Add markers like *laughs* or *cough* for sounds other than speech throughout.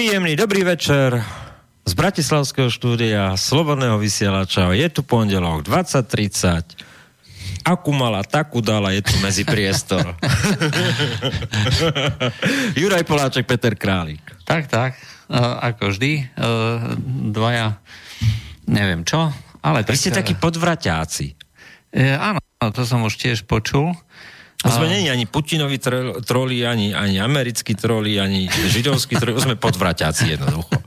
Príjemný dobrý večer z Bratislavského štúdia Slobodného vysielača. Je tu pondelok 20.30. Akú mala, takú dala, je tu medzi priestor. *laughs* Juraj Poláček, Peter Králik. Tak, tak, uh, ako vždy. Uh, dvaja, neviem čo, ale... Vy ste takí podvraťáci. Uh, áno, to som už tiež počul. To sme není ani Putinovi troli, ani, ani americkí troli, ani židovskí troli, sme podvraťáci jednoducho. *laughs*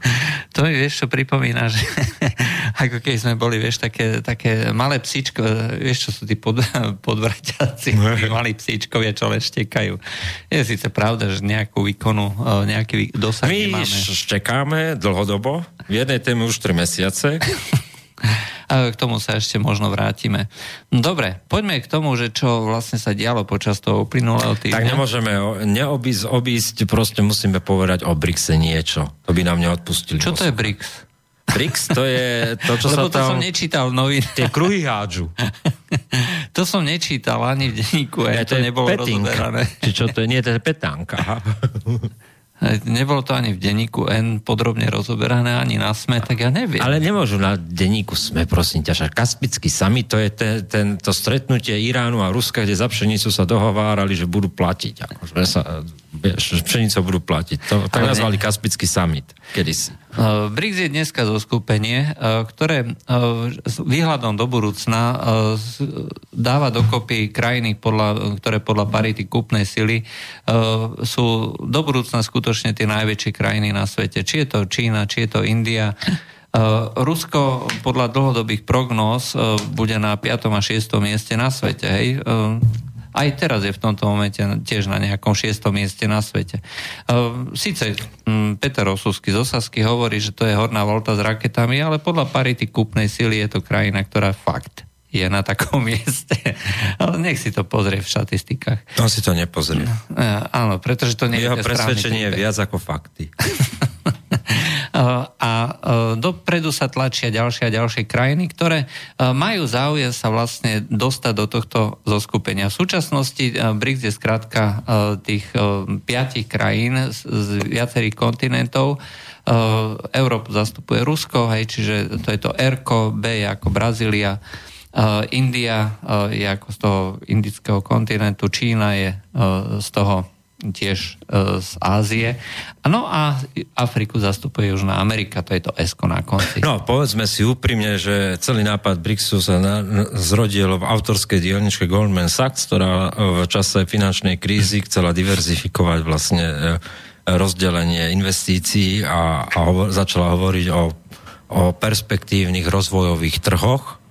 To mi vieš, čo pripomína, že *laughs* ako keď sme boli, vieš, také, také malé psíčko, vieš, čo sú tí pod, *laughs* podvraťáci, tí malí psíčkovia, čo len štekajú. Je síce pravda, že nejakú výkonu, nejaký dosah My nemáme. My štekáme dlhodobo, v jednej téme už 3 mesiace. K tomu sa ešte možno vrátime. Dobre, poďme k tomu, že čo vlastne sa dialo počas toho uplynulého týždňa. Tak nemôžeme neobísť, obísť, proste musíme povedať o BRICSe niečo. To by nám neodpustili. Čo to je BRICS? BRICS to je to, čo Lebo sa tam... to som nečítal v novín. Tie kruhy hádžu. *laughs* to som nečítal ani v denníku, aj to, to nebolo petink. rozoberané. Či čo to je? Nie, to je petánka. *laughs* Nebolo to ani v denníku N podrobne rozoberané, ani na SME, tak ja neviem. Ale nemôžu na denníku SME, prosím ťa, Kaspický summit, to je ten, ten, to stretnutie Iránu a Ruska, kde za pšenicu sa dohovárali, že budú platiť. Akože sa, vieš, pšenicou budú platiť. To, tak Ale nazvali ne... Kaspický summit, kedysi. Uh, BRICS je dneska zo skupenie, uh, ktoré uh, s výhľadom do budúcna dáva dokopy krajiny, podľa, ktoré podľa parity kúpnej sily sú do budúcna skutočne tie najväčšie krajiny na svete. Či je to Čína, či je to India. Rusko podľa dlhodobých prognóz bude na 5. a 6. mieste na svete. Hej aj teraz je v tomto momente tiež na nejakom šiestom mieste na svete. Ehm, Sice hm, Peter Osusky z Osasky hovorí, že to je horná volta s raketami, ale podľa parity kúpnej sily je to krajina, ktorá fakt je na takom *laughs* mieste. Ale nech si to pozrie v štatistikách. On si to nepozrie. E, áno, pretože to nie je Jeho presvedčenie je viac ako fakty. *laughs* a dopredu sa tlačia ďalšie a ďalšie krajiny, ktoré majú záujem sa vlastne dostať do tohto zoskupenia. V súčasnosti BRICS je skrátka tých piatich krajín z viacerých kontinentov. Európu zastupuje Rusko, hej, čiže to je to ERKO, B je ako Brazília, Uh, India uh, je ako z toho indického kontinentu, Čína je uh, z toho tiež e, z Ázie. No a Afriku zastupuje Južná Amerika, to je to ESCO na konci. No, povedzme si úprimne, že celý nápad BRICSu sa na, zrodil v autorskej dielničke Goldman Sachs, ktorá v čase finančnej krízy chcela diverzifikovať vlastne e, rozdelenie investícií a, a hovor, začala hovoriť o, o perspektívnych rozvojových trhoch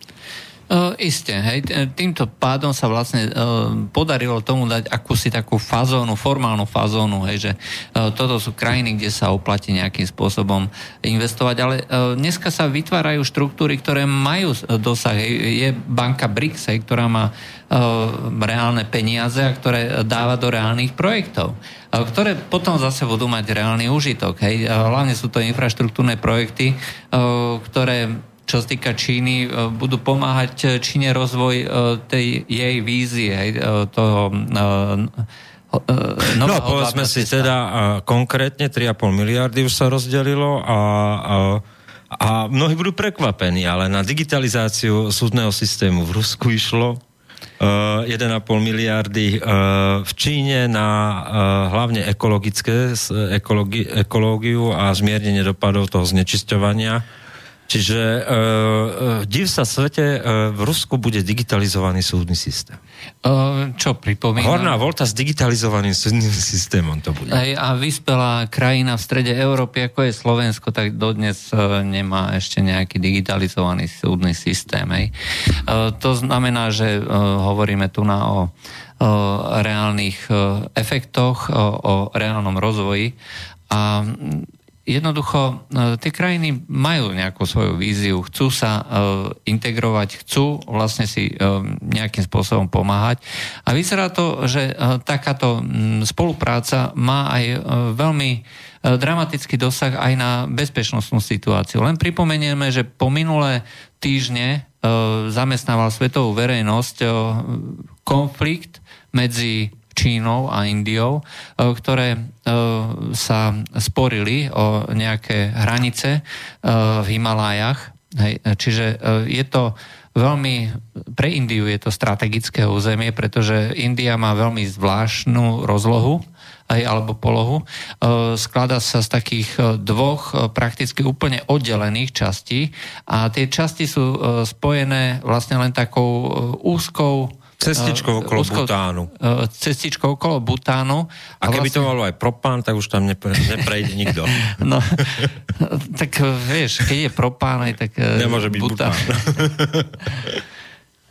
Uh, isté, hej. Týmto pádom sa vlastne uh, podarilo tomu dať akúsi takú fazónu, formálnu fazónu, hej, že uh, toto sú krajiny, kde sa oplatí nejakým spôsobom investovať, ale dneska sa vytvárajú štruktúry, ktoré majú dosah. Hej. Je banka BRICS, hej, ktorá má reálne peniaze a ktoré dáva do reálnych projektov ktoré potom zase budú mať reálny užitok. Hej. Hlavne sú to infraštruktúrne projekty, ktoré čo sa týka Číny, e, budú pomáhať e, Číne rozvoj e, tej jej vízie, toho no, povedzme si teda konkrétne 3,5 miliardy už sa rozdelilo a, a, a mnohí budú prekvapení, ale na digitalizáciu súdneho systému v Rusku išlo uh, 1,5 miliardy uh, v Číne na uh, hlavne ekologické, ekologi, ekológiu a zmiernenie dopadov toho znečisťovania Čiže uh, uh, div sa svete, uh, v Rusku bude digitalizovaný súdny systém. Uh, čo pripomína? Horná volta s digitalizovaným súdnym systémom to bude. Aj, a vyspelá krajina v strede Európy, ako je Slovensko, tak dodnes uh, nemá ešte nejaký digitalizovaný súdny systém. Hej. Uh, to znamená, že uh, hovoríme tu na o reálnych efektoch, o, o reálnom rozvoji a jednoducho e, tie krajiny majú nejakú svoju víziu, chcú sa e, integrovať, chcú vlastne si e, nejakým spôsobom pomáhať. A vyzerá to, že takáto spolupráca má aj veľmi dramatický dosah aj na bezpečnostnú situáciu. Len pripomenieme, že po minulé týždne zamestnával svetovú verejnosť konflikt medzi Čínou a Indiou, ktoré sa sporili o nejaké hranice v Himalájach. Čiže je to veľmi, pre Indiu je to strategické územie, pretože India má veľmi zvláštnu rozlohu alebo polohu. E, skladá sa z takých e, dvoch e, prakticky úplne oddelených častí a tie časti sú spojené vlastne len takou úzkou Cestičkou okolo úzko, Butánu. Cestičkou okolo Butánu. A, a keby vlastne... to malo aj propán, tak už tam nepre, *laughs* neprejde nikto. No, *laughs* tak vieš, keď je propán, aj tak... Nemôže byť Bután. Bután. *laughs*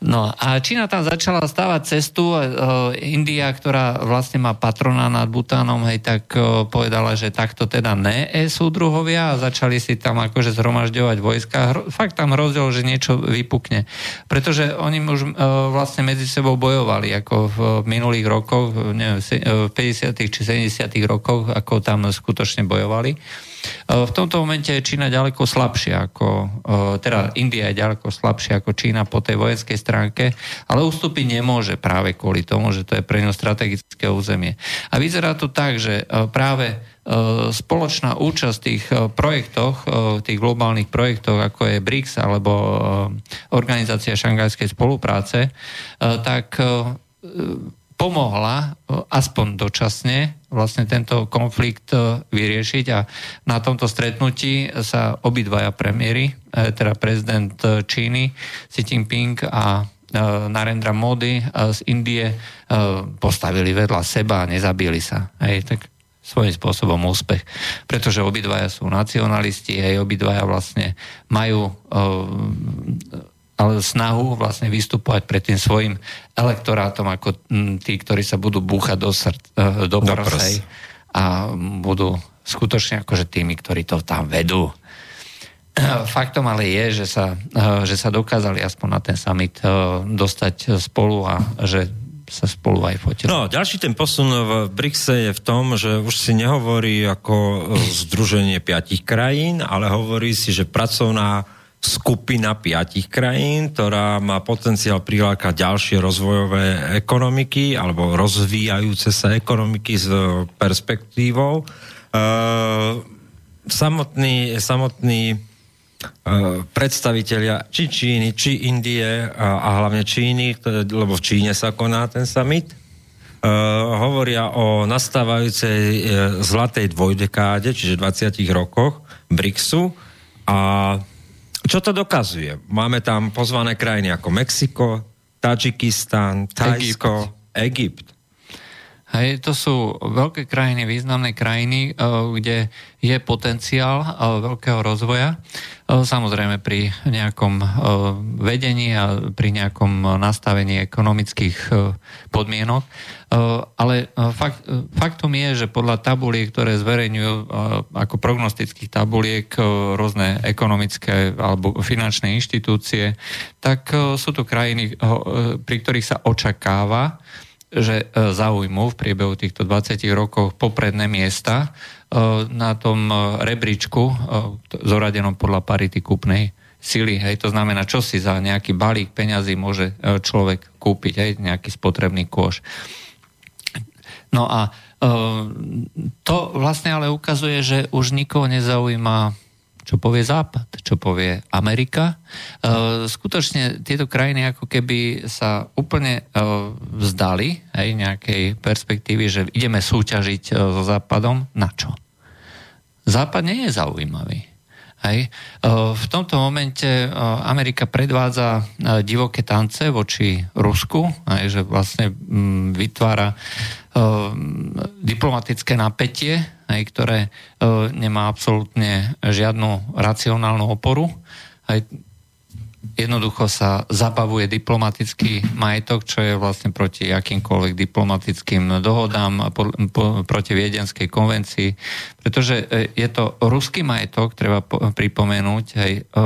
No a Čína tam začala stávať cestu. Uh, India, ktorá vlastne má patrona nad Butánom, hej, tak uh, povedala, že takto teda ne e súdruhovia a začali si tam akože zhromažďovať vojska. Hro, fakt tam rozdiel, že niečo vypukne. Pretože oni už uh, vlastne medzi sebou bojovali, ako v minulých rokoch, neviem, v 50. či 70. rokoch, ako tam skutočne bojovali. E, v tomto momente je Čína ďaleko slabšia ako, e, teda India je ďaleko slabšia ako Čína po tej vojenskej stránke, ale ústupy nemôže práve kvôli tomu, že to je pre ňu strategické územie. A vyzerá to tak, že e, práve spoločná účasť v tých projektoch, tých globálnych projektoch, ako je BRICS alebo Organizácia šangajskej spolupráce, tak pomohla aspoň dočasne vlastne tento konflikt vyriešiť a na tomto stretnutí sa obidvaja premiéry, e, teda prezident Číny Xi Jinping a e, Narendra Modi z Indie e, postavili vedľa seba a nezabili sa. Hej, tak svojím spôsobom úspech. Pretože obidvaja sú nacionalisti, aj obidvaja vlastne majú snahu vlastne vystupovať pred tým svojim elektorátom ako tí, ktorí sa budú búchať do, srd, e, do prsej a budú skutočne akože tými, ktorí to tam vedú. Faktom ale je, že sa, e, že sa dokázali aspoň na ten summit e, dostať spolu a že sa spolu aj fotili. No, ďalší ten posun v BRICSe je v tom, že už si nehovorí ako združenie piatich krajín, ale hovorí si, že pracovná skupina piatich krajín, ktorá má potenciál prilákať ďalšie rozvojové ekonomiky alebo rozvíjajúce sa ekonomiky s perspektívou. Uh, samotný, samotný uh, predstavitelia či Číny, či Indie a, a hlavne Číny, lebo v Číne sa koná ten summit, uh, hovoria o nastávajúcej uh, zlatej dvojdekáde, čiže 20 rokoch BRICSu a čo to dokazuje? Máme tam pozvané krajiny ako Mexiko, Tadžikistan, Tajsko, Egypt. Egypt. Hej, to sú veľké krajiny, významné krajiny, eh, kde je potenciál eh, veľkého rozvoja. Eh, samozrejme pri nejakom vedení a pri nejakom nastavení ekonomických podmienok. Ale fakt, faktom je, že podľa tabuliek, ktoré zverejňujú ako prognostických tabuliek rôzne ekonomické alebo finančné inštitúcie, tak sú to krajiny, pri ktorých sa očakáva, že e, zaujmú v priebehu týchto 20 rokov popredné miesta e, na tom e, rebríčku zoradenom podľa parity kúpnej sily. Hej, to znamená, čo si za nejaký balík peňazí môže človek kúpiť, hej, nejaký spotrebný kôš. No a to vlastne ale ukazuje, že už nikoho nezaujíma čo povie Západ, čo povie Amerika. E, skutočne tieto krajiny ako keby sa úplne e, vzdali aj nejakej perspektívy, že ideme súťažiť e, so Západom. Na čo? Západ nie je zaujímavý. Hej. V tomto momente Amerika predvádza divoké tance voči Rusku, hej, že vlastne vytvára diplomatické napätie hej, ktoré nemá absolútne žiadnu racionálnu oporu. Hej, jednoducho sa zabavuje diplomatický majetok, čo je vlastne proti akýmkoľvek diplomatickým dohodám, po, po, proti Viedenskej konvencii, pretože e, je to ruský majetok, treba po, pripomenúť, hej, e,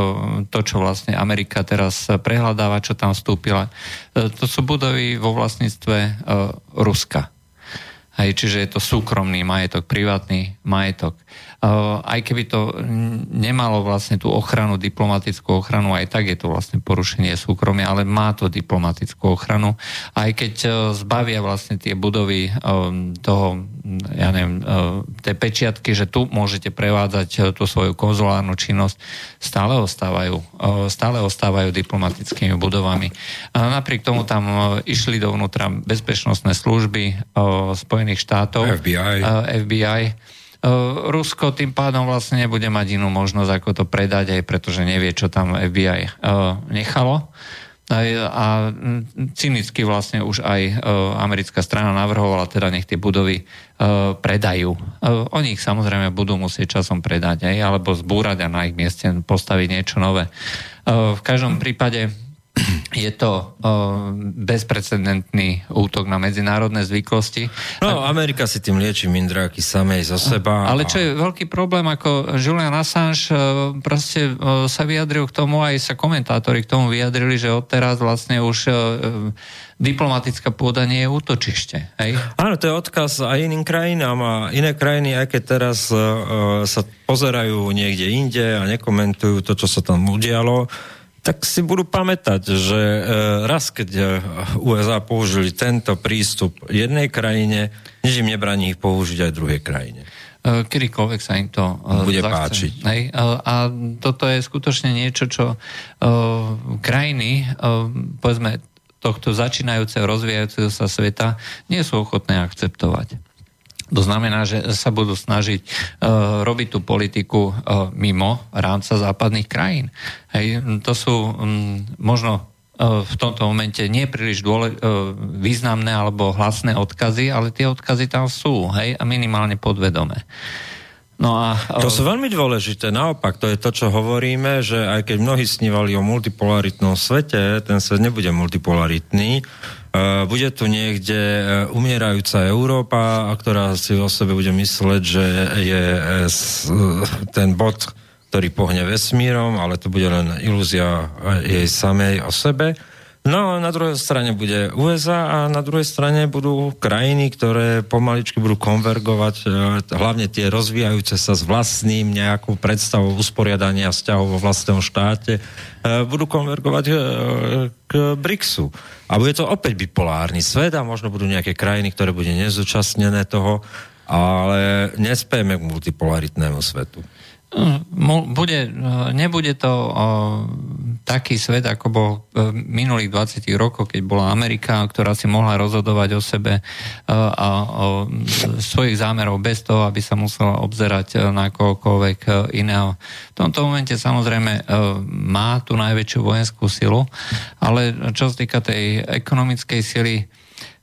to, čo vlastne Amerika teraz prehľadáva, čo tam vstúpila. E, to sú budovy vo vlastníctve Ruska. Hej, čiže je to súkromný majetok, privátny majetok. Aj keby to nemalo vlastne tú ochranu, diplomatickú ochranu, aj tak je to vlastne porušenie súkromia, ale má to diplomatickú ochranu. Aj keď zbavia vlastne tie budovy toho, ja neviem, tej pečiatky, že tu môžete prevádzať tú svoju konzulárnu činnosť, stále ostávajú, stále ostávajú diplomatickými budovami. Napriek tomu tam išli dovnútra bezpečnostné služby Spojených štátov. FBI. FBI Rusko tým pádom vlastne nebude mať inú možnosť, ako to predať, aj pretože nevie, čo tam FBI nechalo. A cynicky vlastne už aj americká strana navrhovala, teda nech tie budovy predajú. Oni ich samozrejme budú musieť časom predať, aj, alebo zbúrať a na ich mieste postaviť niečo nové. V každom prípade je to uh, bezprecedentný útok na medzinárodné zvyklosti. No, Amerika si tým lieči mindráky samej zo seba. Ale čo je veľký problém, ako Julian Assange uh, proste uh, sa vyjadril k tomu, aj sa komentátori k tomu vyjadrili, že odteraz vlastne už uh, diplomatická pôda nie je útočište. Hej? Áno, to je odkaz aj iným krajinám a iné krajiny, aj keď teraz uh, sa pozerajú niekde inde a nekomentujú to, čo sa tam udialo, tak si budú pamätať, že e, raz, keď e, USA použili tento prístup jednej krajine, nič im nebraní ich použiť aj druhej krajine. E, kedykoľvek sa im to bude zachce. páčiť. Hej? A toto je skutočne niečo, čo krajiny, povedzme, tohto začínajúceho, rozvíjajúceho sa sveta nie sú ochotné akceptovať. To znamená, že sa budú snažiť uh, robiť tú politiku uh, mimo rámca západných krajín. Hej, to sú um, možno uh, v tomto momente nie príliš dôle, významné alebo hlasné odkazy, ale tie odkazy tam sú, hej, a minimálne podvedome. No a, to sú veľmi dôležité. Naopak, to je to, čo hovoríme, že aj keď mnohí snívali o multipolaritnom svete, ten svet nebude multipolaritný. Uh, bude tu niekde uh, umierajúca Európa, ktorá si o sebe bude mysleť, že je uh, ten bod, ktorý pohne vesmírom, ale to bude len ilúzia jej samej o sebe. No, na druhej strane bude USA a na druhej strane budú krajiny, ktoré pomaličky budú konvergovať, e, hlavne tie rozvíjajúce sa s vlastným nejakou predstavou usporiadania vzťahov vo vlastnom štáte, e, budú konvergovať e, k BRICSu. A bude to opäť bipolárny svet a možno budú nejaké krajiny, ktoré bude nezúčastnené toho, ale nespejeme k multipolaritnému svetu. Bude, nebude to taký svet, ako bol v minulých 20 rokoch, keď bola Amerika, ktorá si mohla rozhodovať o sebe e, a o svojich zámerov bez toho, aby sa musela obzerať e, na kohokoľvek e, iného. V tomto momente samozrejme má tú najväčšiu vojenskú silu, ale čo sa týka tej ekonomickej sily,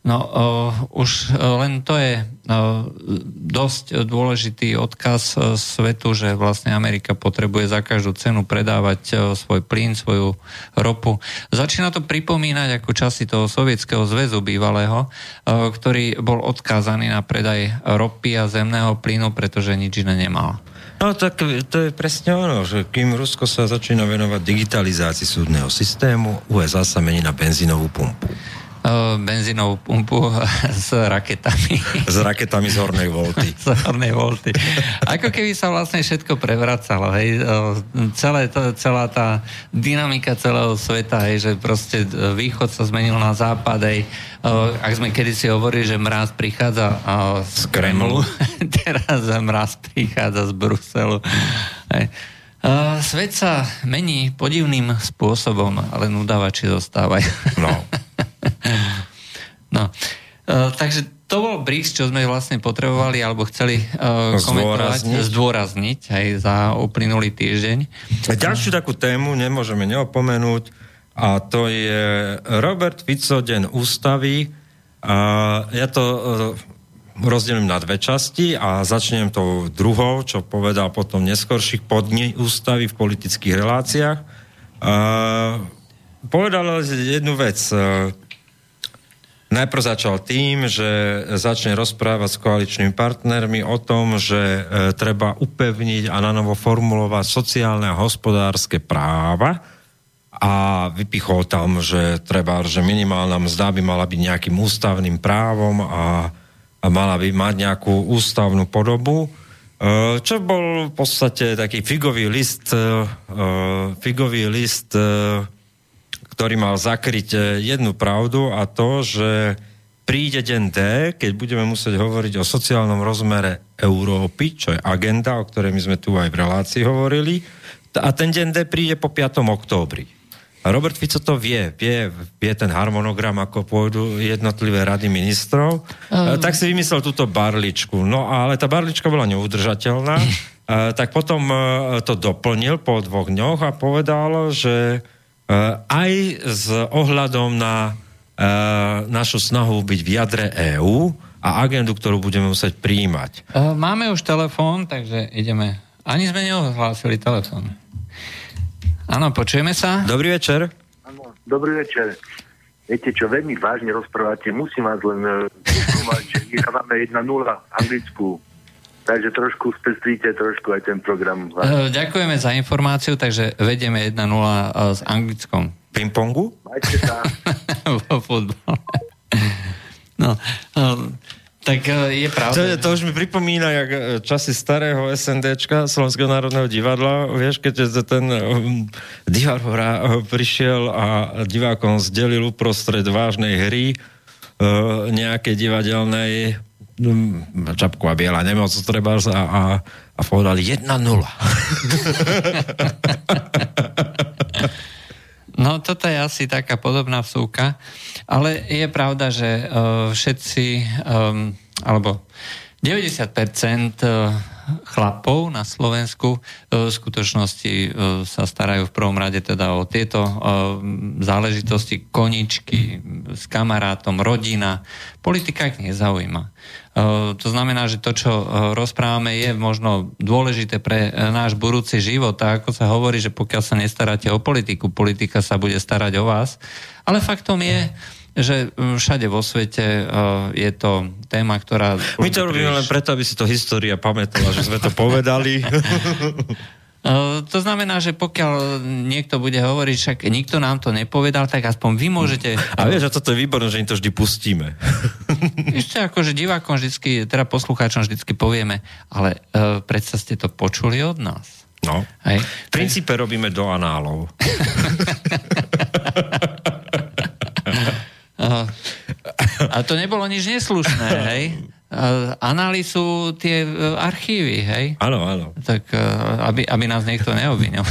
No, uh, už uh, len to je uh, dosť dôležitý odkaz uh, svetu, že vlastne Amerika potrebuje za každú cenu predávať uh, svoj plyn, svoju ropu. Začína to pripomínať ako časy toho sovietského zväzu bývalého, uh, ktorý bol odkázaný na predaj ropy a zemného plynu, pretože nič iné nemal. No tak to je presne ono, že kým Rusko sa začína venovať digitalizácii súdneho systému, USA sa mení na benzínovú pumpu. Benzínovú pumpu *laughs* s raketami. S raketami z hornej volty. *laughs* z hornej volty. Ako keby sa vlastne všetko prevracalo, hej. Celé to, celá tá dynamika celého sveta, hej, že proste eh, východ sa zmenil na západ, hej. Ak sme kedysi hovorili, že mraz prichádza z Kremlu, *laughs* teraz mraz prichádza z Bruselu. Hej. Svet sa mení podivným spôsobom, ale nudávači zostávajú. No. No. Uh, takže to bol BRICS, čo sme vlastne potrebovali alebo chceli uh, komentovať, zdôrazniť aj za uplynulý týždeň. A ďalšiu takú tému nemôžeme neopomenúť a to je Robert Fico, deň ústavy. A ja to uh, rozdelím na dve časti a začnem tou druhou, čo povedal potom neskorších podní ústavy v politických reláciách. Uh, povedal jednu vec. Uh, Najprv začal tým, že začne rozprávať s koaličnými partnermi o tom, že e, treba upevniť a na novo formulovať sociálne a hospodárske práva a vypichol tam, že treba, že minimálna mzda by mala byť nejakým ústavným právom a, a mala by mať nejakú ústavnú podobu. čo bol v podstate taký figový list, figový list, ktorý mal zakryť jednu pravdu a to, že príde deň D, keď budeme musieť hovoriť o sociálnom rozmere Európy, čo je agenda, o ktorej my sme tu aj v relácii hovorili. A ten deň D príde po 5. októbri. A Robert Fico to vie, vie, vie ten harmonogram, ako pôjdu jednotlivé rady ministrov. Um. Tak si vymyslel túto barličku. No ale tá barlička bola neudržateľná. *laughs* tak potom e, to doplnil po dvoch dňoch a povedal, že e, aj s ohľadom na E, našu snahu byť v jadre EÚ a agendu, ktorú budeme musieť príjmať. E, máme už telefón, takže ideme. Ani sme neohlásili telefón. Áno, počujeme sa? Dobrý večer. Áno, dobrý večer. Viete čo, veľmi vážne rozprávate, musím vás len uh, že vyhrávame 1-0 Anglicku. Takže trošku spestríte trošku aj ten program. Ďakujeme za informáciu, takže vedieme 1-0 s Anglickom pingpongu? Majte sa. *laughs* Vo futbole. No, um, tak je pravda. To, to už mi pripomína, jak časy starého SNDčka, Slovenského národného divadla, vieš, keď ten um, divár prišiel a divákom zdelil uprostred vážnej hry uh, nejakej divadelnej čapku a biela nemoc treba a, a, a povedali 1-0. *laughs* No toto je asi taká podobná vsúka, ale je pravda, že uh, všetci, um, alebo 90% uh, chlapov na Slovensku uh, v skutočnosti sa starajú v prvom rade teda o tieto záležitosti, koničky s kamarátom, rodina. Politika ich nezaujíma. To znamená, že to, čo rozprávame, je možno dôležité pre náš budúci život. A ako sa hovorí, že pokiaľ sa nestaráte o politiku, politika sa bude starať o vás. Ale faktom je, že všade vo svete je to téma, ktorá... My to robíme len preto, aby si to história pamätala, že sme to povedali. *laughs* Uh, to znamená, že pokiaľ niekto bude hovoriť, však nikto nám to nepovedal, tak aspoň vy môžete... A vieš, že toto je výborné, že im to vždy pustíme. *laughs* Ešte ako, že divákom vždycky, teda poslucháčom vždycky povieme, ale uh, predsa ste to počuli od nás. No. Hej. V princípe robíme do análov. *laughs* *laughs* a to nebolo nič neslušné, hej? Sú tie e, archívy, hej? Áno, áno. Tak e, aby, aby nás niekto neobvinil. *laughs*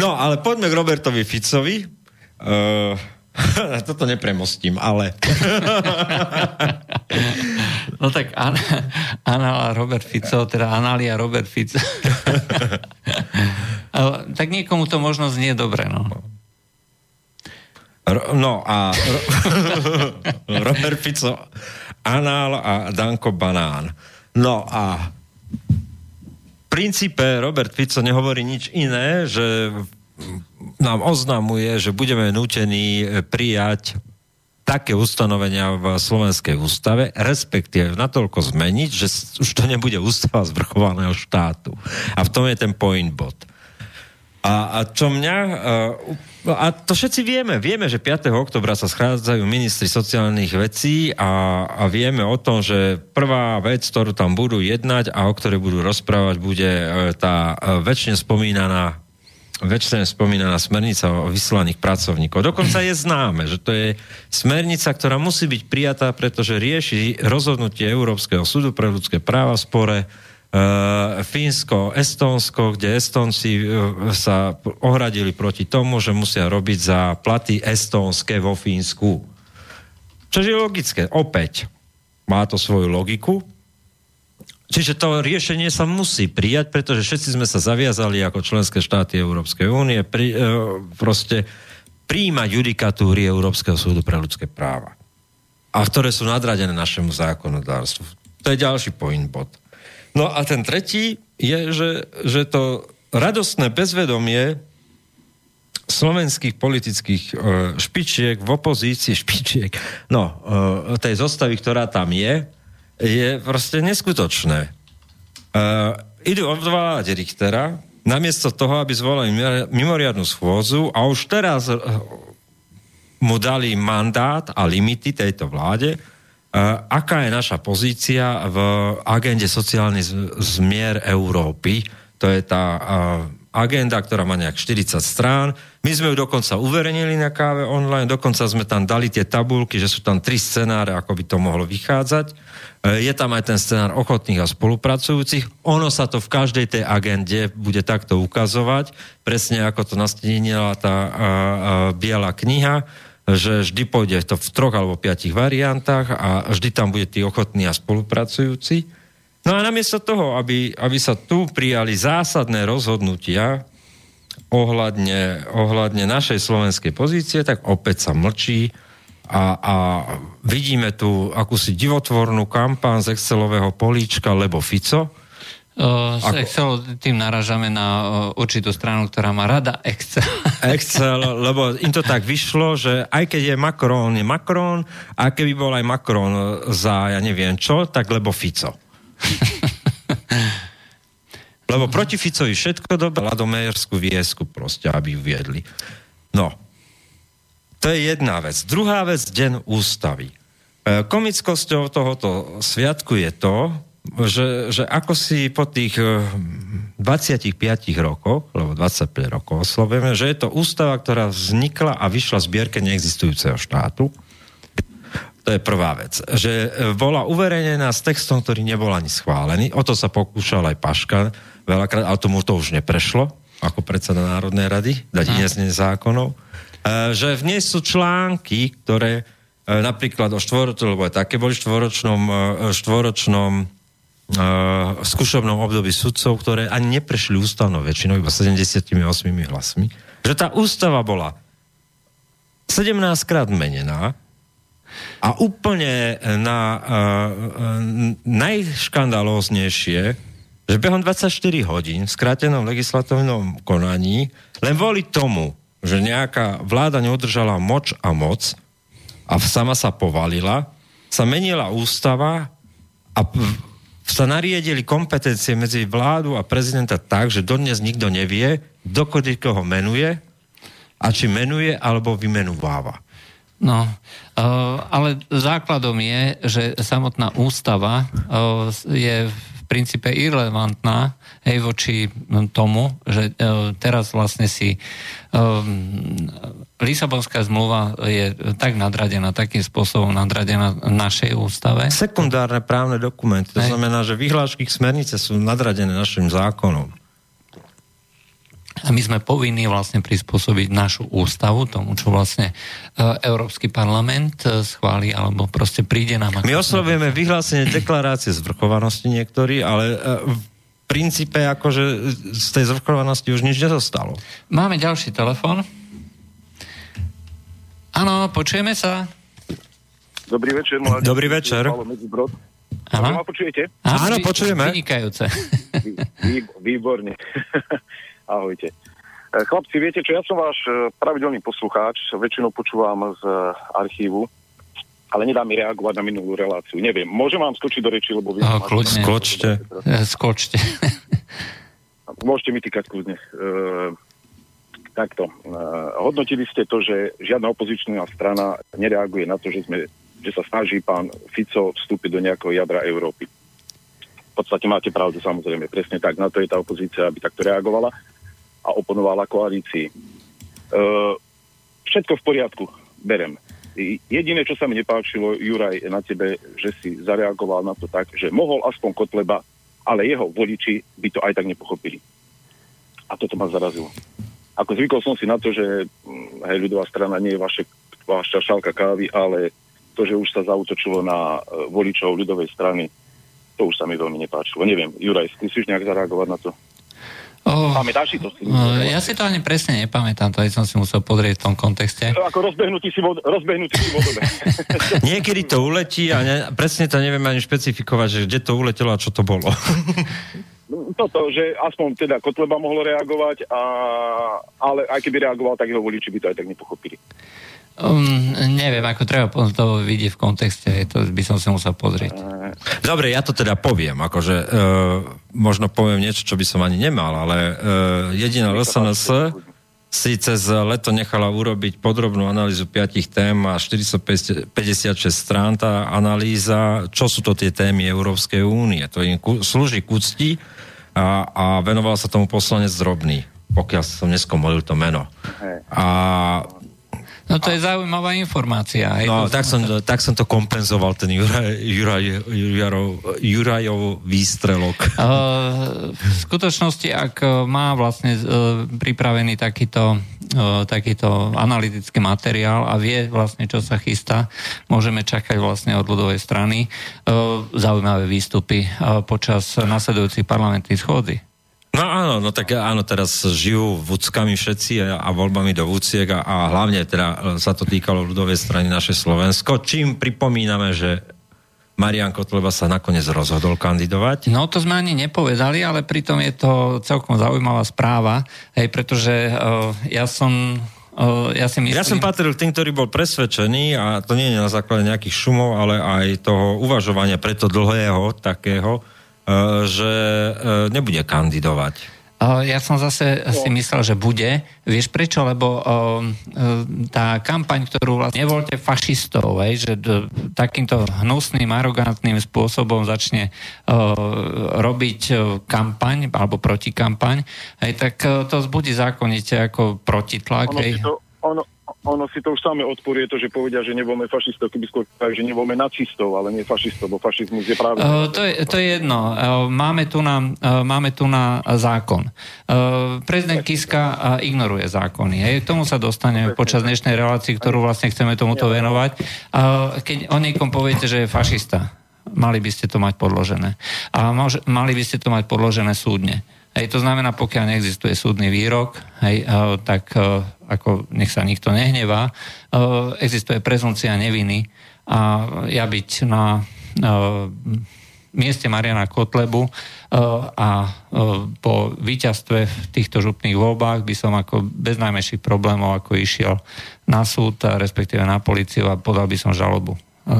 no, ale poďme k Robertovi Ficovi. Uh, *laughs* toto nepremostím, ale... *laughs* no tak An- Anala Robert Fico, teda Analia Robert Fico. tak niekomu to možno znie dobre, no. No a *laughs* Robert Fico anál a Danko banán. No a v princípe Robert Fico nehovorí nič iné, že nám oznamuje, že budeme nútení prijať také ustanovenia v Slovenskej ústave, respektíve natoľko zmeniť, že už to nebude ústava zvrchovaného štátu. A v tom je ten point bod. A, a čo mňa... Uh, No a to všetci vieme. Vieme, že 5. oktobra sa schádzajú ministri sociálnych vecí a, a vieme o tom, že prvá vec, ktorú tam budú jednať a o ktorej budú rozprávať, bude e, tá e, väčšine spomínaná väčšine spomínaná smernica o vyslaných pracovníkov. Dokonca je známe, že to je smernica, ktorá musí byť prijatá, pretože rieši rozhodnutie Európskeho súdu pre ľudské práva v spore Fínsko, Estónsko, kde Estónci uh, sa ohradili proti tomu, že musia robiť za platy estónske vo Fínsku. Čo je logické. Opäť má to svoju logiku. Čiže to riešenie sa musí prijať, pretože všetci sme sa zaviazali ako členské štáty Európskej únie pri, uh, proste príjmať judikatúry Európskeho súdu pre ľudské práva. A ktoré sú nadradené našemu zákonodárstvu. To je ďalší point bod. No a ten tretí je, že, že to radostné bezvedomie slovenských politických uh, špičiek v opozícii, *laughs* špičiek, no, uh, tej zostavy, ktorá tam je, je proste neskutočné. Uh, idú odvolávať Richtera, namiesto toho, aby zvolali mimoriadnu schôzu a už teraz mu dali mandát a limity tejto vláde, aká je naša pozícia v agende sociálny zmier Európy. To je tá agenda, ktorá má nejak 40 strán. My sme ju dokonca uverejnili na káve online, dokonca sme tam dali tie tabulky, že sú tam tri scenáre, ako by to mohlo vychádzať. E, je tam aj ten scenár ochotných a spolupracujúcich. Ono sa to v každej tej agende bude takto ukazovať, presne ako to nastínila tá a, a, biela kniha, že vždy pôjde to v troch alebo piatich variantách a vždy tam bude tí ochotní a spolupracujúci. No a namiesto toho, aby, aby sa tu prijali zásadné rozhodnutia ohľadne, ohľadne našej slovenskej pozície, tak opäť sa mlčí a, a vidíme tu akúsi divotvornú kampán z Excelového políčka, lebo Fico, Uh, Ako... Excel tým naražame na uh, určitú stranu, ktorá má rada Excel. *laughs* Excel, lebo im to tak vyšlo, že aj keď je Macron, je Macron, a keby bol aj Macron za ja neviem čo, tak lebo Fico. *laughs* Lebo proti Ficovi všetko dobré, Ladomejerskú viesku proste, aby ju viedli. No, to je jedna vec. Druhá vec, deň ústavy. E, komickosťou tohoto sviatku je to, že, že ako si po tých 25 e, rokoch, alebo 25 rokov oslovujeme, že je to ústava, ktorá vznikla a vyšla z zbierke neexistujúceho štátu, to je prvá vec. Že e, bola uverejnená s textom, ktorý nebol ani schválený. O to sa pokúšal aj Paška veľakrát, ale tomu to už neprešlo, ako predseda Národnej rady, dať nezne zákonov. E, že v nej sú články, ktoré napríklad o štvoročnom, lebo aj také boli štvoročnom, štvoročnom skúšobnom období sudcov, ktoré ani neprešli ústavnou väčšinou, iba 78 hlasmi, že tá ústava bola 17 krát menená, a úplne na uh, najškandalóznejšie, že behom 24 hodín v skrátenom legislatívnom konaní len kvôli tomu, že nejaká vláda neudržala moč a moc a sama sa povalila, sa menila ústava a sa nariedili kompetencie medzi vládu a prezidenta tak, že dodnes nikto nevie, dokedy koho menuje a či menuje alebo vymenúváva. No, eh, ale základom je, že samotná ústava eh, je v princípe irrelevantná hej, voči tomu, že eh, teraz vlastne si Lisabonská zmluva je tak nadradená, takým spôsobom nadradená našej ústave. Sekundárne právne dokumenty, to hej. znamená, že vyhlášky smernice sú nadradené našim zákonom. A my sme povinní vlastne prispôsobiť našu ústavu tomu, čo vlastne e, Európsky parlament e, schváli, alebo proste príde nám... My oslovujeme vyhlásenie deklarácie zvrchovanosti niektorí, ale e, v princípe akože z tej zvrchovanosti už nič nezostalo. Máme ďalší telefon. Áno, počujeme sa. Dobrý večer. Mladý. Dobrý večer. Áno. Ma počujete? Áno, počujeme. Vynikajúce. Vý, výborne. *laughs* Ahojte. E, chlapci, viete čo, ja som váš e, pravidelný poslucháč, väčšinou počúvam z archívu, ale nedá mi reagovať na minulú reláciu. Neviem, môžem vám skočiť do reči, lebo vy... Oh, kľudne. Skočte. Skočte. Môžete mi týkať kľudne. E, takto. E, hodnotili ste to, že žiadna opozičná strana nereaguje na to, že, sme, že sa snaží pán Fico vstúpiť do nejakého jadra Európy. V podstate máte pravdu, samozrejme, presne tak. Na to je tá opozícia, aby takto reagovala a oponovala koalícii. E, všetko v poriadku, berem. Jediné, čo sa mi nepáčilo, Juraj, na tebe, že si zareagoval na to tak, že mohol aspoň Kotleba, ale jeho voliči by to aj tak nepochopili. A toto ma zarazilo. Ako zvykol som si na to, že mm, hej, ľudová strana nie je vaše, vaša šálka kávy, ale to, že už sa zautočilo na e, voličov ľudovej strany, to už sa mi veľmi nepáčilo. Neviem, Juraj, skúsiš nejak zareagovať na to? Oh, Pamätáš si to? Si oh, ja si to ani presne nepamätám, to aj som si musel podrieť v tom kontexte. Ako rozbehnutý si, vod, rozbehnutý si vodome. *laughs* Niekedy to uletí a ne, presne to neviem ani špecifikovať, že kde to uletelo a čo to bolo. *laughs* Toto, že aspoň teda Kotleba mohol reagovať, a, ale aj keby reagoval, tak jeho voliči by to aj tak nepochopili. Um, neviem, ako treba to vidieť v kontexte, to by som si musel pozrieť. Dobre, ja to teda poviem, akože uh, možno poviem niečo, čo by som ani nemal, ale uh, jediná LSNS si cez leto nechala urobiť podrobnú analýzu piatich tém a 456 strán tá analýza, čo sú to tie témy Európskej únie. To im slúži k úcti a, a venoval sa tomu poslanec Drobný, pokiaľ som neskomolil to meno. A No to je zaujímavá informácia. Hej, no, tak som, tak som to kompenzoval, ten Juraj, Juraj, Jurajov, Jurajov výstrelok. Uh, *laughs* v skutočnosti, ak má vlastne uh, pripravený takýto, takýto analytický materiál a vie vlastne, čo sa chystá, môžeme čakať vlastne od ľudovej strany zaujímavé výstupy počas nasledujúcich parlamentných schôdzi. No áno, no tak áno, teraz žijú vúckami všetci a, a voľbami do vúciek a, a hlavne teda e, sa to týkalo ľudovej strany naše Slovensko, čím pripomíname, že Marian Kotleba sa nakoniec rozhodol kandidovať. No to sme ani nepovedali, ale pritom je to celkom zaujímavá správa, hej, pretože uh, ja som Uh, ja, si myslím... ja som patril tým, ktorý bol presvedčený a to nie je na základe nejakých šumov, ale aj toho uvažovania preto dlhého takého, že eh, nebude kandidovať. Ja som zase si myslel, že bude. Vieš prečo? Lebo tá kampaň, ktorú vlastne nevolte fašistov, že takýmto hnusným, arogantným spôsobom začne robiť kampaň alebo protikampaň, tak to zbudí zákonite ako protitlak. Ono, to, ono, ono si to už samé odporuje to, že povedia, že nebudeme fašistov, keby skôr že nebudeme nacistov, ale nie fašistov, bo fašizmus je práve... Uh, to, je, to je jedno. Uh, máme, tu na, uh, máme tu na zákon. Uh, prezident Kiska uh, ignoruje zákony. Hej. K tomu sa dostaneme počas dnešnej relácii, ktorú vlastne chceme tomuto venovať. Uh, keď o niekom poviete, že je fašista, mali by ste to mať podložené. A mož, mali by ste to mať podložené súdne. Hej, to znamená, pokiaľ neexistuje súdny výrok, hej, tak ako nech sa nikto nehnevá, uh, existuje prezumcia neviny a ja byť na mieste Mariana Kotlebu a po víťazstve v týchto župných voľbách by som ako bez najmenších problémov ako išiel na súd, respektíve na policiu a podal by som žalobu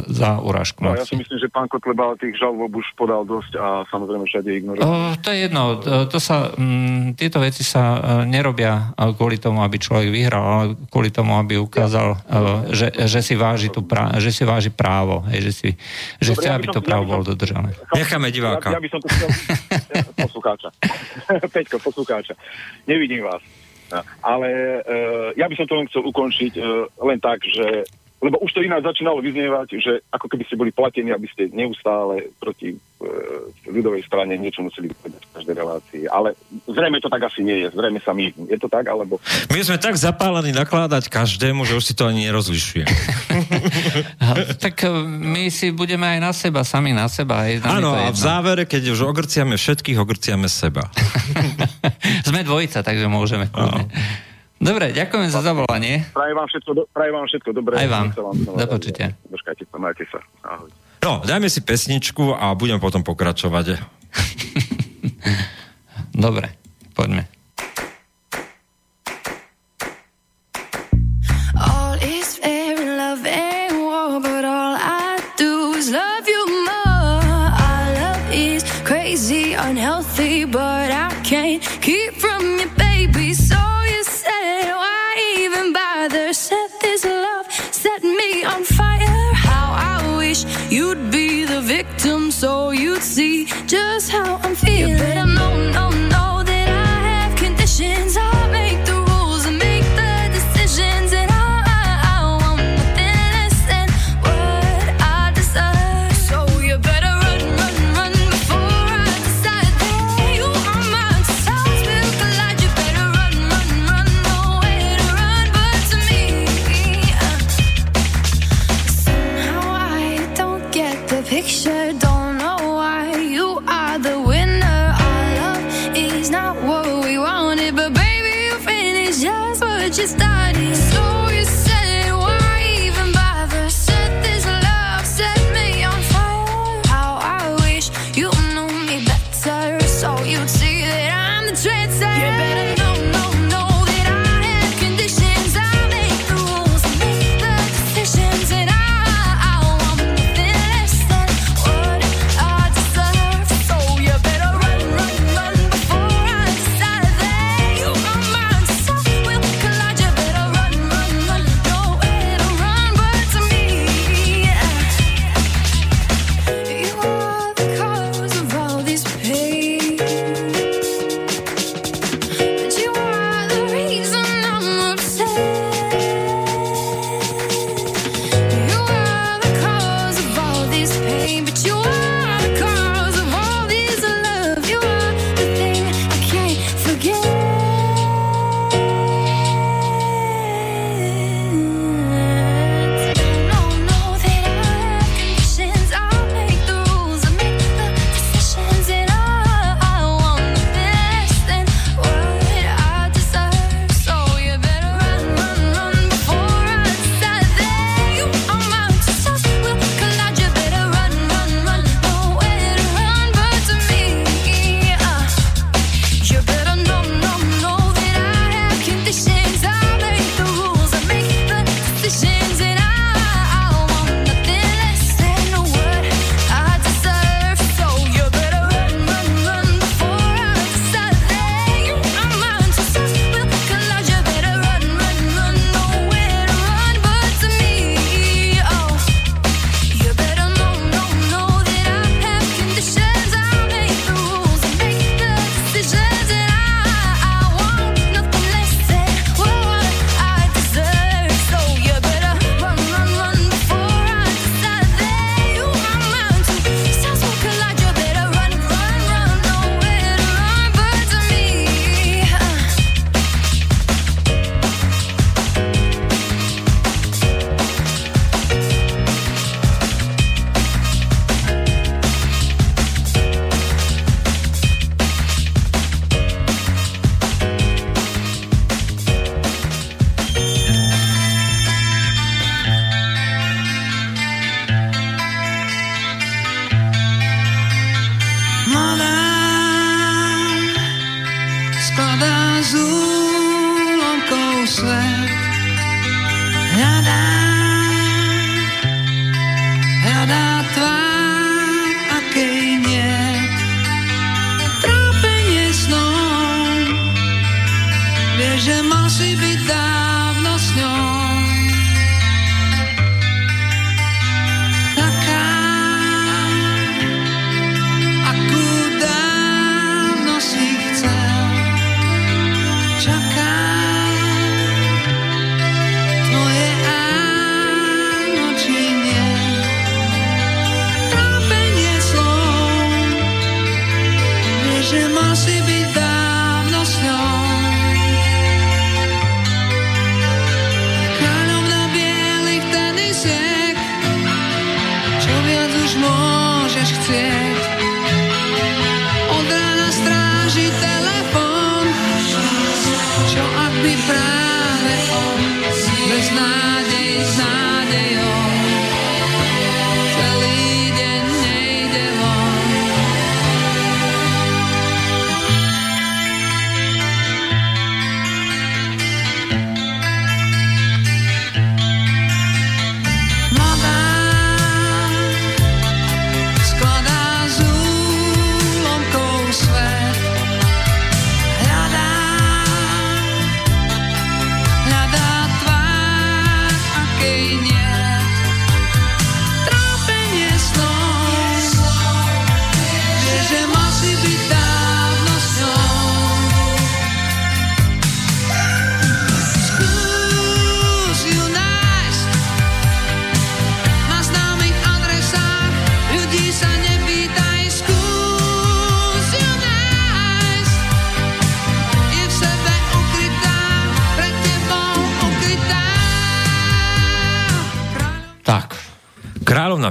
za urážku. No, ja si myslím, že pán Kotleba tých žalob už podal dosť a samozrejme všade ignoruje. To je jedno. To sa, m, tieto veci sa uh, nerobia kvôli tomu, aby človek vyhral, ale kvôli tomu, aby ukázal, uh, že, že, si váži tú pra, že si váži právo, hej, že, si, že Dobre, chce, ja aby to právo ja bolo dodržané. Necháme diváka. Ja, ja by som to chcel... *laughs* poslucháča. *laughs* Peťko, poslucháča. Nevidím vás. Ale uh, ja by som to len chcel ukončiť uh, len tak, že lebo už to ináč začínalo vyznievať, že ako keby ste boli platení, aby ste neustále proti e, ľudovej strane niečo museli povedať v každej relácii. Ale zrejme to tak asi nie je. Zrejme sa my. Je to tak, alebo... My sme tak zapálení nakladať každému, že už si to ani nerozlišuje. *laughs* tak e, my si budeme aj na seba, sami na seba. Áno, a v závere, keď už ogrciame všetkých, ogrciame seba. *laughs* sme dvojica, takže môžeme. No. Dobre, ďakujem za zavolanie. Prajem vám všetko, do, prajem vám všetko dobré. Aj vám. vám do počutia. Počkajte sa, majte sa. Ahoj. No, dajme si pesničku a budem potom pokračovať. *laughs* Dobre, poďme.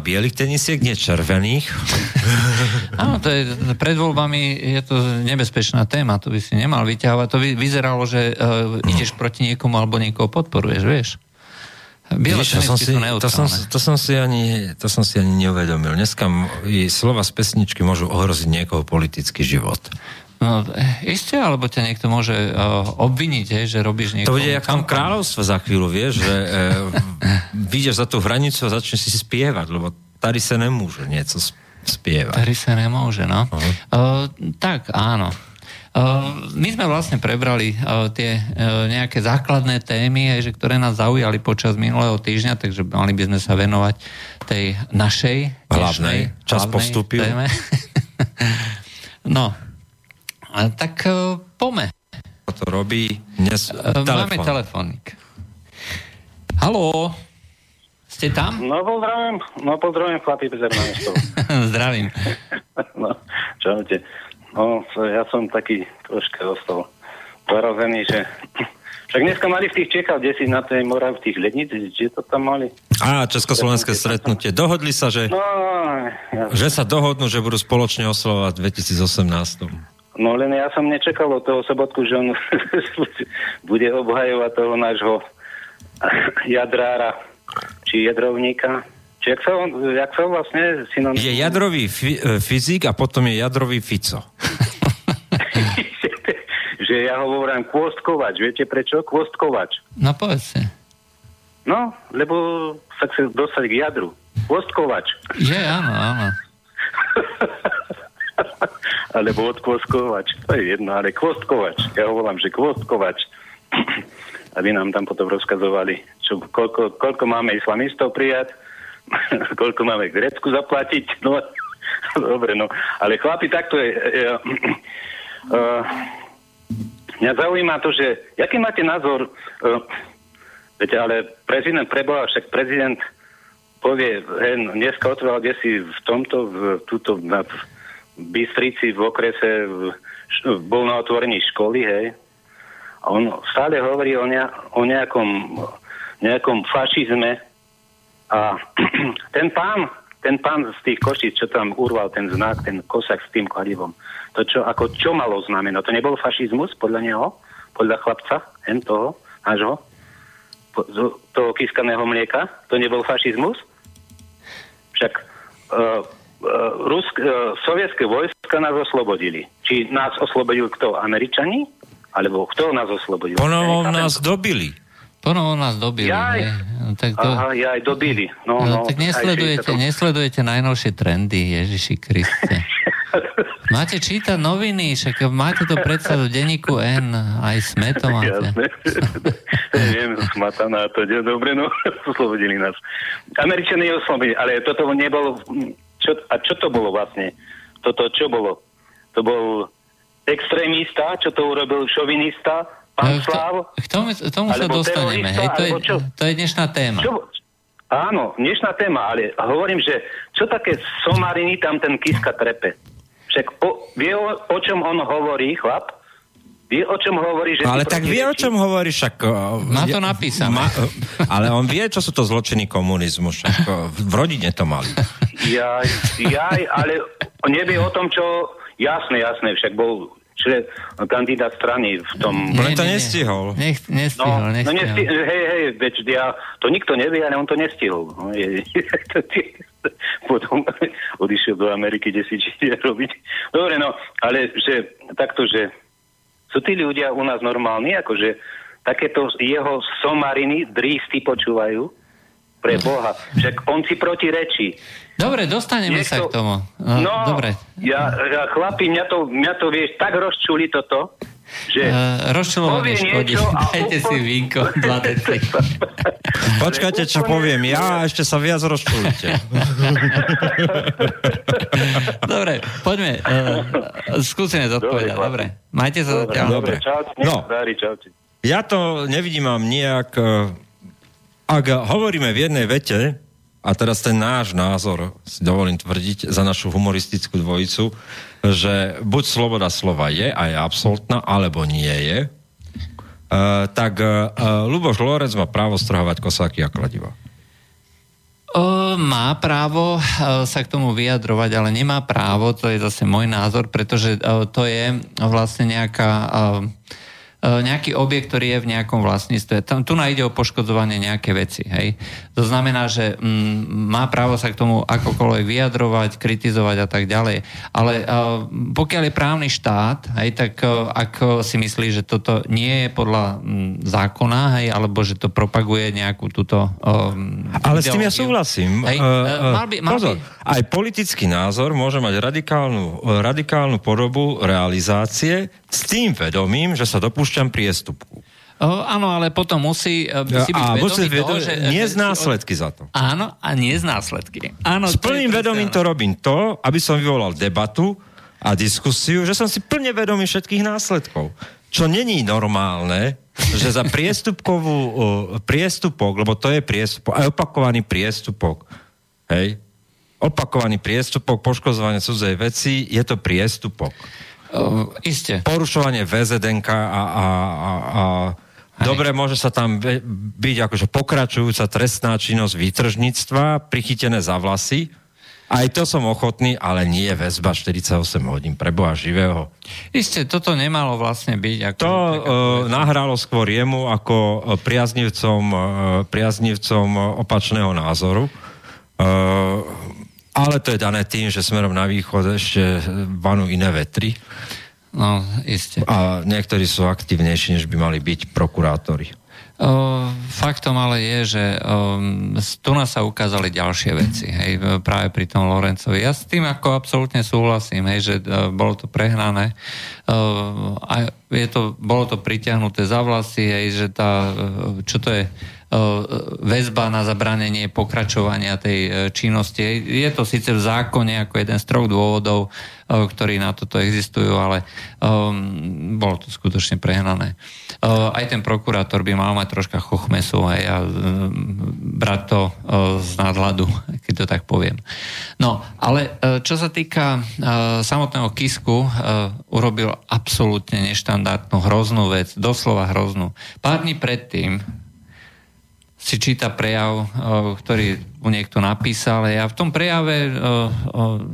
Bielých tenisiek, nie červených. *laughs* Áno, to je, pred voľbami je to nebezpečná téma, to by si nemal vyťahovať. To by vyzeralo, že uh, ideš proti niekomu alebo niekoho podporuješ, vieš. Biele Vidíš, to, som si, to, som, to, som si ani, to som si ani neuvedomil. Dneska i slova z pesničky môžu ohroziť niekoho politický život. No, isté, alebo ťa niekto môže uh, obviniť, hej, že robíš To niekomu bude jak v tom kráľovstve za chvíľu, vieš, že e, *laughs* vyjdeš za tú hranicu a začneš si spievať, lebo tady sa nemôže niečo sp- spievať. Tady sa nemôže, no. Aha. Uh, tak, áno. Uh, my sme vlastne prebrali uh, tie uh, nejaké základné témy, že ktoré nás zaujali počas minulého týždňa, takže mali by sme sa venovať tej našej Hlavnej. dnešnej Čas hlavnej postúpil. téme. *laughs* no, a tak pome. To robí dnes Uh, máme telefón. telefónik. Haló, ste tam? No pozdravím, no pozdravím Ernestov. *laughs* Zdravím. *laughs* no, čaute. No, so ja som taký troška zostal porazený, že *clears throat* však dneska mali v tých Čechách, kde si na tej Morav, v tých lednici, či to tam mali? Á, Československé stretnutie. Dohodli sa, že, No, ja, že sa dohodnú, že budú spoločne oslovať v 2018. no len ja som nečakal od toho sobotku, že on *laughs* bude obhajovať toho nášho jadrára, či jadrovníka. Či jak sa, on, jak sa vlastne synom... Je jadrový fi- e, fyzik a potom je jadrový Fico. *laughs* že ja hovorím kvostkovač. Viete prečo? Kvostkovač. No povedzte. No, lebo sa chce dostať k jadru. Kvostkovač. Je, áno, áno. *laughs* Alebo odkvostkovač. To je jedno, ale kvostkovač. Ja ho volám, že kvostkovač. Aby nám tam potom rozkazovali, čo, koľko, koľko máme islamistov prijať, *laughs* koľko máme Grécku zaplatiť. *laughs* No, dobre, no. Ale chlapi, takto je... Uh, *clears throat* uh, mňa zaujíma to, že... Jaký máte názor... Uh, viete, ale prezident preboha, však prezident povie, hej, dneska otvoril kde si v tomto, v, tuto, na, v Bystrici, v okrese, v, bol na otvorení školy, hej. On stále hovorí o, ne, o nejakom, nejakom fašizme. A *clears throat* ten pán, ten pán z tých košíc, čo tam urval ten znak, ten kosak s tým kladivom, to čo, ako čo malo znamená? To nebol fašizmus podľa neho? Podľa chlapca, hen toho, nášho? Toho kyskaného mlieka? To nebol fašizmus? Však uh, Rusk, uh, sovietské vojska nás oslobodili. Či nás oslobodil kto? Američani? Alebo kto nás oslobodil? Ponovom nás to. dobili. Ponovo nás dobili. Jaj. No, tak to, Aha, ja aj dobili. No, no, no, tak nesledujete, 60. nesledujete najnovšie trendy, Ježiši Kriste. *laughs* Máte čítať noviny, však máte to predsa v denníku N, aj SME to máte. Jasné. *laughs* Viem, smataná to je dobre, no, *laughs* oslobodili nás. Američania oslobodili, ale toto nebolo... Čo, a čo to bolo vlastne? Toto čo bolo? To bol extrémista, čo to urobil šovinista, pán No, Slav? k tomu, k tomu sa dostaneme. Hej, to, je, čo? to je dnešná téma. Čo, áno, dnešná téma, ale hovorím, že čo také somariny tam ten Kiska trepe? Však o, vie, o, o čom on hovorí, chlap? Vie, o čom hovorí, že... Ale tak vie, o čom hovorí, však... Má to napísané. ale on vie, čo sú to zločiny komunizmu, však v rodine to mali. Jaj, jaj, ale nevie o tom, čo... Jasné, jasné, však bol že kandidát strany v tom... Len to nestihol. Nech, No, nestihol, no nestihol. nesti, hej, hej, veď ja, to nikto nevie, ale on to nestihol. No, je, *laughs* *laughs* potom *laughs* odišiel do Ameriky, kde si čiže robiť. Dobre, no, ale že takto, že sú tí ľudia u nás normálni, akože takéto jeho somariny, drísty počúvajú pre Boha. Však on si protirečí. Dobre, dostaneme Niekto- sa k tomu. No, No, dobre. Ja, ja chlapi, mňa to, mňa to vieš, tak rozčuli toto, že... Uh, rozčulovanie povie škodí. *laughs* Dajte si úplne- vínko, *laughs* dva. Počkajte, čo poviem ja a ešte sa viac rozčulíte. *laughs* Dobre, poďme. Uh, skúsime zodpovedať. Dobre, Dobre, majte sa zatiaľ. Dobre. Čaute, No. Ja to nevidím nejak... uh, Ak hovoríme v jednej vete, a teraz ten náš názor, si dovolím tvrdiť, za našu humoristickú dvojicu, že buď sloboda slova je a je absolútna, alebo nie je, uh, tak uh, Luboš Lorec má právo strhovať kosáky a kladiva. Má právo e, sa k tomu vyjadrovať, ale nemá právo, to je zase môj názor, pretože to je vlastne nejaká, nejaký objekt, ktorý je v nejakom vlastníctve. Tam, tu ide o poškodzovanie nejaké veci. Hej? To znamená, že mm, má právo sa k tomu akokoľvek vyjadrovať, kritizovať a tak ďalej. Ale e, pokiaľ je právny štát, hej, tak e, ak si myslí, že toto nie je podľa mm, zákona, hej, alebo že to propaguje nejakú túto um, Ale s tým ja ideológiu. súhlasím. Hej, eh, mal by, mal Pozor, by, aj politický názor môže mať radikálnu, radikálnu podobu realizácie s tým vedomím, že sa dopúšťam priestupku. o, áno, ale potom musí uh, si byť a vedomý musí toho, vedomý, že... nie z následky za to. Áno, a nie z následky. Áno, S to plným presne vedomím to robím to, aby som vyvolal debatu a diskusiu, že som si plne vedomý všetkých následkov. Čo není normálne, že za priestupkovú *laughs* uh, priestupok, lebo to je priestupok, aj opakovaný priestupok, hej, opakovaný priestupok, poškozovanie cudzej veci, je to priestupok. O, iste. Porušovanie VZDNK a, a, a, a dobre, môže sa tam byť akože pokračujúca trestná činnosť výtržníctva, prichytené za vlasy, aj to som ochotný, ale nie je väzba 48 hodín pre Boha živého. Isté, toto nemalo vlastne byť. Ako To uh, nahralo skôr jemu ako eh, priaznivcom, uh, priaznivcom opačného názoru. Uh, ale to je dané tým, že smerom na východ ešte vanú iné vetry No, iste. a niektorí sú aktívnejší, než by mali byť prokurátori. O, faktom ale je, že um, tu nás sa ukázali ďalšie veci, hej, práve pri tom Lorencovi. Ja s tým ako absolútne súhlasím, hej, že uh, bolo to prehnané. Uh, a je to, bolo to pritiahnuté za vlasy, hej, že tá, uh, čo to je, väzba na zabranenie pokračovania tej uh, činnosti. Je to síce v zákone ako jeden z troch dôvodov, uh, ktorí na toto existujú, ale um, bolo to skutočne prehnané. Uh, aj ten prokurátor by mal mať troška chochmesu aj a um, brať to uh, z nadhľadu, keď to tak poviem. No, ale uh, čo sa týka uh, samotného Kisku, uh, urobil absolútne neštandardnú, hroznú vec, doslova hroznú. Pár dní predtým si číta prejav, o, ktorý mu niekto napísal. Ja v tom prejave, o, o,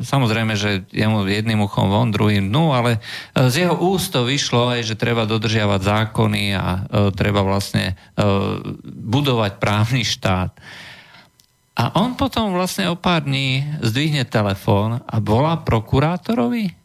samozrejme, že jemu jedným uchom von, druhým dnu, ale z jeho úst to vyšlo, aj, že treba dodržiavať zákony a treba vlastne budovať právny štát. A on potom vlastne o pár dní zdvihne telefón a volá prokurátorovi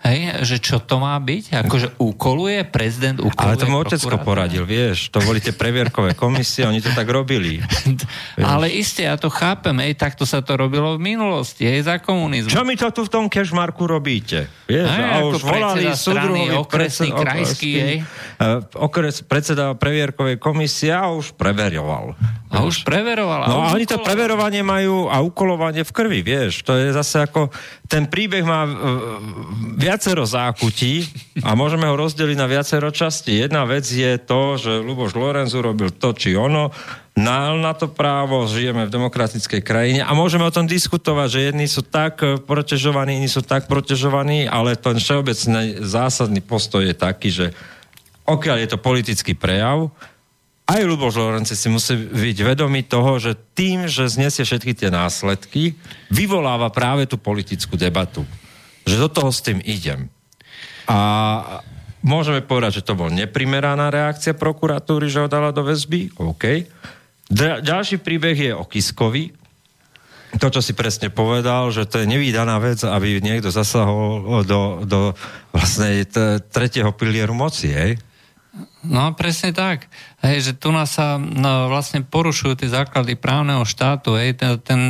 Hej, že čo to má byť? Akože úkoluje prezident, úkoluje Ale to mu otecko poradil, vieš. To boli tie previerkové komisie, oni to tak robili. *laughs* Ale isté, ja to chápem, hej, takto sa to robilo v minulosti, hej, za komunizmu. Čo mi to tu v tom kešmarku robíte? Vieš, Aj, a už volali súdruhovi, okresný, predseda- krajský, hej. eh, okres, predseda previerkovej komisie a už preveroval. A už preveroval. No a oni to preverovanie majú a ukolovanie v krvi, vieš. To je zase ako, ten príbeh má uh, viacero zákutí a môžeme ho rozdeliť na viacero časti. Jedna vec je to, že Luboš Lorenzu robil to či ono, nál na to právo, žijeme v demokratickej krajine a môžeme o tom diskutovať, že jedni sú tak protežovaní, iní sú tak protežovaní, ale ten všeobecný zásadný postoj je taký, že okiaľ je to politický prejav, aj Luboš Lorenci si musí byť vedomý toho, že tým, že znesie všetky tie následky, vyvoláva práve tú politickú debatu. Že do toho s tým idem. A môžeme povedať, že to bol neprimeraná reakcia prokuratúry, že ho dala do väzby. OK. D- ďalší príbeh je o Kiskovi. To, čo si presne povedal, že to je nevýdaná vec, aby niekto zasahol do, do vlastne t- tretieho pilieru moci, hej? No presne tak. Hej, že tu nás sa no, vlastne porušujú tie základy právneho štátu. Hej, ten, ten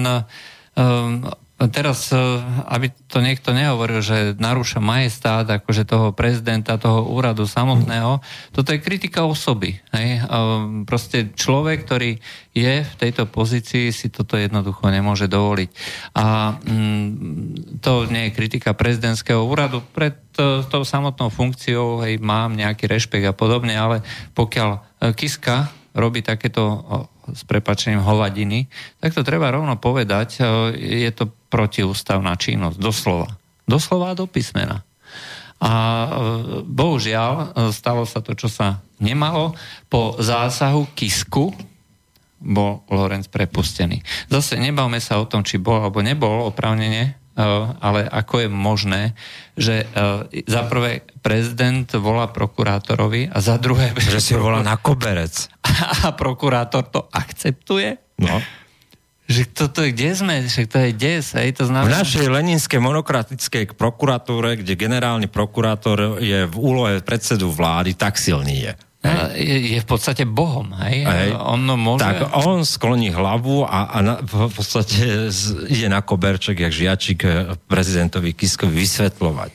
um, teraz, uh, aby to niekto nehovoril, že narúša majestát akože toho prezidenta, toho úradu samotného, toto je kritika osoby. Hej. Um, proste človek, ktorý je v tejto pozícii, si toto jednoducho nemôže dovoliť. A mm, to nie je kritika prezidentského úradu. Pred uh, tou samotnou funkciou hej, mám nejaký rešpekt a podobne, ale pokiaľ Kiska robí takéto s prepačením hovadiny, tak to treba rovno povedať, je to protiústavná činnosť, doslova. Doslova do písmena. A e, bohužiaľ e, stalo sa to, čo sa nemalo. Po zásahu Kisku bol Lorenz prepustený. Zase nebavme sa o tom, či bol alebo nebol oprávnene, e, ale ako je možné, že za prvé prezident volá prokurátorovi a za druhé... Že si volá na koberec. *laughs* A prokurátor to akceptuje? No. Že toto kde sme? Že to je des, hej, to V znamená... našej leninskej monokratickej prokuratúre, kde generálny prokurátor je v úlohe predsedu vlády, tak silný je. Je, je v podstate Bohom, hej? Hej. On môže... Tak on skloní hlavu a, a na, v podstate ide na koberček, jak žiačik eh, prezidentovi Kiskovi vysvetľovať.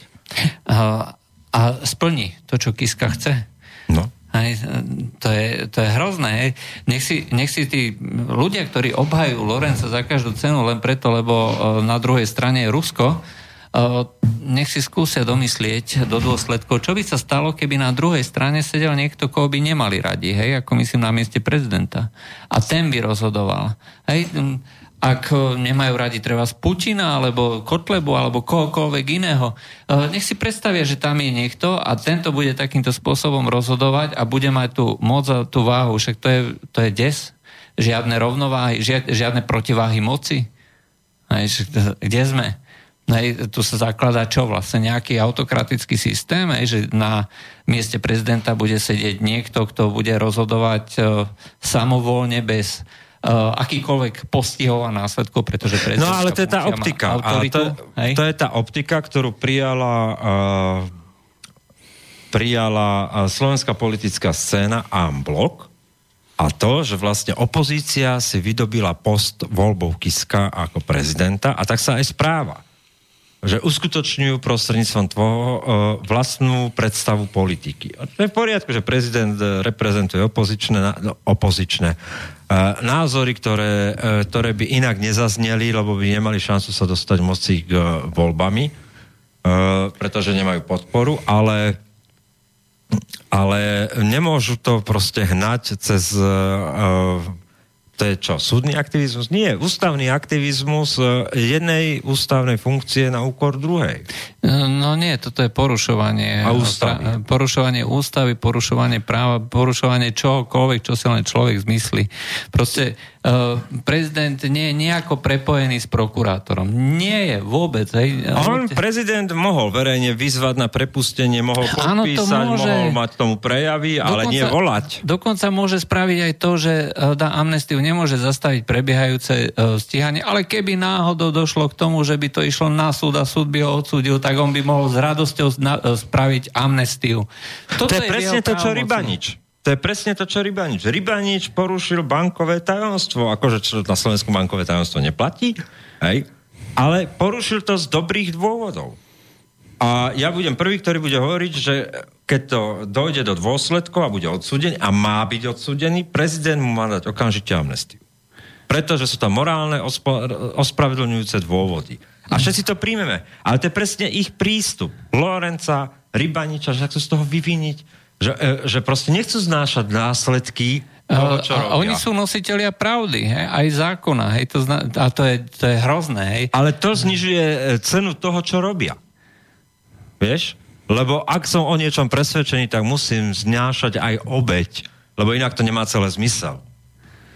a, a splní to, čo Kiska chce. Hej, to, je, to je hrozné. Hej. Nech, si, nech si tí ľudia, ktorí obhajú Lorenza za každú cenu len preto, lebo e, na druhej strane je Rusko, e, nech si skúsia domyslieť do dôsledkov, čo by sa stalo, keby na druhej strane sedel niekto, koho by nemali radi, hej, ako myslím na mieste prezidenta. A ten by rozhodoval. Hej, ak e, nemajú radi treba z Putina, alebo Kotlebu, alebo kohokoľvek iného. E, Nech si predstavia, že tam je niekto a tento bude takýmto spôsobom rozhodovať a bude mať tú moc a tú váhu. Však to je, to je des. Žiadne rovnováhy, žia- žiadne protiváhy moci. Kde sme? Tu sa zakladá čo vlastne nejaký autokratický systém, že na mieste prezidenta bude sedieť niekto, kto bude rozhodovať e, samovolne bez akýkoľvek postihov a následkov, pretože No ale to je tá optika. A to, to je tá optika, ktorú prijala uh, prijala uh, slovenská politická scéna Amblok a to, že vlastne opozícia si vydobila post voľbou Kiska ako prezidenta a tak sa aj správa že uskutočňujú prostredníctvom tvojho uh, vlastnú predstavu politiky. A to je v poriadku, že prezident uh, reprezentuje opozičné, no, opozičné uh, názory, ktoré, ktoré by inak nezazneli, lebo by nemali šancu sa dostať moci k voľbami, pretože nemajú podporu, ale ale nemôžu to proste hnať cez to je čo, súdny aktivizmus? Nie, ústavný aktivizmus uh, jednej ústavnej funkcie na úkor druhej. No nie, toto je porušovanie A ústavy. pra- porušovanie ústavy, porušovanie práva, porušovanie čohokoľvek, čo si len človek zmyslí. Proste prezident nie je nejako prepojený s prokurátorom. Nie je vôbec. Hej. On, prezident, mohol verejne vyzvať na prepustenie, mohol podpísať, môže. mohol mať tomu prejavy, ale nie volať. Dokonca môže spraviť aj to, že e, dá amnestiu, nemôže zastaviť prebiehajúce e, stíhanie, ale keby náhodou došlo k tomu, že by to išlo na súd a súd by ho odsúdil, tak on by mohol s radosťou spraviť amnestiu. Toto to je v presne to, čo. Rybanič. To je presne to, čo Rybanič. Rybanič porušil bankové tajomstvo. Akože čo na Slovensku bankové tajomstvo neplatí, hej? ale porušil to z dobrých dôvodov. A ja budem prvý, ktorý bude hovoriť, že keď to dojde do dôsledkov a bude odsúdený, a má byť odsúdený, prezident mu má dať okamžite amnestiu. Pretože sú tam morálne ospo- ospravedlňujúce dôvody. A všetci to príjmeme. Ale to je presne ich prístup. Lorenca, Rybaniča, že sa chcú z toho vyviniť, že, e, že proste nechcú znášať následky toho, čo robia. oni sú nositeľia pravdy, hej, aj zákona, hej, to zna, a to je, to je hrozné, hej. Ale to znižuje e, cenu toho, čo robia. Vieš? Lebo ak som o niečom presvedčený, tak musím znášať aj obeď, lebo inak to nemá celé zmysel.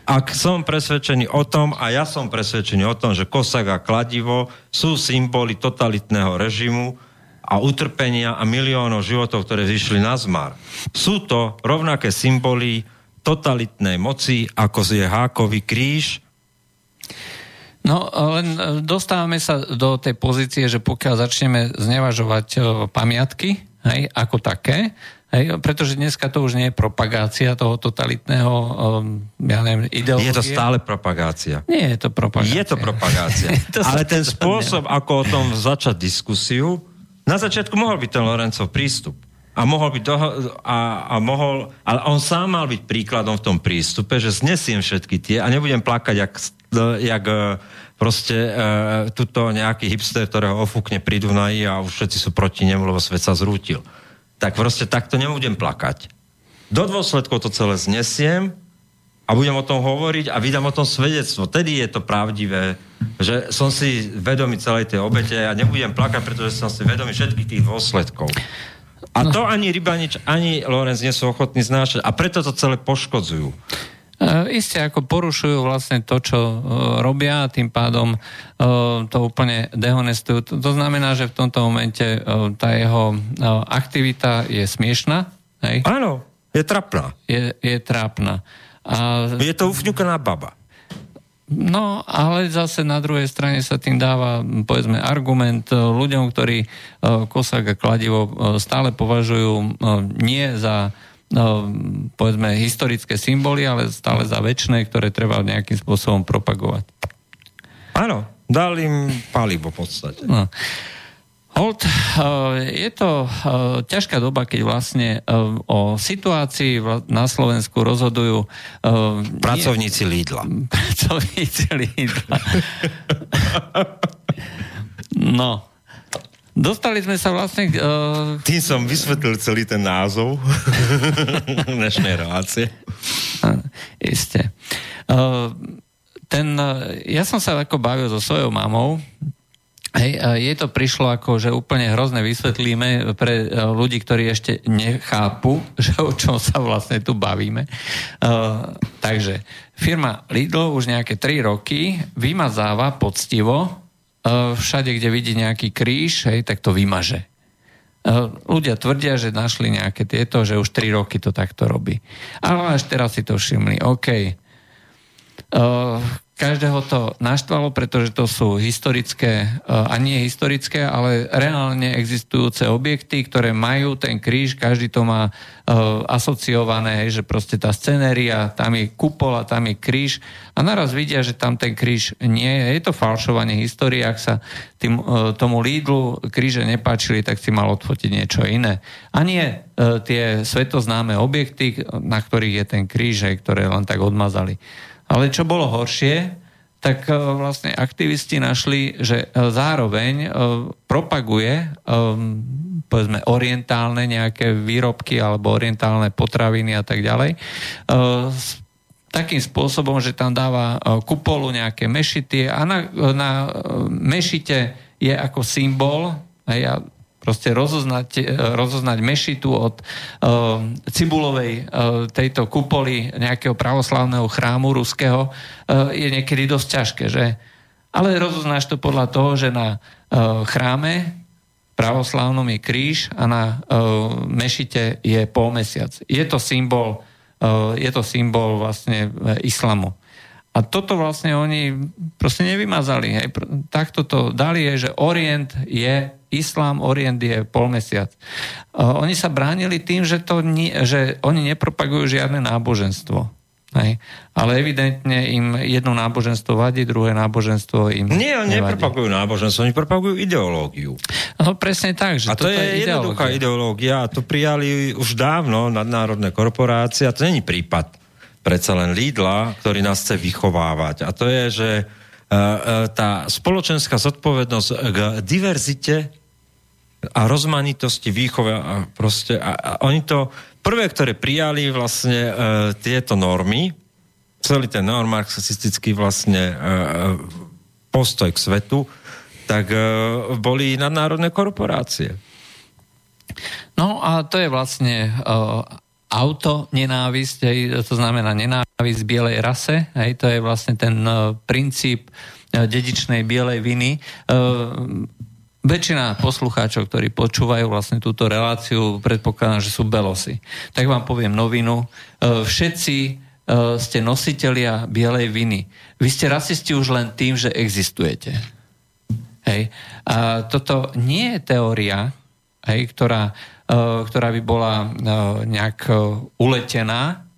Ak som presvedčený o tom, a ja som presvedčený o tom, že Kosak a Kladivo sú symboly totalitného režimu a utrpenia a miliónov životov, ktoré vyšli na zmar. Sú to rovnaké symboly totalitnej moci, ako je Hákový kríž, No, len e, dostávame sa do tej pozície, že pokiaľ začneme znevažovať e, pamiatky, hej, ako také, hej, pretože dneska to už nie je propagácia toho totalitného, um, ja neviem, ideológie. je to stále propagácia. Nie je to propagácia. Je to propagácia. *laughs* To Ale ten spôsob, ako o tom začať diskusiu, na začiatku mohol byť ten Lorencov prístup. A mohol byť doho- a, a mohol, ale on sám mal byť príkladom v tom prístupe, že znesiem všetky tie a nebudem plakať, jak, jak e, proste e, tuto nejaký hipster, ktorého ofúkne pri Dunaji a už všetci sú proti nemu, lebo svet sa zrútil. Tak proste takto nebudem plakať. Do dôsledkov to celé znesiem a budem o tom hovoriť a vydám o tom svedectvo. Tedy je to pravdivé, že som si vedomý celej tej obete a nebudem plakať, pretože som si vedomý všetkých tých dôsledkov. A to ani Rybanič, ani Lorenz nie sú ochotní znášať a preto to celé poškodzujú. E, Isté ako porušujú vlastne to, čo e, robia a tým pádom e, to úplne dehonestujú. To, to znamená, že v tomto momente e, tá jeho e, aktivita je smiešná, hej? Áno, je trapná. Je, je trápna. A, Je to ufňukaná baba. no, ale zase na druhej strane sa tým dáva, povedzme, argument e, ľuďom, ktorí e, Kosak a Kladivo e, stále považujú nie za povedzme, historické symboly, ale stále za väčšie, ktoré treba nejakým spôsobom propagovať. Áno, dal im palivo v podstate. No. Hold, eh, je to eh, ťažká doba, keď vlastne eh, o situácii na Slovensku rozhodujú nie- Pracovníci Lidla. *laughs* pracovníci Lidla. No. Dostali sme sa vlastne... Uh, Tým som vysvetlil celý ten názov *laughs* dnešnej relácie. Isté. Uh, ten, ja som sa ako bavil so svojou mamou, Hej, jej to prišlo ako, že úplne hrozne vysvetlíme pre uh, ľudí, ktorí ešte nechápu, *laughs* že o čom sa vlastne tu bavíme. Uh, takže firma Lidl už nejaké 3 roky vymazáva poctivo uh, všade, kde vidí nejaký kríž, hej, tak to vymaže. Uh, Ľudia tvrdia, že našli nejaké tieto, že už 3 roky to takto robí. Ale až teraz si to všimli. OK. Uh, každého to naštvalo, pretože to sú historické, uh, a nie historické, ale reálne existujúce objekty, ktoré majú ten kríž, každý to má uh, asociované, že proste tá scenéria, tam je kupola, tam je kríž a naraz vidia, že tam ten kríž nie je. Je to falšovanie histórie, ak sa tým, tomu Lidlu kríže nepáčili, tak si mal odfotiť niečo iné. A nie tie svetoznáme objekty, na ktorých je ten kríž, ktoré len tak odmazali. Ale čo bolo horšie, tak e, vlastne aktivisti našli, že e, zároveň e, propaguje povedzme orientálne nejaké výrobky alebo orientálne potraviny a tak ďalej takým spôsobom, že tam dáva kupolu nejaké mešity a na, na mešite je ako symbol hej, a Proste rozoznať, e, rozoznať mešitu od uh, cibulovej uh, tejto kupoly nejakého pravoslavného chrámu ruského uh, je niekedy dosť ťažké, že? Ale rozoznáš to podľa toho, že na uh, chráme pravoslavnom je kríž a na uh, mešite je polmesiac. Je to symbol, uh, je to symbol vlastne islamu. A toto vlastne oni proste nevymazali. Hej. Takto to dali je, že Orient je islám, Orient je polmesiac. Uh, oni sa bránili tým, že, to nie, že oni nepropagujú žiadne náboženstvo. Hej. Ale evidentne im jedno náboženstvo vadí, druhé náboženstvo im Nie, oni nevadí. nepropagujú náboženstvo, oni propagujú ideológiu. No presne tak. Že A to toto je jednoduchá ideológia a to prijali už dávno nadnárodné korporácie a to není prípad predsa len Lidla, ktorý nás chce vychovávať. A to je, že uh, uh, tá spoločenská zodpovednosť k diverzite a rozmanitosti výchove a proste a, a oni to prvé, ktoré prijali vlastne uh, tieto normy, celý ten neomarxistický vlastne uh, postoj k svetu, tak uh, boli nadnárodné korporácie. No a to je vlastne uh, auto nenávisť, hej, to znamená nenávisť bielej rase, hej, to je vlastne ten uh, princíp uh, dedičnej bielej viny. Uh, väčšina poslucháčov, ktorí počúvajú vlastne túto reláciu, predpokladám, že sú belosy. Tak vám poviem novinu. Uh, všetci uh, ste nositelia bielej viny. Vy ste rasisti už len tým, že existujete. Hej. A toto nie je teória, hej, ktorá Eh, ktorá by bola eh, nejak eh, uletená.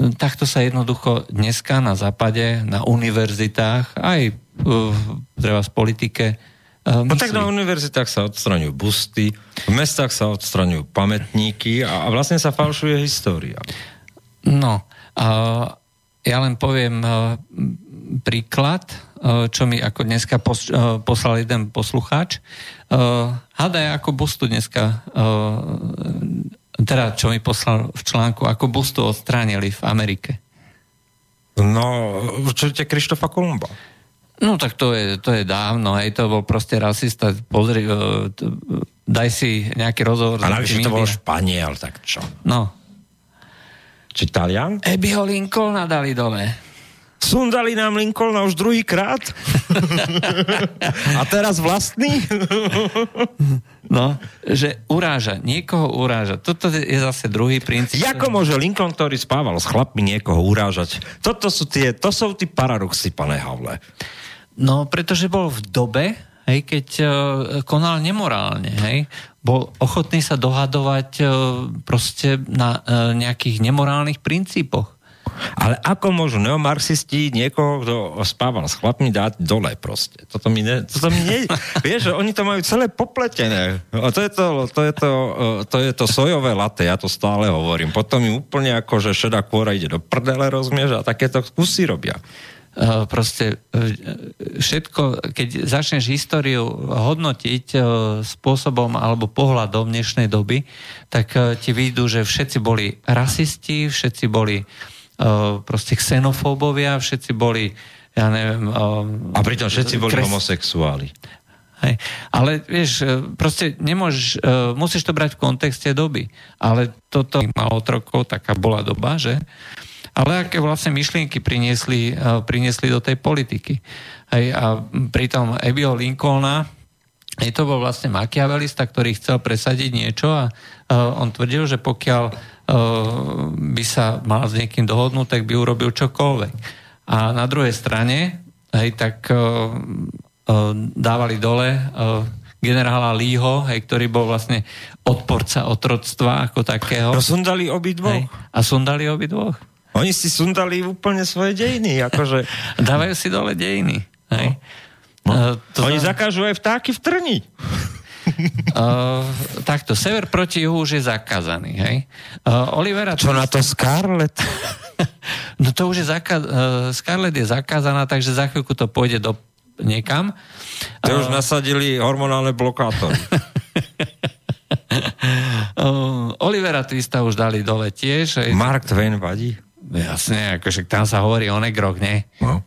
Takto sa jednoducho dneska na západe, na univerzitách, aj treba v politike No tak na univerzitách sa odstraňujú busty, v mestách sa odstraňujú pamätníky a, a vlastne sa falšuje história. No, a ja len poviem príklad, čo mi ako dneska poslal jeden poslucháč. Uh, hádaj, ako bustu dneska, teda čo mi poslal v článku, ako bustu odstránili v Amerike. No, určite Krištofa Kolumba. No tak to je, to je dávno, hej, to bol proste rasista, pozri, daj si nejaký rozhovor. A navyše to bol Španiel, tak čo? No. Či Talian? Ebiho Lincolna dali dole. Sundali nám Lincolna už druhýkrát? *laughs* A teraz vlastný? *laughs* no, že uráža, niekoho uráža. Toto je zase druhý princíp. Ako môže Lincoln, ktorý spával s chlapmi, niekoho urážať? Toto sú tie, to sú tí paradoxy, pane Havle. No, pretože bol v dobe, hej, keď uh, konal nemorálne, hej, bol ochotný sa dohadovať uh, proste na uh, nejakých nemorálnych princípoch. Ale ako môžu neomarxisti niekoho, kto spával s chlapmi, dať dole proste? Toto mi ne... Toto mi ne *laughs* vieš, oni to majú celé popletené. A to je to, to, je to, to, je to sojové latte, ja to stále hovorím. Potom im úplne ako, že šedá kôra ide do prdele, rozumieš? A takéto kusy robia. Uh, proste uh, všetko, keď začneš históriu hodnotiť uh, spôsobom alebo pohľadom dnešnej doby, tak ti vidú, že všetci boli rasisti, všetci boli proste xenofóbovia, všetci boli, ja neviem... A pritom všetci boli kres... homosexuáli. Hej. Ale vieš, proste nemôžeš, musíš to brať v kontexte doby. Ale toto malo otrokov, taká bola doba, že? Ale aké vlastne myšlienky priniesli, priniesli do tej politiky. Hej. A pritom Ebio Lincolna, je to bol vlastne makiavelista, ktorý chcel presadiť niečo a on tvrdil, že pokiaľ by sa mal s niekým dohodnúť, tak by urobil čokoľvek. A na druhej strane, hej, tak dávali dole generála Lího, hej, ktorý bol vlastne odporca otroctva ako takého. No sundali obidvoch. A sundali obidvoch. Oni si sundali úplne svoje dejiny, akože... *laughs* Dávajú si dole dejiny. Hej. No. No. To Oni zakážu aj vtáky v trni. Uh, takto, sever proti juhu už je zakázaný, hej? Uh, Olivera... Čo na to Scarlett? *laughs* no to už je zakázané, uh, Scarlett je zakázaná, takže za chvíľku to pôjde do niekam. To uh, už nasadili hormonálne blokátory. uh, *laughs* Olivera Twista už dali dole tiež. Mark Twain vadí? Jasne, akože tam sa hovorí o negroch, nie? No.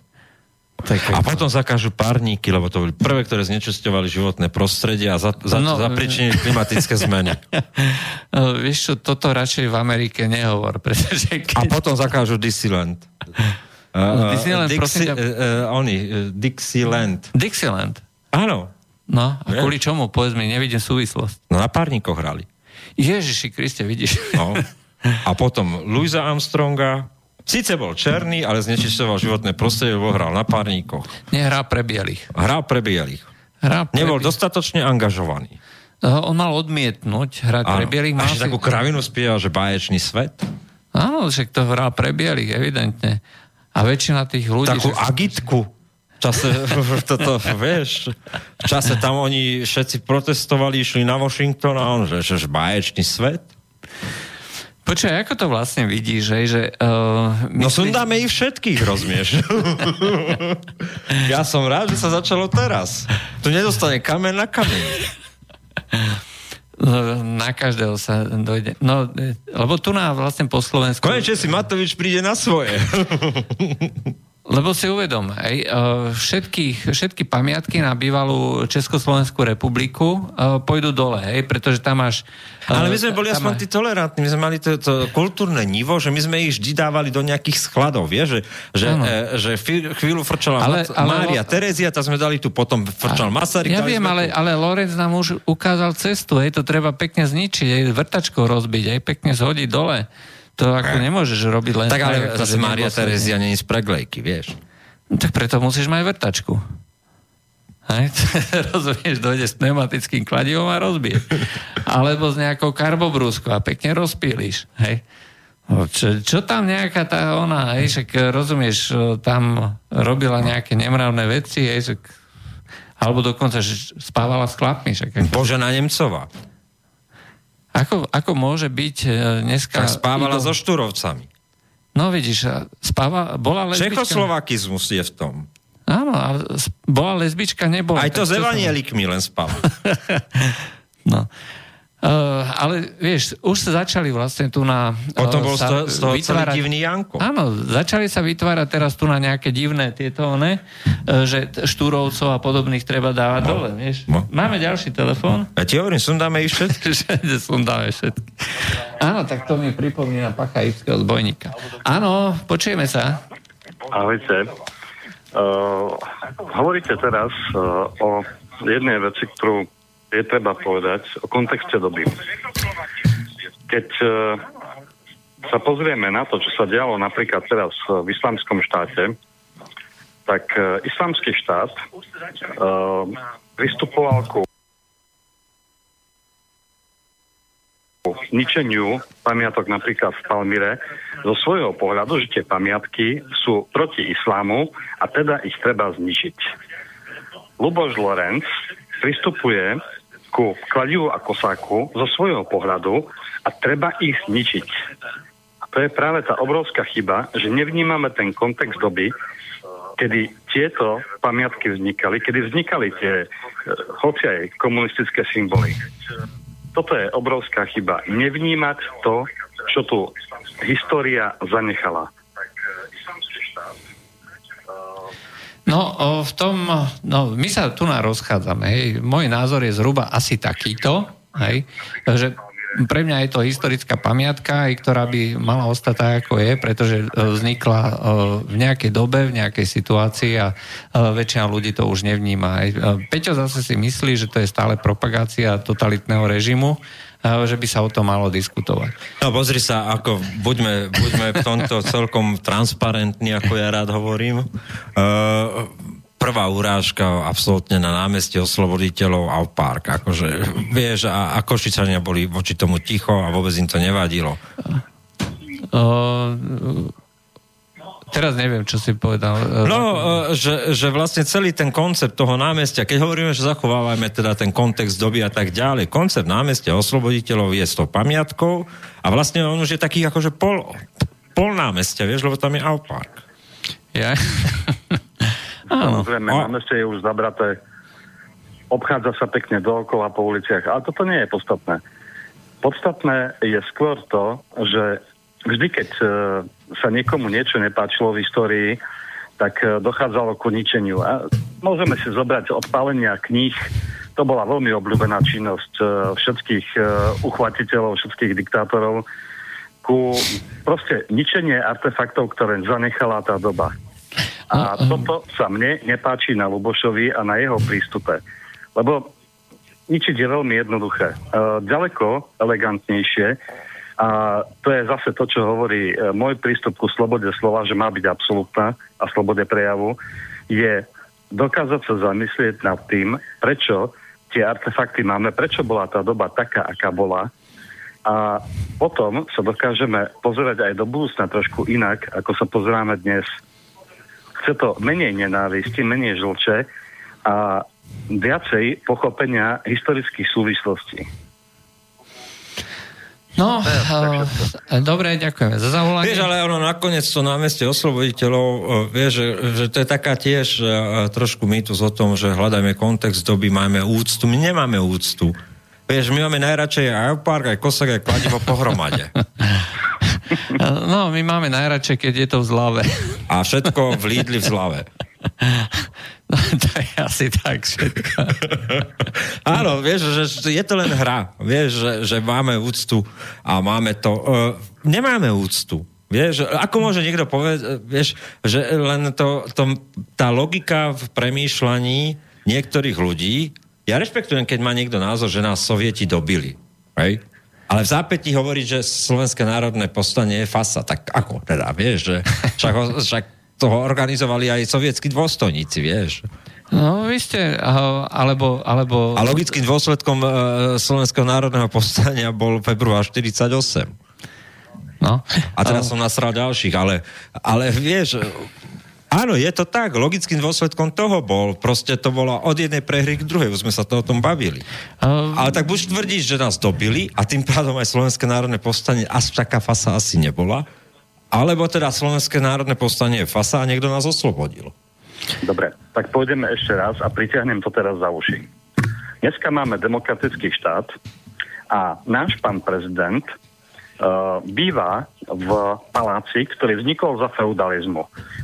A potom zakážu párníky, lebo to boli prvé, ktoré znečisťovali životné prostredie a za, za, No, no, zapričinili klimatické zmeny. Uh, *laughs* vieš čo, toto radšej v Amerike nehovor, pretože A keď... potom zakážu Disneyland. Uh, Disneyland, prosím ťa- uh, oni, uh, Dixieland. Dixieland. Áno, No, a kvôli čomu? Povedz mi, nevidím súvislosť. no na párnikoch hrali. Ježiši Kriste, vidíš? No. A potom Louisa Armstronga, síce bol černý, ale znečisťoval životné prostredie, lebo hral na párnikoch. Nehrá pre bielých. Hral pre bielých. Hrá pre Nebol bielých. dostatočne angažovaný. Uh, On mal odmietnúť hrať pre bielých. A Mal ešte si... takú kravinu spieval, že báječný svet. Áno, však to hral pre bielých, evidentne. A väčšina tých ľudí... Takú že- agitku. V čase, *laughs* toto, vieš, v čase tam oni všetci protestovali, išli na Washington a on, že, že báječný svet. Počkaj, ako to vlastne vidíš, že... že uh, No sundáme ich všetkých, rozumieš? *laughs* ja som rád, že sa začalo teraz. Tu nedostane kamen na kameň. No, Na každého sa dojde. No, e, lebo tu na vlastne po Slovensku... Konečne si Matovič príde na svoje. *laughs* Lebo si uvedom, hej, uh, všetky, všetky pamiatky na bývalú Československú republiku uh, pôjdu dole, hej, pretože tam máš... uh, Ale my sme boli aspoň tí tolerantní, my sme mali to, to kultúrne nivo, že my sme ich vždy dávali do nejakých skladov, vieš, že, že, e, že chvíľu, frčala Ale- ale, Mária Terezia, tá sme dali tu potom frčal Masaryk. Ja viem, ale, ale Lorenz nám už ukázal cestu, hej, to treba pekne zničiť, hej, vrtačkou rozbiť, hej, pekne zhodiť dole. To ako nemôžeš robiť len... Tak ale ako že zase Mária nemyslenie. Terezia není z preglejky, vieš. No, Tak preto musíš mať vrtačku. Hej? *laughs* Rozumieš, dojde s pneumatickým kladivom a rozbije. Alebo s nejakou karbobrúskou a pekne rozpíliš. Hej? No, Čo, čo tam nejaká tá ona, hej, však rozumieš, tam robila nejaké nemravné veci, hej, však, alebo dokonca že spávala s chlapmi. Však, ako, Božena Nemcová. Ako, ako môže byť e, dneska... Tak spávala idol- so Štúrovcami. No vidíš, a spáva, bola lesbička... Čechoslovakizmus je v tom. Áno, s- bola lesbička, nebola. Aj to s evanielikmi len spala. *laughs* No. Uh, ale vieš, už sa začali vlastne tu na... Potom uh, bol z sa toho, z toho celý vytvárať- divný Janko. Áno, začali sa vytvárať teraz tu na nejaké divné tieto one, uh, že štúrovcov a podobných treba dávať No. dole, vieš. No. Máme ďalší telefón. Ja ti hovorím, sundáme ich všetky. *laughs* Sundáme všetky. Áno, tak to mi pripomína pacha ipského zbojníka. Áno, počujeme sa. Ahojte. Uh, hovoríte teraz uh, o jednej veci, ktorú je treba povedať, o kontexte doby. Keď uh, sa pozrieme na to, čo sa dialo napríklad teraz v islamskom štáte, tak uh, islamský štát uh, pristupoval ku ničeniu pamiatok napríklad v Palmyre zo svojho pohľadu, že tie pamiatky sú proti islámu a teda ich treba zničiť. Luboš Lorenz pristupuje ku kladivu a kosáku zo svojho pohľadu a treba ich zničiť. A to je práve tá obrovská chyba, že nevnímame ten kontext doby, kedy tieto pamiatky vznikali, kedy vznikali tie, e, hoci aj komunistické symboly. Toto je obrovská chyba. Nevnímať to, čo tu história zanechala. No, v tom, no, my sa tu na rozchádzame, hej. Môj názor je zhruba asi takýto, hej, že pre mňa je to historická pamiatka, aj ktorá by mala ostať tak, ako je, pretože e, vznikla e, v nejakej dobe, v nejakej situácii a e, väčšina ľudí to už nevníma. Peťo zase si myslí, že to je stále propagácia totalitného režimu, že by sa o tom malo diskutovať. No pozri sa, ako buďme, buďme v tomto celkom transparentní, ako ja rád hovorím. Uh, prvá urážka absolútne na námestie osloboditeľov a park. Akože, vieš, a, a Košičania boli voči tomu ticho a vôbec im to nevadilo. Uh, teraz neviem, čo si povedal. E, No, uh, že, že vlastne celý ten koncept toho námestia, keď hovoríme, že zachovávame teda ten kontext doby a tak ďalej, koncept námestia osloboditeľov je s tou pamiatkou a vlastne on už je taký akože pol, pol námestia, vieš, lebo tam je Alpark. Ja? *laughs* Áno. Samozrejme, A- námestie je už zabraté. Obchádza sa pekne dookola po uliciach, ale toto nie je podstatné. Podstatné je skôr to, že vždy, keď e, sa niekomu niečo nepáčilo v histórii, tak e, dochádzalo ku ničeniu. A môžeme si zobrať odpálenia kníh, to bola veľmi obľúbená činnosť e, všetkých e, uchvatiteľov, všetkých diktátorov, ku proste ničenie artefaktov, ktoré zanechala tá doba. A toto sa mne nepáči na Lubošovi a na jeho prístupe. Lebo ničiť je veľmi jednoduché. Ďaleko elegantnejšie a to je zase to, čo hovorí e, môj prístup ku slobode slova, že má byť absolútna a slobode prejavu, je dokázať sa zamyslieť nad tým, prečo tie artefakty máme, prečo bola tá doba taká, aká bola a potom sa dokážeme pozerať aj do budúcna trošku inak, ako sa pozeráme dnes. Chce to menej nenávisti, menej žlče a viacej pochopenia historických súvislostí. No, uh, dobre, ďakujeme za zavolanie. Vieš, ale ono nakoniec to námestie osloboditeľov, uh, vieš, že, že to je taká tiež uh, trošku mýtus o tom, že hľadajme kontext doby, máme úctu. My nemáme úctu. Vieš, my máme najradšej aj park, aj kosek, aj kladivo pohromade. *laughs* No, my máme najradšej, keď je to v zlave. A všetko v Lidli v zlave. *laughs* *laughs* To je asi tak všetko. *laughs* Áno, vieš, že je to len hra. Vieš, že, že máme úctu a máme to... Uh, nemáme úctu. Vieš, ako môže niekto povedať, vieš, že len to, to, tá logika v premýšľaní niektorých ľudí ja rešpektujem, keď má niekto názor, že nás sovieti dobili. Right? Ale v zápätí hovorí, že Slovenské národné povstanie je fasa. Tak ako teda, vieš, že *laughs* však, však toho organizovali aj sovietskí dôstojníci, vieš. No, vy ste, alebo... alebo... A logickým dôsledkom e, Slovenského národného povstania bol február 48. No. A teraz som nasral ďalších, ale, ale vieš, Áno, je to tak. Logickým dôsledkom toho bol. Proste to bolo od jednej prehry k druhej. Už sme sa to o tom bavili. Um... Ale tak buď tvrdíš, že nás dobili a tým pádom aj Slovenské národné povstanie až taká fasa asi nebola. Alebo teda Slovenské národné povstanie je fasa a niekto nás oslobodil. Dobre, tak pôjdeme ešte raz a pritiahnem to teraz za uši. Dneska máme demokratický štát a náš pán prezident uh, býva v paláci, ktorý vznikol za feudalizmu.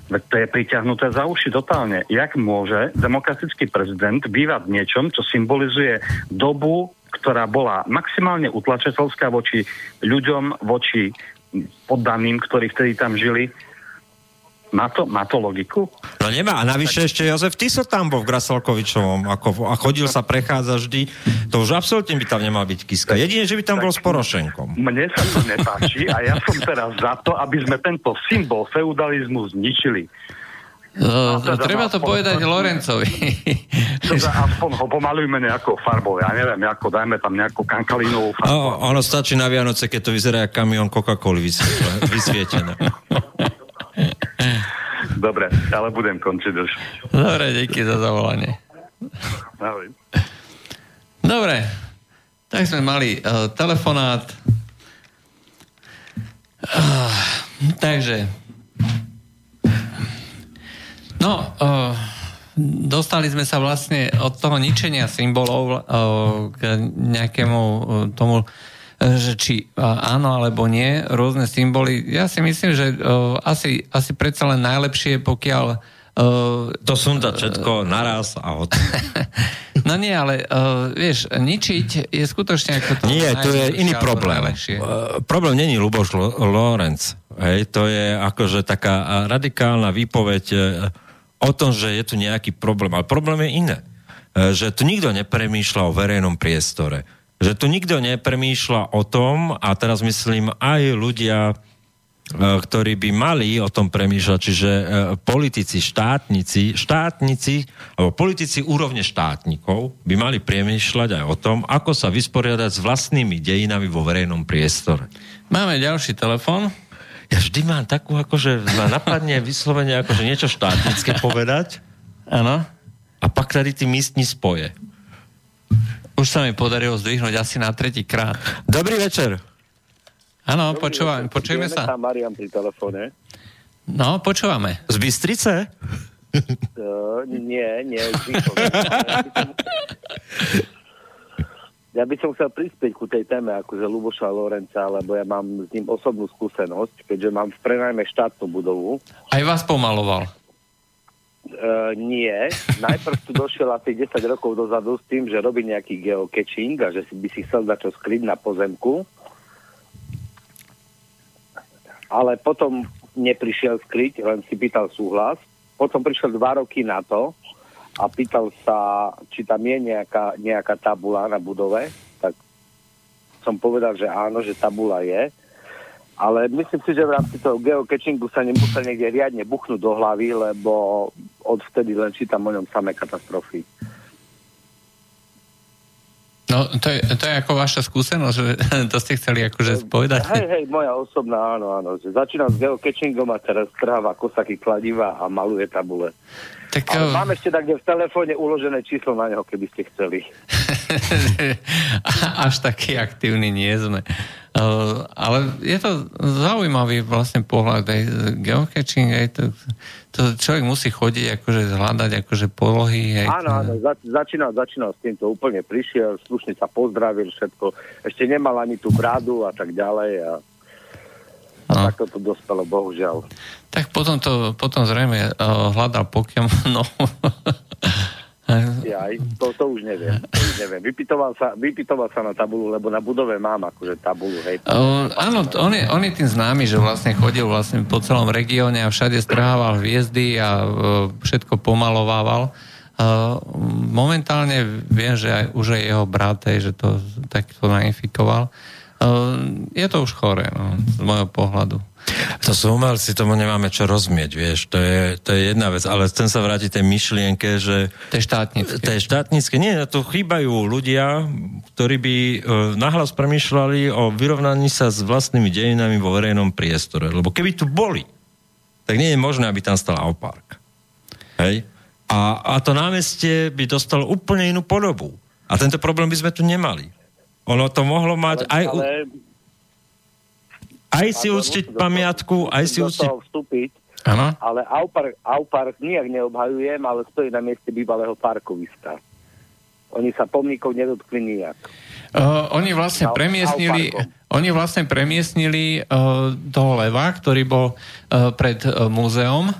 To je priťahnuté za uši totálne. Jak môže demokratický prezident bývať v niečom, čo symbolizuje dobu, ktorá bola maximálne utlačiteľská voči ľuďom, voči poddaným, ktorí vtedy tam žili, má to, má to logiku? No nemá. A navyše ešte Jozef Tiso tam bol v Grasalkovičovom ako, a chodil sa prechádza vždy. To už absolútne by tam nemal byť Kiska. Jedine, že by tam bol s Porošenkom. Mne sa to nepáči a ja som teraz za to, aby sme tento symbol feudalizmu zničili. No, teda treba to povedať Lorencovi. *laughs* Teda aspoň ho pomalujme nejakou farbou, ja neviem, ako dajme tam nejakú kankalínovú farbu. No, ono stačí na Vianoce, keď to vyzerá ako kamión Coca-Cola *laughs* vysvietené. *laughs* Dobre, ale budem končiť už. Dobre, díky za zavolanie. Ahoj. Dobre, tak sme mali uh, telefonát. Uh, takže no, uh, dostali sme sa vlastne od toho ničenia symbolov uh, k nejakému uh, tomu že či áno alebo nie, rôzne symboly. Ja si myslím, že uh, asi, asi predsa len najlepšie, pokiaľ Uh, to sundať všetko naraz a od... *laughs* no nie, ale uh, vieš, ničiť je skutočne ako to... Nie, to je iný problém. Uh, problém není Luboš L- Lorenz. Hej, to je akože taká radikálna výpoveď uh, o tom, že je tu nejaký problém. Ale problém je iné. Uh, že tu nikto nepremýšľa o verejnom priestore že tu nikto nepremýšľa o tom, a teraz myslím aj ľudia, e, ktorí by mali o tom premýšľať, čiže e, politici, štátnici, štátnici, alebo politici úrovne štátnikov by mali premýšľať aj o tom, ako sa vysporiadať s vlastnými dejinami vo verejnom priestore. Máme ďalší telefon. Ja vždy mám takú, akože ma napadne vyslovene akože niečo štátnické povedať. Áno. A pak tady tí místní spoje. Už sa mi podarilo zdvihnúť asi na tretí krát. Dobrý večer. Áno, počúvame, počujeme sa. Marian pri telefóne. No, počúvame. Z Bystrice? Uh, nie, nie. *laughs* Ja by som chcel prispieť ku tej téme akože Luboša Lorenca, lebo ja mám s ním osobnú skúsenosť, keďže mám v prenajme štátnu budovu. Aj vás pomaloval. Uh, nie. Najprv tu došiel asi 10 rokov dozadu s tým, že robí nejaký geocaching a že si by si chcel dať čo skryť na pozemku. Ale potom neprišiel skryť, len si pýtal súhlas. Potom prišiel dva roky na to a pýtal sa, či tam je nejaká, nejaká tabula na budove. Tak som povedal, že áno, že tabula je. Ale myslím si, že v rámci toho geocachingu sa nemusel niekde riadne buchnúť do hlavy, lebo odvtedy len čítam o ňom samé katastrofy. No, to je, to je ako vaša skúsenosť, že *laughs* to ste chceli akože spovedať. Hej, hej, moja osobná, áno, áno. Že začínam s geocachingom a teraz trháva kosaky kladiva a maluje tabule. Tak, Ale eh, mám ešte tak v telefóne uložené číslo na neho, keby ste chceli. Až taký aktívny nie sme. Uh, ale je to zaujímavý vlastne pohľad aj geocaching, aj to, to človek musí chodiť akože zhľadať akože polohy. Aj Áno, áno, zač- začínal, začínal s týmto úplne, prišiel, slušne sa pozdravil, všetko. Ešte nemal ani tú bradu a tak ďalej a, a No. takto to dospelo, bohužiaľ. Tak potom to, potom zrejme uh, hľadal Pokémonov. *laughs* Ja, aj, *laughs* to, to už neviem, to už neviem. Vypitoval sa, vypitoval sa na tabulu, lebo na budove mám akože tabulu, hej. Uh, áno, on je, on je tým známy, že vlastne chodil vlastne po celom regióne a všade strhával hviezdy a uh, všetko pomalovával. Uh, momentálne viem, že aj, už aj jeho brat, hej, že to takto nainfikoval. Uh, je to už chore, no, z môjho pohľadu. To sú umelci, tomu nemáme čo rozmieť, vieš, to je, to je jedna vec, ale chcem sa vrátiť tej myšlienke, že... To je štátnické. To je štátnické, nie, tu chýbajú ľudia, ktorí by e, nahlas premýšľali o vyrovnaní sa s vlastnými dejinami vo verejnom priestore, lebo keby tu boli, tak nie je možné, aby tam stal Aupark. Hej? A, a to námestie by dostalo úplne inú podobu. A tento problém by sme tu nemali. Ono to mohlo mať aj... u- ale, Aj si uctiť pamiatku, aj si uctiť... vstúpiť, Áno? ale Aupark, Aupark nijak neobhajujem, ale stojí na mieste bývalého parkoviska. Oni sa pomníkov nedotkli nijak. Uh, oni vlastne premiestnili, oni vlastne premiestnili uh, toho leva, ktorý bol uh, pred uh, múzeom,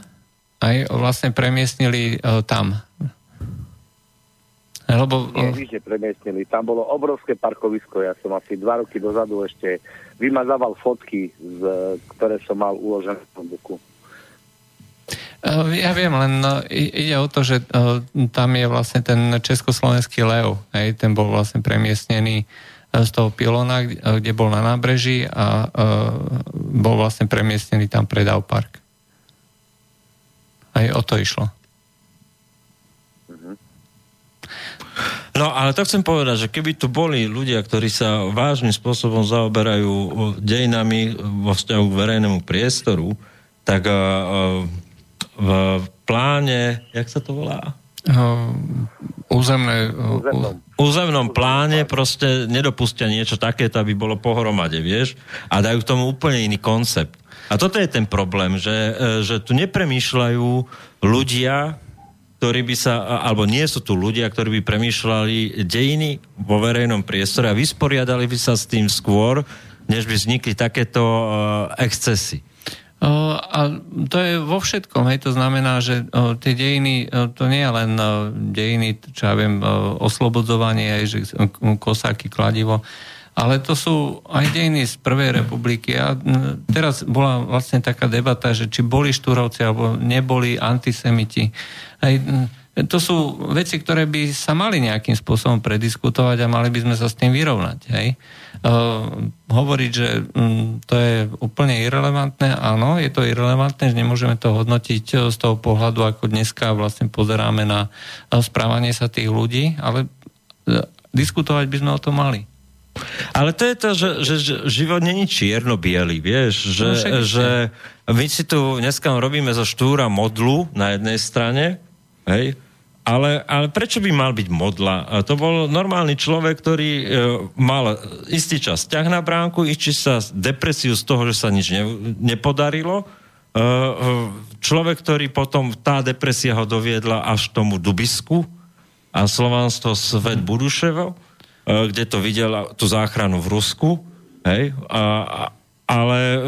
aj vlastne premiestnili uh, tam. Lebo, Nie, nič nepremiestnili. Tam bolo obrovské parkovisko. Ja som asi dva roky dozadu ešte vymazával fotky, z, ktoré som mal uložené v notebooku. Uh, Ja viem, len no, ide o to, že uh, tam je vlastne ten československý lev. Hej, ten bol vlastne premiestnený uh, z toho pilona, kde, bol na nábreží a bol vlastne premiestnený tam pred Park. Aj o to išlo. No, ale to chcem povedať, že keby tu boli ľudia, ktorí sa vážnym spôsobom zaoberajú o, dejinami vo vzťahu k verejnému priestoru, tak a, v pláne, jak sa to volá? Uh, územné... Uh, Územnom. územnom pláne proste nedopustia niečo takéto, aby bolo pohromade, vieš? A dajú k tomu úplne iný koncept. A toto je ten problém, že, že tu nepremýšľajú ľudia, ktorí by sa, alebo nie sú tu ľudia, ktorí by premýšľali dejiny vo verejnom priestore a vysporiadali by sa s tým skôr, než by vznikli takéto uh, excesy. A to je vo všetkom, hej, to znamená, že tie dejiny, to nie je len dejiny, čo ja viem, oslobodzovanie, aj, že kosáky, kladivo, ale to sú aj dejiny z Prvej republiky. A teraz bola vlastne taká debata, že či boli štúrovci alebo neboli antisemiti. Aj, to sú veci, ktoré by sa mali nejakým spôsobom prediskutovať a mali by sme sa s tým vyrovnať. Hej? Uh, hovoriť, že um, to je úplne irrelevantné, áno, je to irrelevantné, že nemôžeme to hodnotiť uh, z toho pohľadu, ako dneska vlastne pozeráme na uh, správanie sa tých ľudí, ale uh, diskutovať by sme o tom mali. Ale to je to, že, že, že život není čierno-biely, vieš, že, No isté. že my si tu dneska robíme zo štúra modlu na jednej strane, hej, ale, ale prečo by mal byť modla? A to bol normálny človek, ktorý e, mal istý čas ťah na bránku, istý čas depresiu z toho, že sa nič ne, nepodarilo. E, človek, ktorý potom, tá depresia ho doviedla až k tomu Dubisku a Slovanstvo svet Buduševo, kde to videl tú záchranu v Rusku, hej, a, ale e,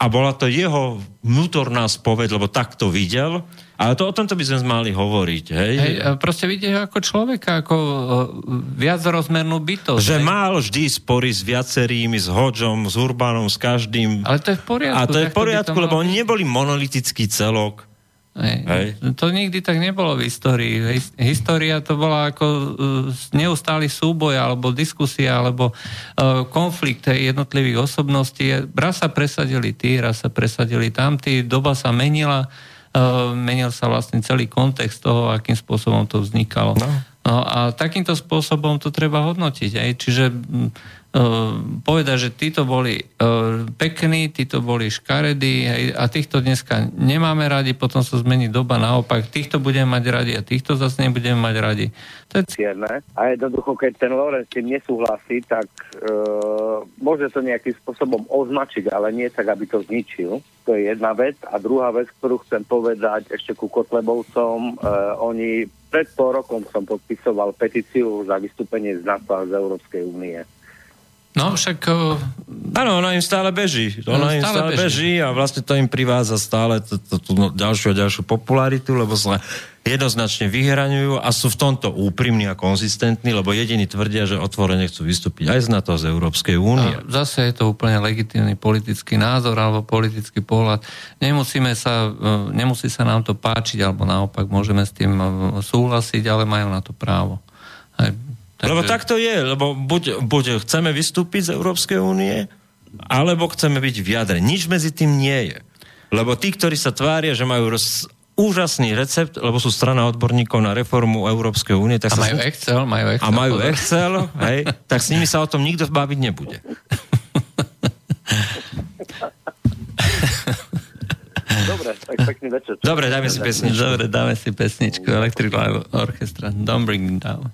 a bola to jeho vnútorná spoveď, lebo tak to videl. Ale to o tomto by sme mali hovoriť, hej? Hej, proste vidíte ho ako človeka, ako uh, viacrozmernú bytosť. že hej. mal vždy spory s viacerými, s Hodžom, s Urbanom, s každým. Ale to je v poriadku. A to je v poriadku, lebo oni neboli monolitický celok. Hej. Hej. To nikdy tak nebolo v histórii. His- História to bola ako uh, neustály súboj, alebo diskusia, alebo uh, konflikt jednotlivých osobností. Raz sa presadili tí, raz sa presadili tamtí, doba sa menila, uh, menil sa vlastne celý kontext toho, akým spôsobom to vznikalo. No. No a takýmto spôsobom to treba hodnotiť. Hej. Čiže povedať, že títo boli uh, pekní, títo boli škaredí a týchto dneska nemáme radi, potom sa zmení doba naopak, týchto budeme mať radi a týchto zase nebudeme mať radi. To je cierne. A jednoducho, keď ten Lorenz s tým nesúhlasí, tak e, môže to nejakým spôsobom označiť, ale nie tak, aby to zničil. To je jedna vec. A druhá vec, ktorú chcem povedať ešte ku Kotlebovcom, e, oni pred pol rokom som podpisoval petíciu za vystúpenie z NATO a z Európskej únie. No však uh, Áno, ona im stále beží. Ona im stále beží. a vlastne to im privádza stále tú, tú, tú no, ďalšiu a ďalšiu popularitu, lebo sa jednoznačne vyhraňujú a sú v tomto úprimní a konzistentní, lebo jediní tvrdia, že otvorene chcú vystúpiť aj z NATO, z Európskej únie. A zase je to úplne legitímny politický názor alebo politický pohľad. Nemusíme sa, e, nemusí sa nám to páčiť, alebo naopak môžeme s tým e, súhlasiť, ale majú na to právo. Aj, Lebo tak to je, lebo buď, buď chceme vystúpiť z Európskej únie, alebo chceme byť v jadre. Nič medzi tým nie je. Lebo tí, ktorí sa tvária, že majú roz, úžasný recept, lebo sú strana odborníkov na reformu Európskej únie, tak A sa majú s- Excel, majú Excel. a majú pozor. Excel, hej, tak s nimi sa o tom nikto baviť nebude. Dobre, tak pekný večer. Dobre, dajme si pesničku. Dobre, dáme si pesničku. Electric Live Orchestra. Don't bring me down.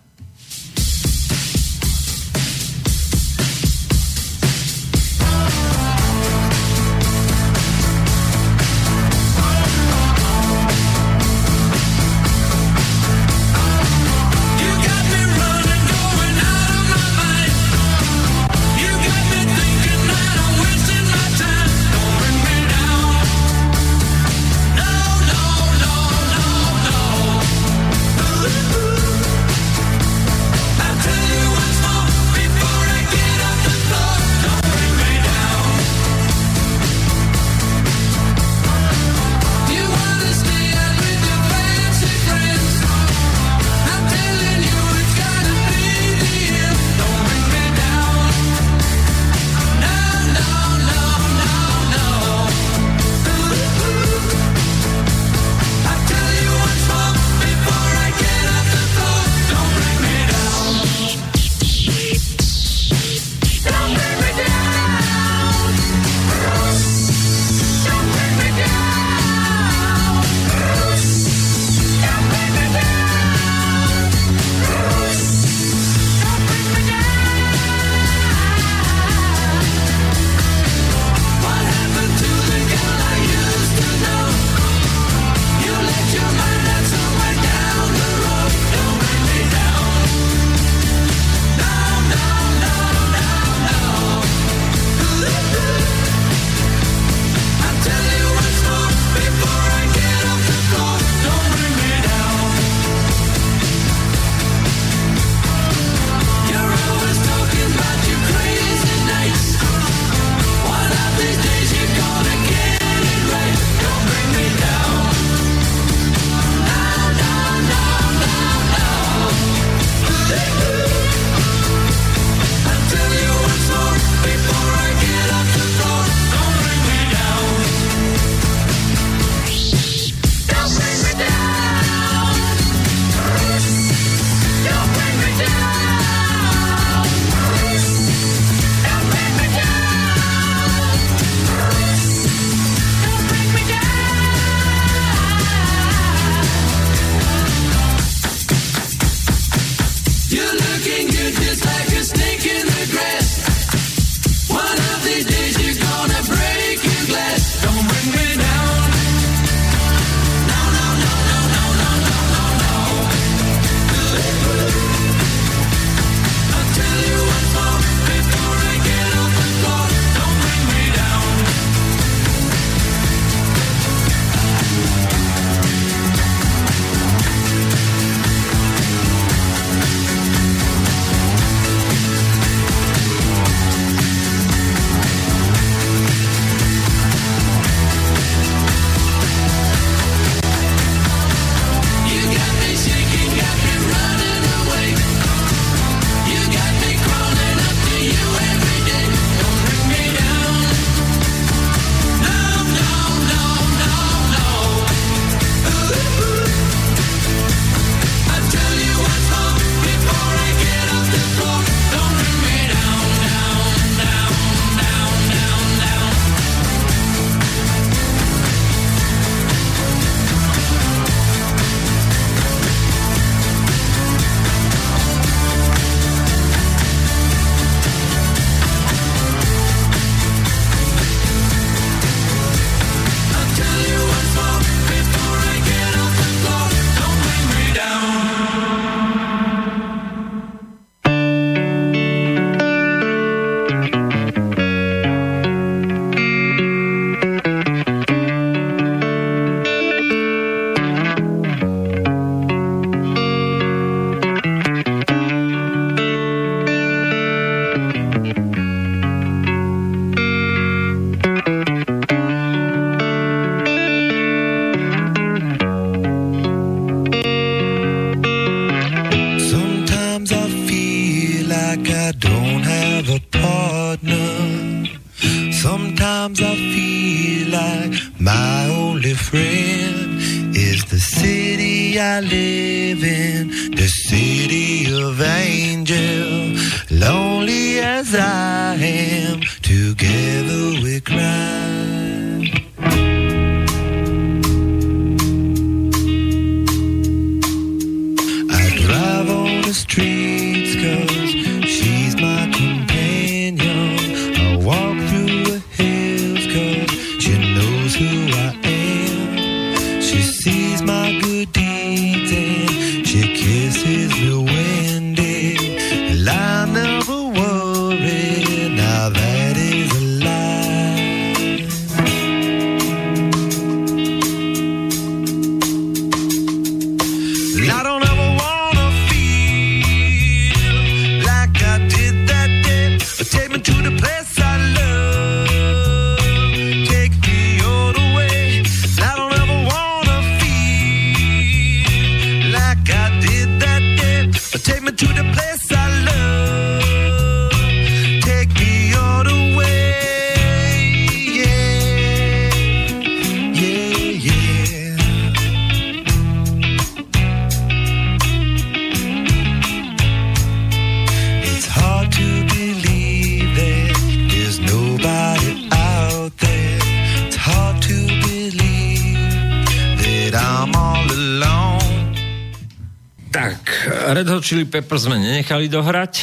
Chili Peppers sme nenechali dohrať.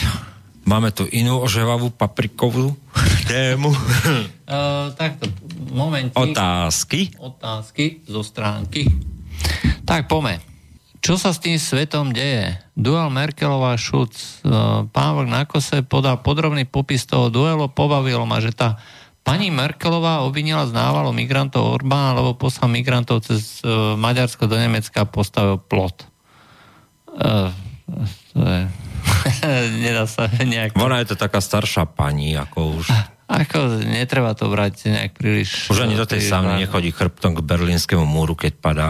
Máme tu inú oževavú paprikovú tému. Uh, *laughs* takto, momentík. Otázky. Otázky zo stránky. Tak, pome. Čo sa s tým svetom deje? Duel Merkelová Šuc. Uh, Pán Vlk na kose podal podrobný popis toho duelu. Pobavilo ma, že tá pani Merkelová obvinila z návalu migrantov Orbána, lebo poslal migrantov cez uh, Maďarsko do Nemecka a postavil plot. Uh, to je... *laughs* Nedá sa nejak... Ona je to taká staršia pani, ako už... Ako netreba to brať nejak príliš... Už ani do tej vážne. nechodí chrbtom k berlínskemu múru, keď padá.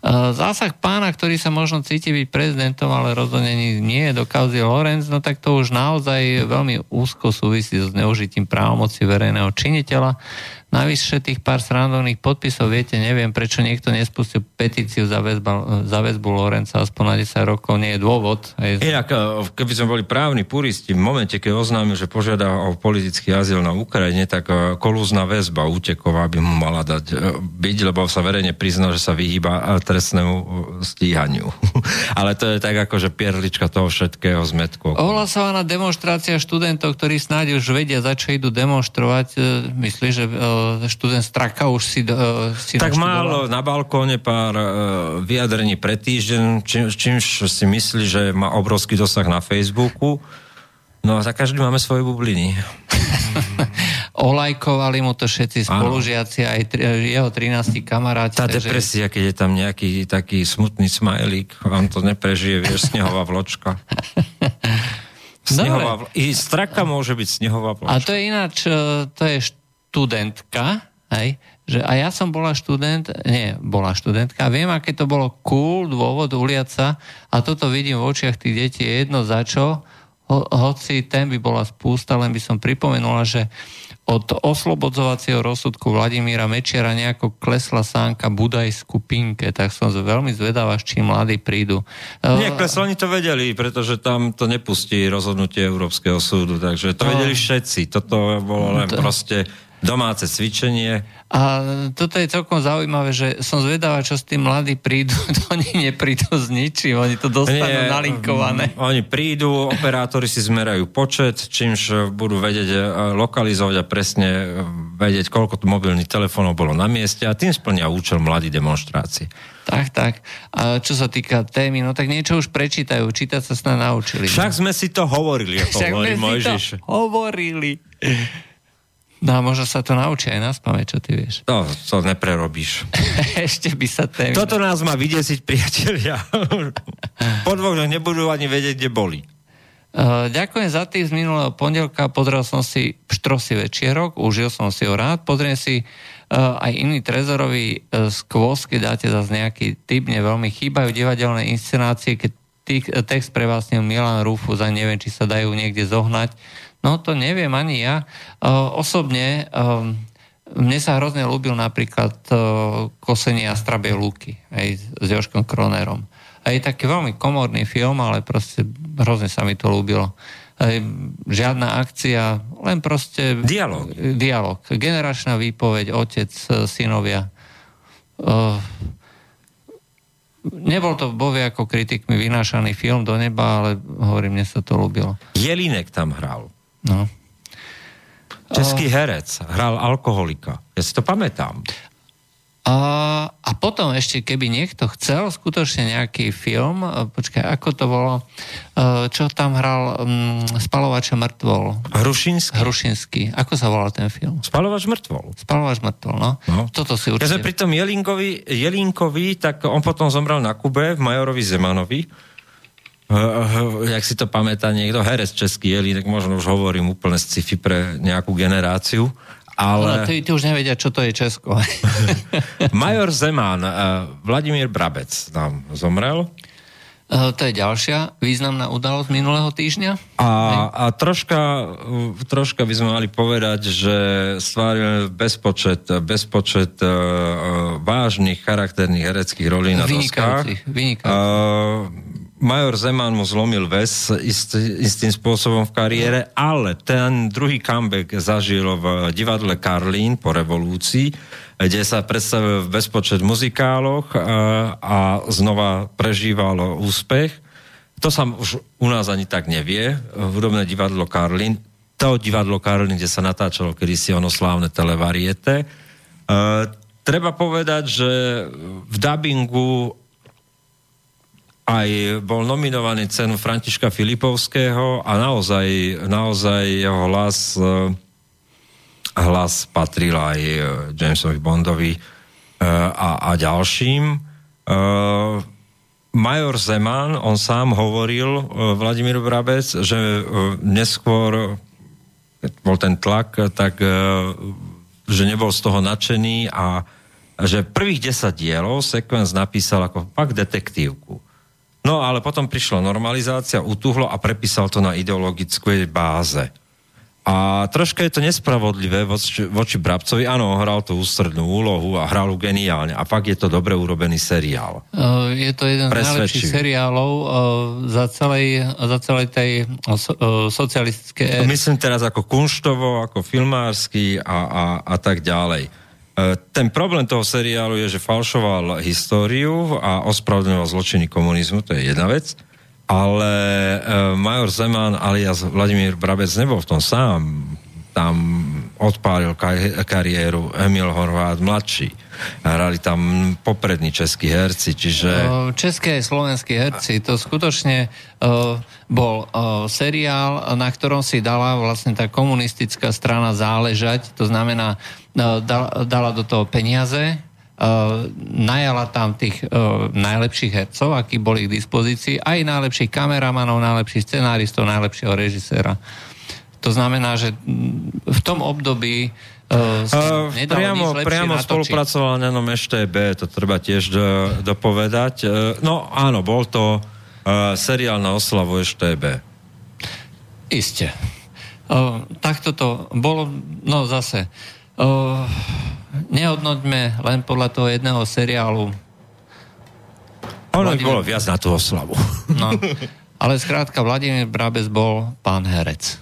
Uh, Zásah pána, ktorý sa možno cíti byť prezidentom, ale rozhodne ni- nie je do kauzy Lorenz, no tak to už naozaj veľmi úzko súvisí so zneužitím právomoci verejného činiteľa. Navyše tých pár srandovných podpisov, viete, neviem, prečo niekto nespustil petíciu za, väzba, za väzbu Lorenza aspoň na 10 rokov, nie je dôvod. Aj Inak, eh, keby sme boli právni puristi, v momente, keď oznámil, že požiada o politický azyl na Ukrajine, tak eh, kolúzna väzba úteková by mu mala dať eh, byť, lebo sa verejne priznal, že sa vyhýba trestnému stíhaniu. *laughs* Ale to je tak ako, že pierlička toho všetkého zmetku. Ohlasovaná demonstrácia študentov, ktorí snáď už vedia, za čo idú demonstrovať. E, Myslíš, že e, študent Straka už si, e, si Tak mal na balkóne pár uh, vyjadrení pre týždeň, čím, čímž si myslí, že má obrovský dosah na Facebooku. No a tak každý máme svoje bubliny. *laughs* Olajkovali mu to všetci spolužiaci, aj tri, jeho 13 kamaráti. Tá takže- depresia, keď je tam nejaký taký smutný smajlík, vám to neprežije, vieš, snehová vločka. *laughs* Snehová vl... I straka môže byť snehová vločka. A to je ináč, e, to je študentka, hej, že a ja som bola študent, nie, bola študentka, viem, aké to bolo cool dôvod uliať sa a toto vidím v očiach tých detí, je jedno za čo, ho, hoci ten by bola spústa, len by som pripomenula, že od oslobodzovacieho rozsudku Vladimíra Mečiara nejako klesla sánka budajskú pinke, tak som veľmi zvedavá, s čím mladí prídu. E, Nie, kleslo, oni to vedeli, pretože tam to nepustí rozhodnutie Európskeho súdu, takže to No. vedeli všetci. Toto bolo len To- proste domáce cvičenie. A toto je celkom zaujímavé, že som zvedavá, čo s tým mladí prídu, *laughs* oni neprídu s ničím, oni to dostanú Nie, nalinkované. Oni prídu, operátori si zmerajú počet, čímž budú vedieť e, lokalizovať a presne e, vedieť, koľko tu mobilných telefónov bolo na mieste a tým splnia účel mladí demonstrácie. Tak, tak. A čo sa týka témy, no tak niečo už prečítajú, čítať sa snad naučili. Však sme si to hovorili, ako Však hovorí Mojžiš. to hovorili. No a možno sa to naučia aj nás pamäť, čo ty vieš. To, to neprerobíš. *laughs* Ešte by sa témy... Toto nás má vydesiť, priatelia. *laughs* po dvoch nebudú ani vedieť, kde boli. Uh, ďakujem za tým z minulého pondelka. Pozrel som si Pštrosy večierok, užil som si ho rád. Pozriem si uh, aj iný trezorový uh, skôs, keď dáte zase nejaký typ. Mne veľmi chýbajú divadelné inscenácie, keď tých, text prevlastnil Milan Rufus a neviem, či sa dajú niekde zohnať. No to neviem ani ja. Uh, osobne um, mne sa hrozne ľúbil napríklad uh, Kosenie a strabie lúky aj s Joškom Kronerom. A je taký veľmi komorný film, ale proste hrozne sa mi to ľúbilo. Aj, žiadna akcia, len proste... Dialóg. Dialóg. Generačná výpoveď, otec, e, synovia. Nebol to bovie ako kritikmi vynášaný film do neba, ale hovorím, mne sa to ľúbilo. Jelinek tam hral. No. Český herec. Hral alkoholika. Ja si to pamätám. A, a potom ešte, keby niekto chcel skutočne nejaký film, e, počkaj, ako to bolo, e, čo tam hral um, Spalovač mŕtvol. Hrušinský. Hrušinský. Ako sa volal ten film? Spalovač mŕtvol. Spalovač mŕtvol, no. No. Toto si Ja určite... sme pri tom Jelinkovi, Jelinkovi, tak on potom zomrel na Kube v Majorovi Zemanovi. Uh, jak si to pamätá niekto, herec český Jelínek, možno už hovorím úplne sci-fi pre nejakú generáciu, Ale... ale Ty, ty už nevedia, čo to je Česko. *laughs* Major Zeman, uh, Vladimír Brabec nám zomrel E, to je ďalšia významná udalosť minulého týždňa. a, a troška, uh, troška by sme mali povedať, že stvárime bezpočet, bezpočet uh, vážnych charakterných hereckých rolí na doskách. Vynikajúcich, vynikajúcich. Uh, Major Zeman mu zlomil ves ist, istým spôsobom v kariére, ale ten druhý comeback zažil v divadle Karlín po revolúcii, kde sa predstavil v bezpočet muzikáloch a, a znova prežíval úspech. To sa už u nás ani tak nevie. Hudobné divadlo Karlín, to divadlo Karlín, kde sa natáčalo kedysi ono slávne televariete. Uh, treba povedať, že v dabingu aj bol nominovaný cenu Františka Filipovského a naozaj, naozaj jeho hlas, eh, hlas patril aj eh, Jamesovi Bondovi eh, a, a ďalším. Major Zeman, on sám hovoril, Vladimír Brabec, že neskôr, bol ten tlak, tak že nebol z toho nadšený a že prvých 10 dielov Sequence napísal ako fakt detektívku. No ale potom prišla normalizácia, utuhlo a prepísal to na ideologickej báze. A troška je to nespravodlivé voči, voči Brabcovi. Áno, hral to ústrednú úlohu a hral ju geniálne. A fakt je to dobre urobený seriál. E, Je to jeden z najlepších seriálov e, za celej, za celej tej e, so, socialistickej éry. Myslím teraz ako kunštovo, ako filmársky a, a, a tak ďalej. E, Ten problém toho seriálu je, že falšoval históriu a ospravedlňoval zločiny komunizmu, to je jedna vec, ale e, major Zeman alias Vladimír Brabec nebol v tom sám. Tam odpálil kar- kariéru Emil Horvát mladší. Hrali tam poprední českí herci, čiže... E, České a slovenskí herci, to skutočne uh, bol uh, seriál, na ktorom si dala vlastne tá komunistická strana záležať, to znamená, dala, dala do toho peniaze, uh, najala tam tých uh, najlepších hercov, akí boli k dispozícii, aj najlepších kameramanov, najlepších scenáristov, najlepšieho režiséra. To znamená, že v tom období uh, priamo, priamo natočiť. spolupracoval na nom EŠTB, to treba tiež do, dopovedať. No áno, bol to uh, seriál na oslavu EŠTB. Isté. Uh, takto to bolo, no zase, uh, nehodnoťme len podľa toho jedného seriálu. Ono Vladimír- bolo viac na tú oslavu. No. Ale skrátka, Vladimír Brabec bol pán herec,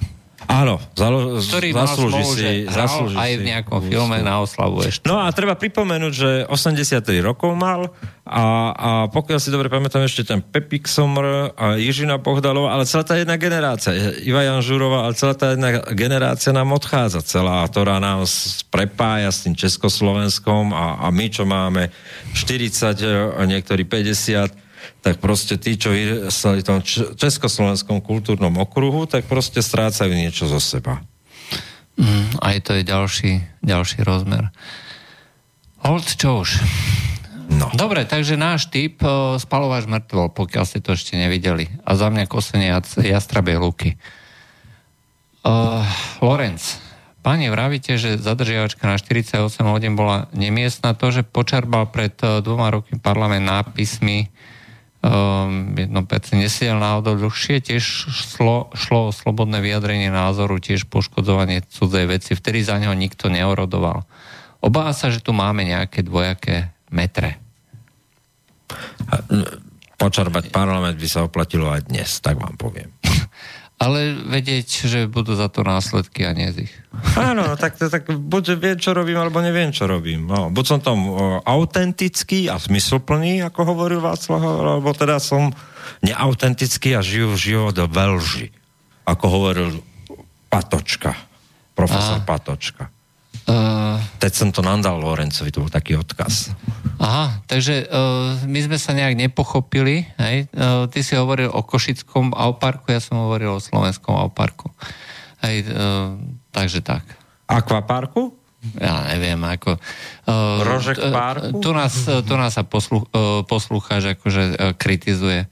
Áno, zalo, ktorý zaslúži smolu, si, zaslúži aj si v nejakom úctu. filme na oslavu ešte. No a treba pripomenúť, že 83 rokov mal a, a pokiaľ si dobre pamätám ešte ten Pepik Somr a Jižina Bohdalova, ale celá tá jedna generácia, Iva Jan Žurova, ale celá tá jedna generácia nám odchádza celá, ktorá nám prepája s tým Československom a, a my, čo máme 40, a niektorí 50, tak proste tí, čo vyrastali v tom československom kultúrnom okruhu, tak proste strácajú niečo zo seba. Mm, aj to je ďalší, ďalší rozmer. Hold, čo už. No. Dobre, takže náš typ uh, spalováš mŕtvol, pokiaľ ste to ešte nevideli. A za mňa kosenie jastrabej luky. Uh, Lorenc, Pani, vravíte, že zadržiavačka na 48 hodín bola nemiestna. To, že počarbal pred dvoma rokmi parlament nápismi um, 1% nesedel náhodou dlhšie, tiež šlo, šlo o slobodné vyjadrenie názoru, tiež poškodzovanie cudzej veci, vtedy za neho nikto neorodoval. Obáva sa, že tu máme nejaké dvojaké metre. Počarbať parlament by sa oplatilo aj dnes, tak vám poviem. Ale vedieť, že budú za to následky a nie z ich. Áno, no tak, tak buď viem, čo robím, alebo neviem, čo robím. No, buď som tam autentický a zmysluplný, ako hovoril Václav, alebo teda som neautentický a žijú život do veľži, ako hovoril Patočka, profesor Á. Patočka. Uh, Teď som to nandal Lorencovi, to bol taký odkaz. aha, takže uh, my sme sa nejak nepochopili. Hej? Uh, ty si hovoril o Košickom Auparku, ja som hovoril o Slovenskom Auparku. Hej, uh, takže tak. Akvaparku? Ja neviem, ako... Uh, Rožek parku? Tu nás, tu nás sa poslu, uh, poslúchač akože uh, kritizuje.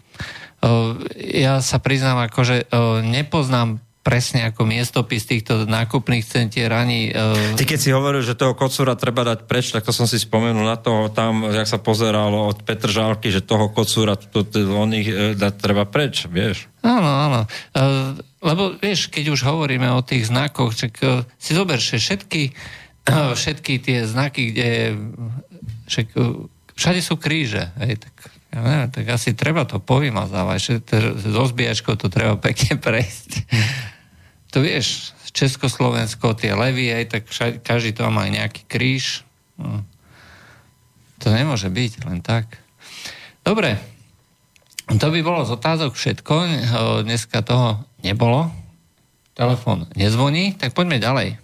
Uh, ja sa priznám, akože uh, nepoznám presne ako miestopis týchto nákupných centier ani... Uh, Ty keď si hovoril, že toho kocúra treba dať preč, tak to som si spomenul na toho tam, jak sa pozeralo od Petržálky, že toho kocúra to, to, on ich e, dať treba preč, vieš. Áno, áno. Uh, lebo vieš, keď už hovoríme o tých znakoch, čak, uh, si zober, všetky, uh, všetky tie znaky, kde však, uh, všade sú kríže. Hej, tak, ja neviem, tak asi treba to povymazávať. Že to- so zbíjačkou to treba pekne prejsť. To vieš, Československo, tie levy, aj tak každý to má nejaký kríž. No. To nemôže byť len tak. Dobre, to by bolo z otázok všetko. Dneska toho nebolo. Telefón nezvoní, tak poďme ďalej.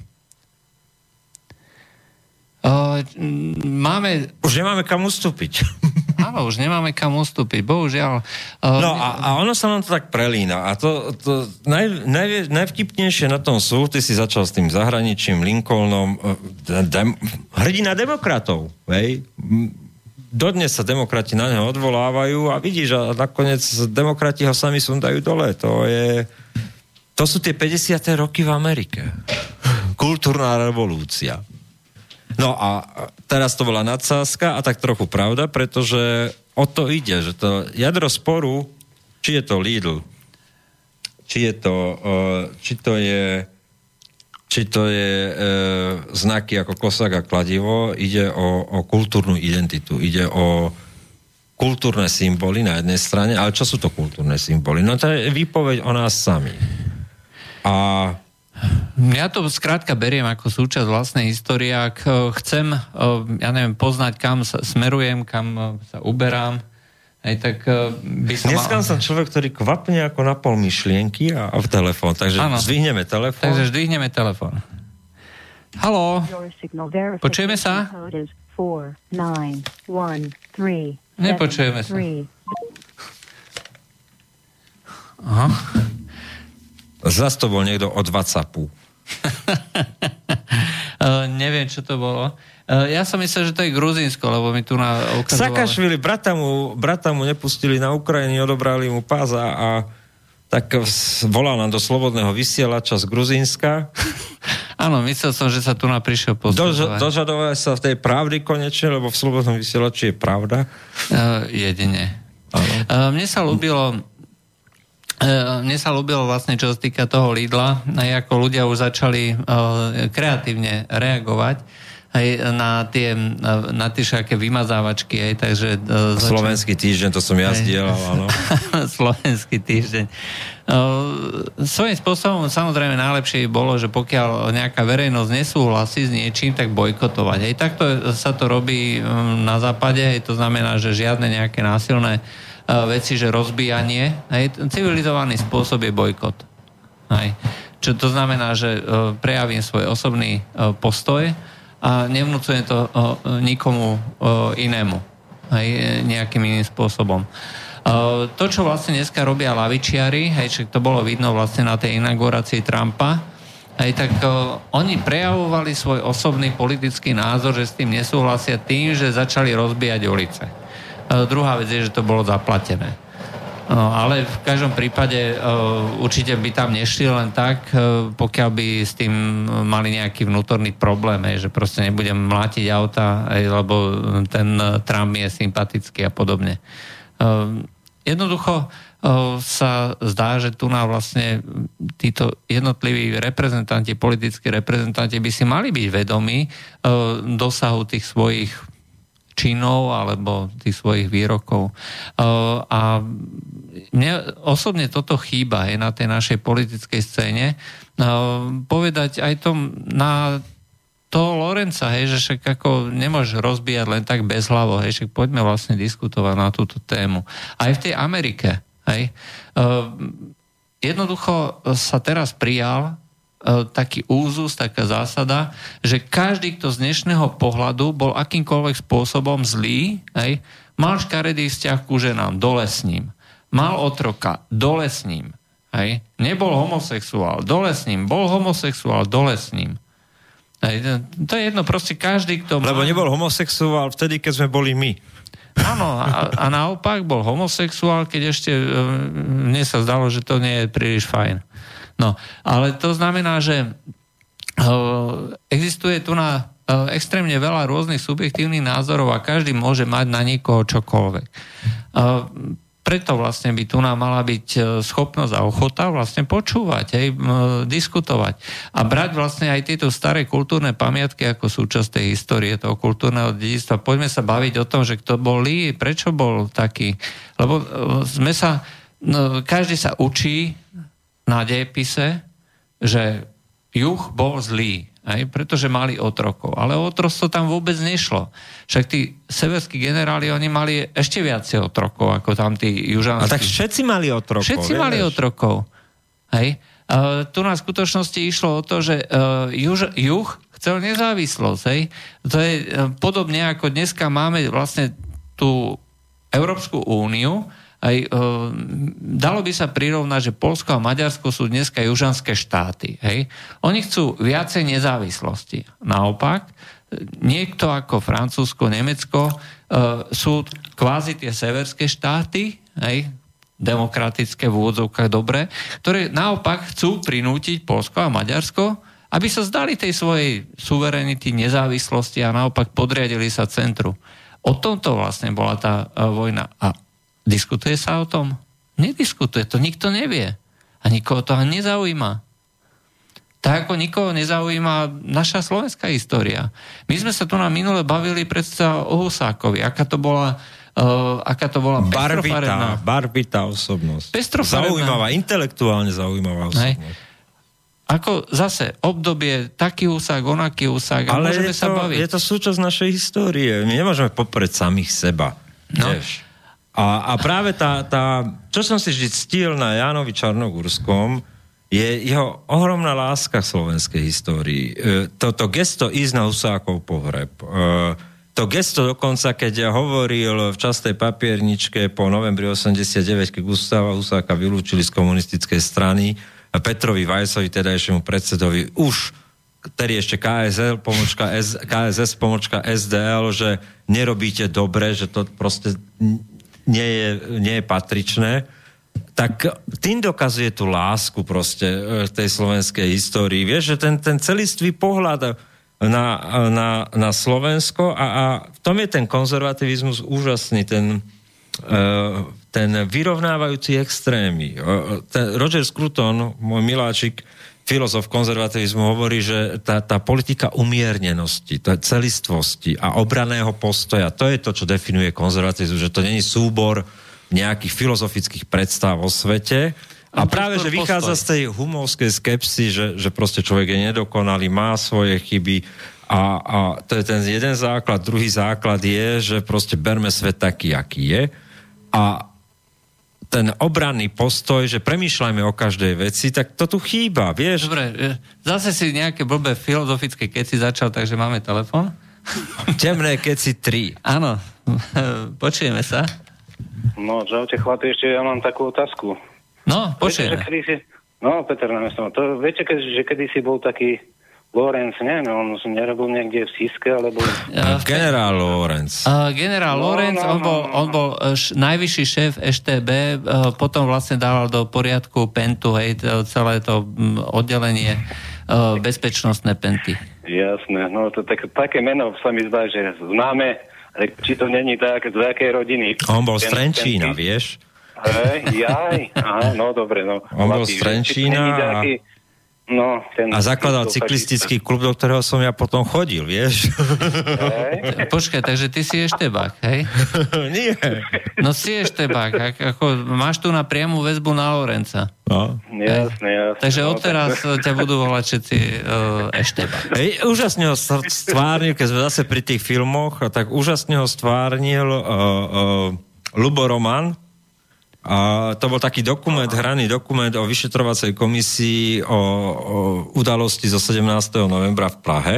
Máme, Už nemáme kam ustúpiť. *laughs* áno, už nemáme kam ustúpiť, bohužiaľ. O, No a, a ono sa nám to tak prelína. A to, to naj, naj, najvtipnejšie na tom sú, ty si začal s tým zahraničím, Lincolnom, eh, dem, hrdina demokratov. Hej? Dodnes sa demokrati na neho odvolávajú a vidíš, a nakoniec demokrati ho sami sundajú dole. To je... To sú tie 50. roky v Amerike. Kultúrna revolúcia. No a teraz to bola nadsázka a tak trochu pravda, pretože o to ide, že to jadro sporu, či je to Lidl, či je to, uh, či to je či to je e, znaky ako kosák a kladivo, ide o, o kultúrnu identitu, ide o kultúrne symboly na jednej strane, ale čo sú to kultúrne symboly? No to je výpoveď o nás sami. A Ja to skrátka beriem ako súčasť vlastnej histórie. Ak eh, chcem, eh, ja neviem, poznať, kam sa smerujem, kam eh, sa uberám, aj tak by som dneska mal... som človek, ktorý kvapne ako na pol myšlienky a, a v telefón, takže Áno. zdvihneme telefón. Takže zdvihneme telefón. Haló, Počujeme sa? Nepočujeme sa. Aha. Zas to bol niekto od Whatsappu. Uh, *laughs* neviem, čo to bolo. Uh, ja som myslel, že to je Gruzínsko, lebo mi tu na ukazovali... Sakašvili, brata mu, brata mu nepustili na Ukrajine, odobrali mu páza a tak volal nám do slobodného vysielača z Gruzínska. *laughs* Áno, myslel som, že sa tu na prišiel Dož, pozdravovať. dožadovať sa v tej pravdy konečne, lebo v slobodnom vysielači je pravda. Uh, jedine. Uh, mne sa ľúbilo mne sa ľúbilo vlastne, čo sa týka toho Lidla, aj ako ľudia už začali uh, kreatívne reagovať aj na tie, na tie všaké vymazávačky, aj, takže... Uh, Slovenský týždeň, to som ja zdieľal, áno. *laughs* Slovenský týždeň. Uh, svojím spôsobom samozrejme najlepšie by bolo, že pokiaľ nejaká verejnosť nesúhlasí s niečím, tak bojkotovať. Hej, takto sa to robí um, na západe, hej, to znamená, že žiadne nejaké násilné uh, veci, že rozbíjanie. Hej, civilizovaný spôsob je bojkot. Hej. Čo to znamená, že uh, prejavím svoj osobný uh, postoj a nevnúcujem to nikomu inému. Hej, nejakým iným spôsobom. To, čo vlastne dneska robia lavičiari, hej, však to bolo vidno vlastne na tej inaugurácii Trumpa, hej, tak uh, oni prejavovali svoj osobný politický názor, že s tým nesúhlasia tým, že začali rozbíjať ulice. Uh, druhá vec je, že to bolo zaplatené. No, ale v každom prípade uh, určite by tam nešli len tak, uh, pokiaľ by s tým mali nejaký vnútorný problém, hej, že proste nebudem mlátiť auta, hej, lebo ten uh, mi je sympatický a podobne. Uh, jednoducho uh, sa zdá, že tu na vlastne títo jednotliví reprezentanti, politickí reprezentanti by si mali byť vedomí uh, dosahu tých svojich činov alebo tých svojich výrokov. Uh, a mne osobne toto chýba aj na tej našej politickej scéne. Uh, povedať aj tom na toho Lorenca, hej, že však ako nemôžeš rozbíjať len tak bez hlavo, hej, však poďme vlastne diskutovať na túto tému. Aj v tej Amerike, hej, uh, jednoducho sa teraz prijal taký úzus, taká zásada, že každý, kto z dnešného pohľadu bol akýmkoľvek spôsobom zlý, hej, mal škaredý vzťah ku ženám, dole s ním. Mal otroka, dole s ním. Hej. Nebol homosexuál, dole s ním. Bol homosexuál, dole s ním. Hej. To je jedno, proste každý, kto... Lebo má... nebol homosexuál vtedy, keď sme boli my. Áno, a, a naopak bol homosexuál, keď ešte e, mne sa zdalo, že to nie je príliš fajn. No, ale to znamená, že e, existuje tu na e, extrémne veľa rôznych subjektívnych názorov a každý môže mať na niekoho čokoľvek. E, preto vlastne by tu nám mala byť schopnosť a ochota vlastne počúvať, hej, diskutovať a brať vlastne aj tieto staré kultúrne pamiatky ako súčasť tej histórie toho kultúrneho dedictva. Poďme sa baviť o tom, že kto bol prečo bol taký. Lebo sme sa, no, každý sa učí na dejepise, že juh bol zlý, aj, pretože mali otrokov. Ale o otroctvo tam vôbec nešlo. Však tí severskí generáli, oni mali ešte viacej otrokov, ako tam tí južanskí. A tak všetci mali otrokov. Všetci vieš? mali otrokov. Hej. Uh, tu na skutočnosti išlo o to, že uh, juž, juh chcel nezávislosť. Hej. To je uh, podobne ako dneska máme vlastne tú Európsku úniu, aj, e, dalo by sa prirovnať, že Polsko a Maďarsko sú dneska južanské štáty. Hej? Oni chcú viacej nezávislosti. Naopak, niekto ako Francúzsko, Nemecko e, sú kvázi tie severské štáty, hej? demokratické v úvodzovkách dobre, ktoré naopak chcú prinútiť Polsko a Maďarsko, aby sa zdali tej svojej suverenity, nezávislosti a naopak podriadili sa centru. O tomto vlastne bola tá e, vojna. A diskutuje sa o tom? Nediskutuje, to nikto nevie. A nikoho to ani nezaujíma. Tak ako nikoho nezaujíma naša slovenská história. My sme sa tu na minule bavili predsa o Husákovi, aká to bola Uh, aká to bola Barbita, barbita osobnosť. Pestrofarebná. Zaujímavá, intelektuálne zaujímavá Hej. osobnosť. Ako zase obdobie taký husák, onaký a Ale môžeme je sa to, baviť. je to súčasť našej histórie. My nemôžeme popreť samých seba. No. Vieš? A, a práve tá, tá, čo som si vždy stíl na Jánovi Čarnogórskom, je jeho ohromná láska k slovenskej histórii. E, toto gesto ísť na Husákov pohreb. E, to gesto dokonca, keď ja hovoril v častej papierničke po novembri 89, keď Gustava Husáka vylúčili z komunistickej strany, a Petrovi Vajsovi, teda ešte mu predsedovi, už ktorý ešte KSL, pomočka S, KSS, pomočka SDL, že nerobíte dobre, že to proste nie je, nie je patričné, tak tým dokazuje tú lásku proste e, tej slovenskej histórii. Vieš, že ten, ten celistvý pohľad na, na, na Slovensko a, a v tom je ten konzervativizmus úžasný, ten, e, ten vyrovnávajúci extrémy. Ten Roger Scruton, môj miláčik, filozof konzervativizmu, hovorí, že tá, tá politika umiernenosti, tá celistvosti a obraného postoja, to je to, čo definuje konzervativizmus, že to není súbor nejakých filozofických predstav o svete, a práve, že vychádza z tej humovskej skepsy, že, že proste človek je nedokonalý, má svoje chyby a, a to je ten jeden základ. Druhý základ je, že proste berme svet taký, aký je. A ten obranný postoj, že premýšľajme o každej veci, tak to tu chýba, vieš? Dobre, e, zase si nejaké blbé filozofické keci začal, takže máme telefon. *laughs* Temné keci 3. Áno, *laughs* počujeme sa. No, čaute chlapi, ešte ja mám takú otázku. No, Viete, že počujeme. kedysi, no, Peter na mesto, to viete, že kedysi bol taký Lorenz, neviem, on nerobil niekde v Siske, alebo... Ja, Generál Lorenz. Uh, generál No, Lorenz, no, on bol, no, no. on bol uh, š, najvyšší šéf EŠTB, uh, potom vlastne dával do poriadku Pentu, hej, celé to mm, oddelenie uh, bezpečnostné Penty. Jasné, no to tak, také meno sa mi zdá, že známe, ale či to není tak, z akej rodiny. On bol z Trenčína, vieš? Hej, jaj, aha, no dobre, no. On bol z Trenčína a- No, ten, A zakladal cyklistický klub, do ktorého som ja potom chodil, vieš? Hej, Počkaj, takže ty si eštebák, hej? *laughs* Nie. No si eštebák, ak, ako, máš tu na priamu väzbu na Lorenca. No. jasné, jasné. Takže no, odteraz tak- ťa budú volať všetci uh, eštebák. Hej, úžasne ho st- stvárnil, keď sme zase pri tých filmoch, a tak úžasne ho stvárnil uh, uh, Lubo Roman. A to bol taký dokument, hraný dokument o vyšetrovacej komisii o, o udalosti zo 17. novembra v Prahe.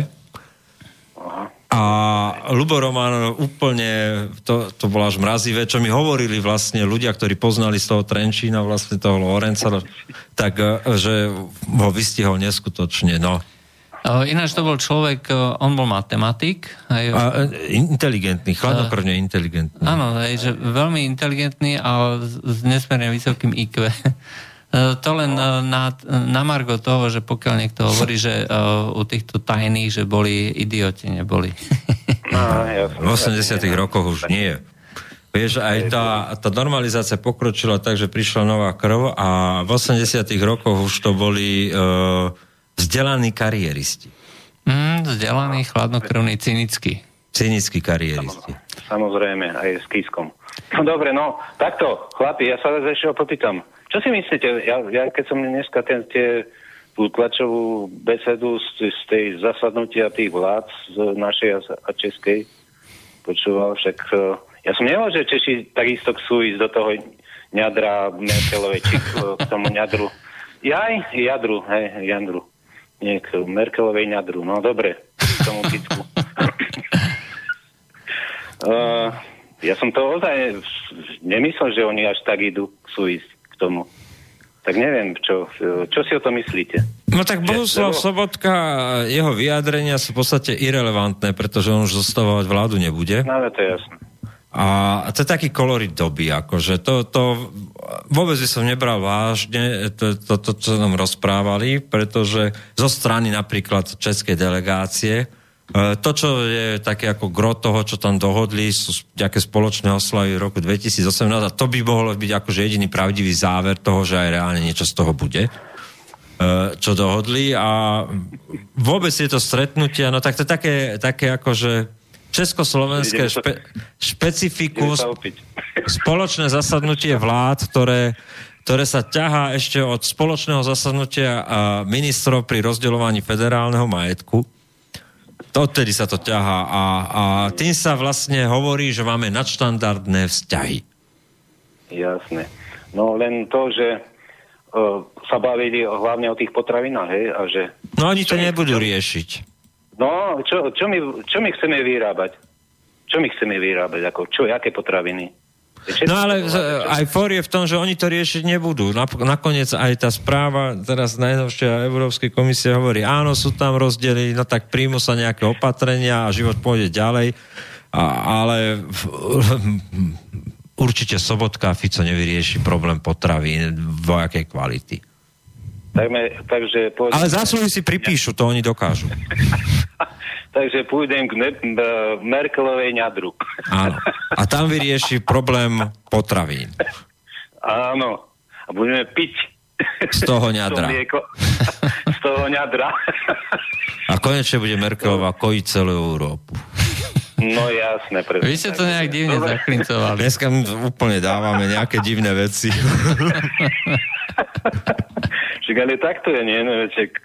A Lubo Roman úplne, to, to bolo až mrazivé, čo mi hovorili vlastne ľudia, ktorí poznali z toho Trenčína, vlastne toho Lorenca, *laughs* tak, eh, že ho vystihol neskutočne, no. Uh, ináč to bol človek, uh, on bol matematik. Hej, A, e, inteligentný, chladnokrvne inteligentný. Áno, hej, že veľmi inteligentný a s, nesmierne vysokým IQ. *laughs* To len na, na margo toho, že pokiaľ niekto hovorí, že uh, u týchto tajných, že boli idioti, neboli. *laughs* No, V 80 jasné. rokoch už nie. Vieš, aj tá, tá normalizácia pokročila tak, že prišla nová krv a v 80 rokoch už to boli uh, vzdelaní kariéristi. Mm, vzdelaný, chladnokrvný, cynický. Cynickí kariéristi. Samozrejme, aj s kískom. No dobre, no, takto, chlapi, ja sa vás ešte opýtam. Čo si myslíte, ja, ja keď som dneska ten, tie, tú tlačovú besedu z, z tej zasadnutia tých vlád z našej a, a českej počúval, však eh, ja som nevedel, že Češi takisto chcú ísť do toho ňadra Merkelovej, či k, k tomu ňadru. Jaj, jadru, hej, jadru. Nie, k Merkelovej ňadru. No dobre, k tomu picku. Uh, *laughs* ja som to ozaj nemyslel, že oni až tak idú, chcú ísť k tomu. Tak neviem, čo, čo si o to myslíte? No tak Bohuslav lebo- Sobotka, jeho vyjadrenia sú v podstate irrelevantné, pretože on už zostávať vládu nebude. No ale to je jasné. A to je taký kolorit doby, akože to, to vôbec by som nebral vážne, to, to, to, čo nám rozprávali, pretože zo strany napríklad českej delegácie, e, to, čo je také ako gro toho, čo tam dohodli, sú nejaké spoločné oslavy v roku 2018 a to by mohlo byť akože jediný pravdivý záver toho, že aj reálne niečo z toho bude e, čo dohodli. A vôbec tieto stretnutia, no tak to také, také akože československé špe, opiť. *laughs* spoločné zasadnutie vlád, ktoré, ktoré sa ťahá ešte od spoločného zasadnutia ministrov pri rozdeľovaní federálneho majetku. Odtedy sa to ťahá a, a tým sa vlastne hovorí, že máme nadštandardné vzťahy. Jasné. No len to, že uh, sa bavili hlavne o tých potravinách, hej, a že No oni to nebudú riešiť. No, čo, čo, my, čo my chceme vyrábať? Čo my chceme vyrábať? Ako, čo, aké potraviny? No ale z- aj for je v tom, že oni to riešiť nebudú. Nap- Nakoniec aj tá správa, teraz najnovšia Európskej komisie hovorí, áno, sú tam rozdiely, no tak príjmu sa nejaké opatrenia a život pôjde ďalej, a, ale určite Sobotka a Fico nevyrieši problém potravín vojakej kvality. Takže, takže, pôjdem, Ale zásluhy si pripíšu, to oni dokážu. *laughs* takže pôjdem k ne- Merkelovej ňadru. Áno. A tam vyrieši problém potravín. Áno. A budeme piť. Z toho *laughs* To ňadra. *laughs* Z toho ňadra. A konečne bude Merkelová kojiť celú Európu. No jasné. Pre... Vy ste to nejak divne Dobre. zaklincovali. Dneska úplne dávame nejaké divné veci. *laughs* Však ale takto je, nie?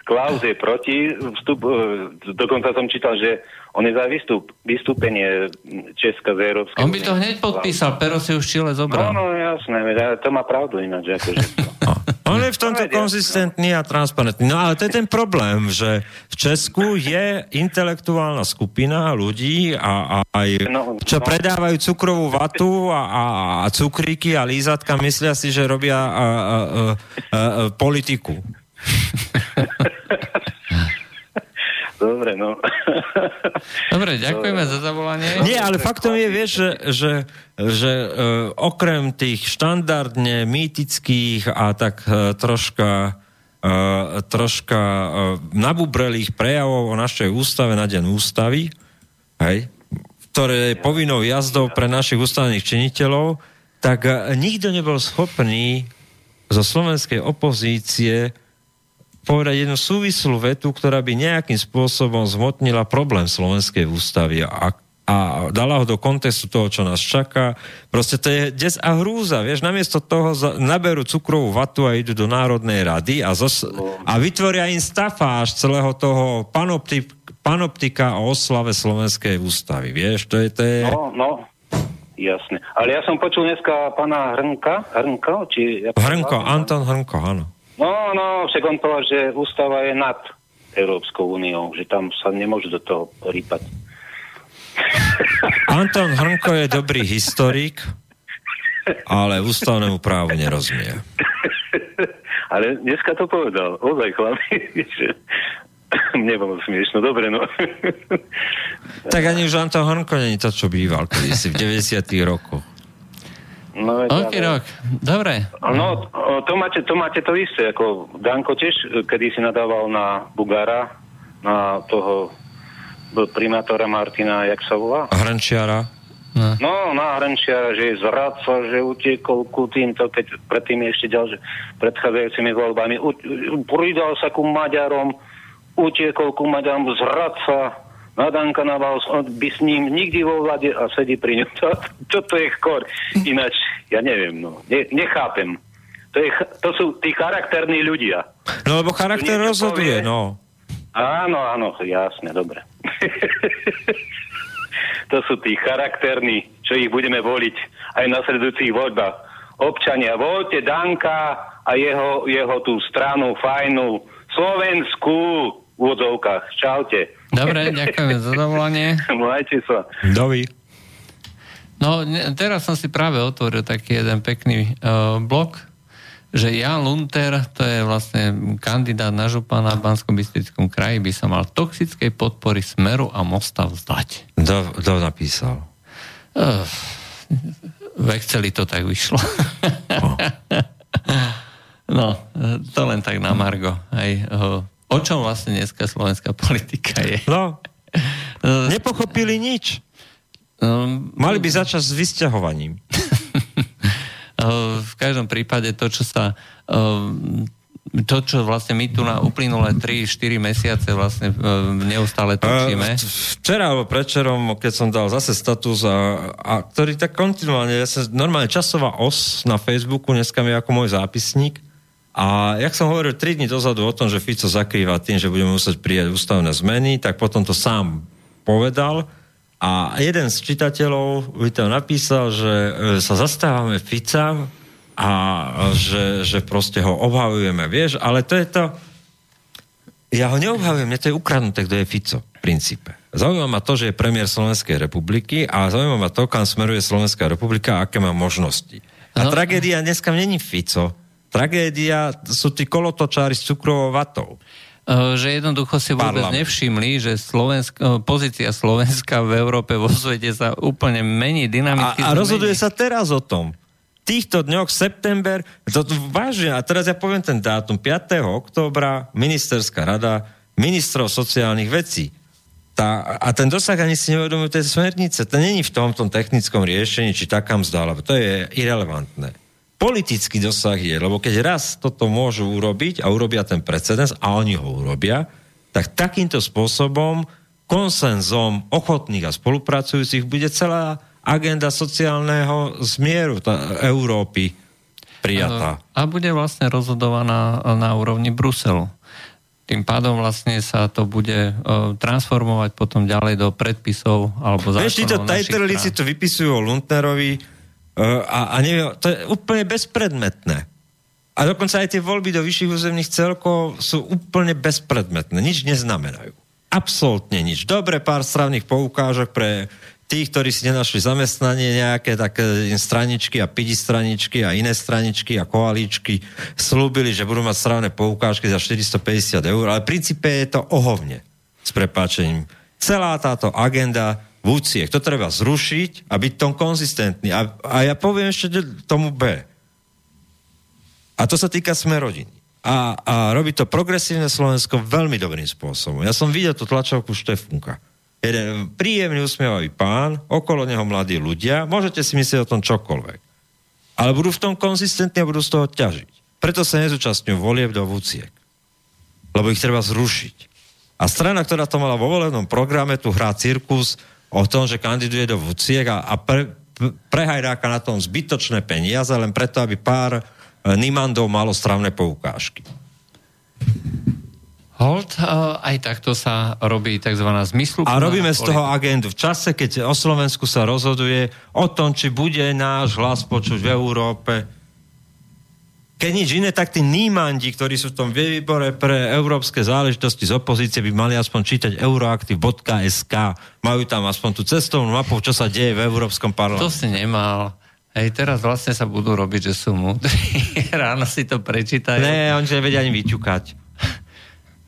Klaus je proti vstup, e, dokonca som čítal, že on je za vystup, vystúpenie Česka z Európskej On by to hneď podpísal, pero si už Čile No, zobral. no, jasné, veď, ale to má pravdu ináč, akože. *laughs* On je v tomto konzistentný a transparentný. No ale to je ten problém, že v Česku je intelektuálna skupina ľudí a, a aj, No, čo no. predávajú cukrovú vatu a, a, a cukríky a lízatka, myslia si, že robia a, a, a, a, politiku. *laughs* Dobre, no. *laughs* Dobre, ďakujeme za zavolanie. Nie, ale faktom je, vieš, že, že, že uh, okrem tých štandardne mýtických a tak uh, troška uh, troška uh, nabubrelých prejavov o našej ústave na deň ústavy, hej, ktoré je povinnou jazdou pre našich ústavných činiteľov, tak e, nikto nebol schopný zo slovenskej opozície povedať jednu súvislú vetu, ktorá by nejakým spôsobom zmotnila problém slovenskej ústavy a, a dala ho do kontextu toho, čo nás čaká. Proste to je des a hrúza, vieš, namiesto toho za, naberú cukrovú vatu a idú do Národnej rady a, zos, a vytvoria im stafáž celého toho panopti, panoptika o oslave slovenskej ústavy, vieš, to je... To je... No, no, jasne. Ale ja som počul dneska pána Hrnka, Hrnka, či... Hrnko? Anton Hrnko, áno. No, no, však on povedal, že ústava je nad Európskou úniou, že tam sa nemôže do toho rýpať. *laughs* Anton Hrnko je dobrý historik, ale ústavnému právu nerozumie. *laughs* Ale dneska to povedal, ozaj chlapi, *laughs* že mne bolo smiešno, dobre, no. Tak ani už Anton Hrnko není to, čo býval kedysi v 90 rokoch. No OK, ale- rok. Dobre. No, to máte, to máte to isté, ako Danko tiež, e, kedy si nadával na Bugara, na toho primátora Martina, jak sa volá? Hrnčiara. No, na Hrenčiara, že je zradca, že utiekol ku týmto, keď predtým ešte ďalšie predchádzajúcimi voľbami. U- pridal sa ku Maďarom, utiekol ku Maďarom, zradca, Nadanka Navals, on by s ním nikdy vo vlade a sedí pri ňom. *laughs* To, toto je chor. Ináč, ja neviem, no, ne, nechápem. To, je, to sú tí charakterní ľudia. No lebo charakter rozhoduje, povie. no. Áno, áno, jasne, dobre. *laughs* to sú tí charakterní, čo ich budeme voliť aj na sledujúcich voľbách. Občania, voľte Danka a jeho, jeho tú stranu fajnú Slovenskú v úvodzovkách. Čaute. Dobre, *laughs* ďakujem za zavolanie. Majte sa. Dovi. No, ne, teraz som si práve otvoril taký jeden pekný uh, blok, že Jan Lunter, to je vlastne kandidát na župana v bansko kraji, by sa mal toxickej podpory Smeru a Mosta vzdať. Kto, napísal? Uh, v Exceli to tak vyšlo. no, *laughs* eh, to len tak na Margo. Aj, uh, o čom vlastne dneska slovenská politika je? No, Uh, *laughs* nepochopili nič. um, Mali by začať s vysťahovaním. Uh, *laughs* v každom prípade to, čo sa um, to, čo vlastne my tu na uplynulé 3-4 mesiace vlastne uh, neustále točíme. Včera alebo predčerom, keď som dal zase status, a, a ktorý tak kontinuálne, ja som, normálne časová os na Facebooku, dneska mi ako môj zápisník, a jak som hovoril 3 dní dozadu o tom, že Fico zakrýva tým, že budeme musieť prijať ústavné zmeny, tak potom to sám povedal a jeden z čitateľov by to napísal, že e, sa zastávame Fica a že, že proste ho obhavujeme, vieš, ale to je to, ja ho neobhavujem, mne to je ukradnuté, kto je Fico v princípe. Zaujíma ma to, že je premiér Slovenskej republiky a zaujíma ma to, kam smeruje Slovenská republika a aké má možnosti. A No. tragédia dneska není Fico. Tragédia sú tí kolotočári s cukrovou vatou. Uh, že jednoducho si vôbec Parlament. nevšimli, že Slovensk, uh, pozícia Slovenska v Európe, vo svete sa úplne mení A, dynamicky. a rozhoduje mení. sa teraz o tom. Týchto dňoch, september, to, to vážne, a teraz ja poviem ten dátum, 5. októbra, ministerská rada ministrov sociálnych vecí. Tá, a ten dosah ani si neuvedomujú tej smernice. To není v tom, tom technickom riešení, či taká mzda, lebo to je irrelevantné. Politický dosah je, lebo keď raz toto môžu urobiť a urobia ten precedens, a oni ho urobia, tak takýmto spôsobom konsenzom ochotných a spolupracujúcich bude celá agenda sociálneho zmieru tá, Európy prijatá. A bude vlastne rozhodovaná na úrovni Bruselu. Tým pádom vlastne sa to bude uh, transformovať potom ďalej do predpisov alebo zákonov títo našich tajtrlici to vypisujú uh, a, a neviem, to je úplne bezpredmetné. A dokonca aj tie voľby do vyšších územných celkov sú úplne bezpredmetné. Nič neznamenajú. Absolútne nič. Dobre, pár stravných poukážok pre tých, ktorí si nenašli zamestnanie nejaké, tak e, straničky a pidi straničky a iné straničky a koalíčky slúbili, že budú mať stravné poukážky za 450 eur, ale v princípe je to ohovne. S prepáčením. Celá táto agenda vúciek, to treba zrušiť a byť tom konzistentný. A, a ja poviem ešte tomu B. A to sa týka sme rodiny. A, a robí to progresívne Slovensko veľmi dobrým spôsobom. Ja som videl tú tlačovku Štefunka. Jeden príjemný, usmievavý pán, okolo neho mladí ľudia, môžete si myslieť o tom čokoľvek. Ale budú v tom konzistentní a budú z toho ťažiť. Preto sa nezúčastňujú volieb do vúciek. Lebo ich treba zrušiť. A strana, ktorá to mala vo volebnom programe, tu hrá cirkus o tom, že kandiduje do vúciek a, a pre, pre- prehajráka na tom zbytočné peniaze, len preto, aby pár e, Nimandov malo stravné poukážky. Hold, eh, aj takto sa robí tzv. zmyslu. A robíme z toho agendu. V čase, keď o Slovensku sa rozhoduje o tom, či bude náš hlas počuť v Európe, keď nič iné, tak tí nímandi, ktorí sú v tom výbore pre európske záležitosti z opozície, by mali aspoň čítať euroaktiv.sk. Majú tam aspoň tú cestovnú mapu, čo sa deje v Európskom To parlamente. si nemal. Hej, teraz vlastne sa budú robiť, že sú múdri. *laughs* Ráno si to prečítajú. Ne, oni sa nevedia ani vyťukať.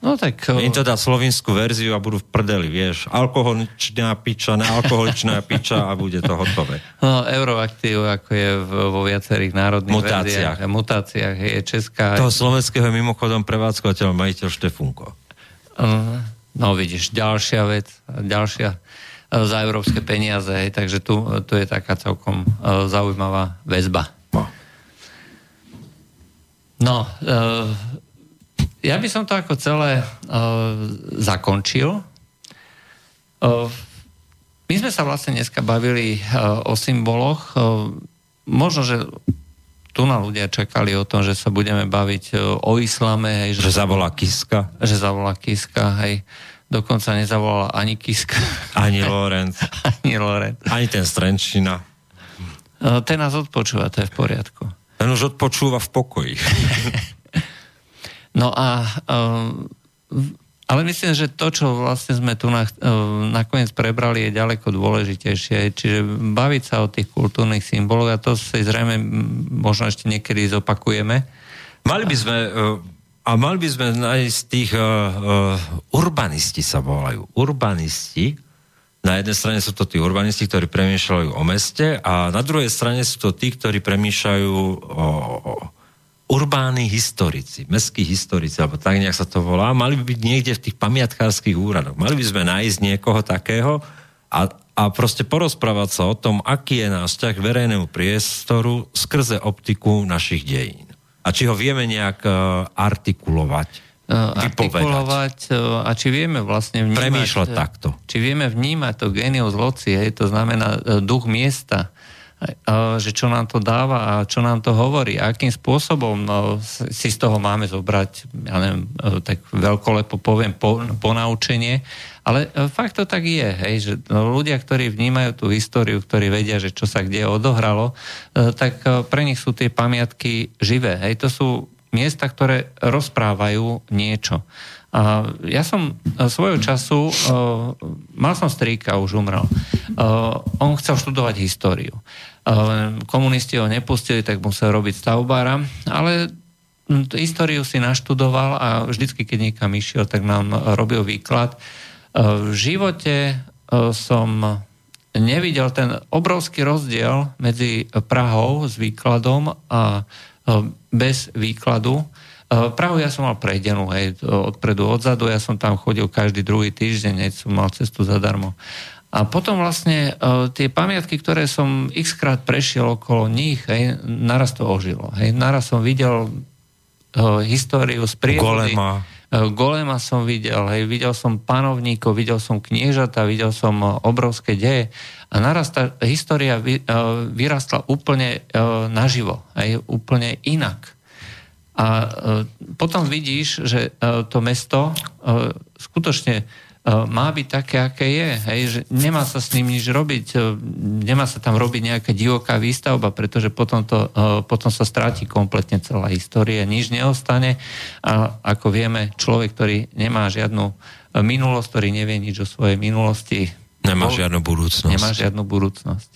No tak... Im to dá slovinskú verziu a budú v prdeli, vieš. Alkoholičná piča, nealkoholičná piča a bude to hotové. No, Euroaktív, ako je vo viacerých národných Mutáciách. verziách, mutáciách, je česká. Toho slovenského je mimochodom prevádzkovateľ majiteľ Štefunko. Uh, No vidíš, ďalšia vec, ďalšia uh, za európske peniaze, hej, takže tu, tu je taká celkom uh, zaujímavá väzba. No. No, uh, ja by som to ako celé uh, zakončil. Uh, my sme sa vlastne dneska bavili uh, o symboloch. Uh, možno, že tu na ľudia čakali o tom, že sa budeme baviť uh, o islame. Hej, Že zavolá Kiska, že zavolá Kiska, hej. Dokonca nezavolala ani Kiska, *laughs* *laughs* ani Lorenz, ani Loren. ani ten Strenčina. Uh, Ten nás odpočúva, to je v poriadku. Ten už odpočúva v pokoji. *laughs* No a um, ale myslím, že to, čo vlastne sme tu na, um, nakoniec prebrali, je ďaleko dôležitejšie. Čiže baviť sa o tých kultúrnych symboloch a to si zrejme možno ešte niekedy zopakujeme. Mali by sme, uh, a mali by sme nájsť tých uh, uh, urbanisti sa volajú. Urbanisti. Na jednej strane sú to tí urbanisti, ktorí premýšľajú o meste a na druhej strane sú to tí, ktorí premýšľajú o, o urbánni historici, mestskí historici, alebo tak nejak sa to volá. Mali by byť niekde v tých pamiatkárskych úradoch. Mali by sme nájsť niekoho takého a, a proste porozprávať sa o tom, aký je náš vzťah k verejnému priestoru skrze optiku našich dejín. A či ho vieme nejak uh, artikulovať, Uh, artikulovať uh, a či vieme vlastne vnímať... Premýšľať takto. Či vieme vnímať to genius loci, hej, to znamená uh, duch miesta, že čo nám to dáva a čo nám to hovorí, akým spôsobom uh, si z toho máme zobrať, ja neviem, uh, tak veľkolepo poviem, po, ponaučenie, ale uh, fakt to tak je, hej, že no, ľudia, ktorí vnímajú tú históriu, ktorí vedia, že čo sa kde odohralo, uh, tak pre nich sú tie pamiatky živé, hej, to sú miesta, ktoré rozprávajú niečo. A ja som e, svojho času, mal som strýka, už umrel. On chcel študovať históriu. Komunisti ho nepustili, tak musel robiť stavbára, ale hm, históriu si naštudoval a vždycky, keď niekam išiel, tak nám robil výklad. Uh, v živote uh, som nevidel ten obrovský rozdiel medzi Prahou s výkladom a e, bez výkladu. E, Prahu ja som mal prejdenú, hej, odpredu, odzadu, ja som tam chodil každý druhý týždeň, hej, som mal cestu zadarmo. A potom vlastne uh, tie pamiatky, ktoré som x krát prešiel okolo nich, hej, naraz to ožilo. Hej, naraz som videl uh, históriu z prírody. Golema. E, Golema som videl, hej, videl som panovníkov, videl som kniežata, videl som e, obrovské deje a naraz tá história vy, e, vyrastla úplne e, naživo, hej, úplne inak. A e, potom vidíš, že e, to mesto e, skutočne má byť také, aké je. Hej, že nemá sa s ním nič robiť, e, nemá sa tam robiť nejaká divoká výstavba, pretože potom, to, e, potom sa stráti kompletne celá história, nič neostane a ako vieme, človek, ktorý nemá žiadnu minulosť, ktorý nevie nič o svojej minulosti, Nemá bol- žiadnu budúcnosť. nemá žiadnu budúcnosť.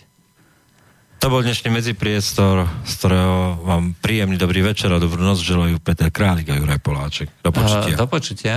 To bol dnešný medzipriestor, z ktorého vám príjemný dobrý večer a dobrú noc želajú Peter Králik a Juraj Poláček. Do počutia. E, Do počutia.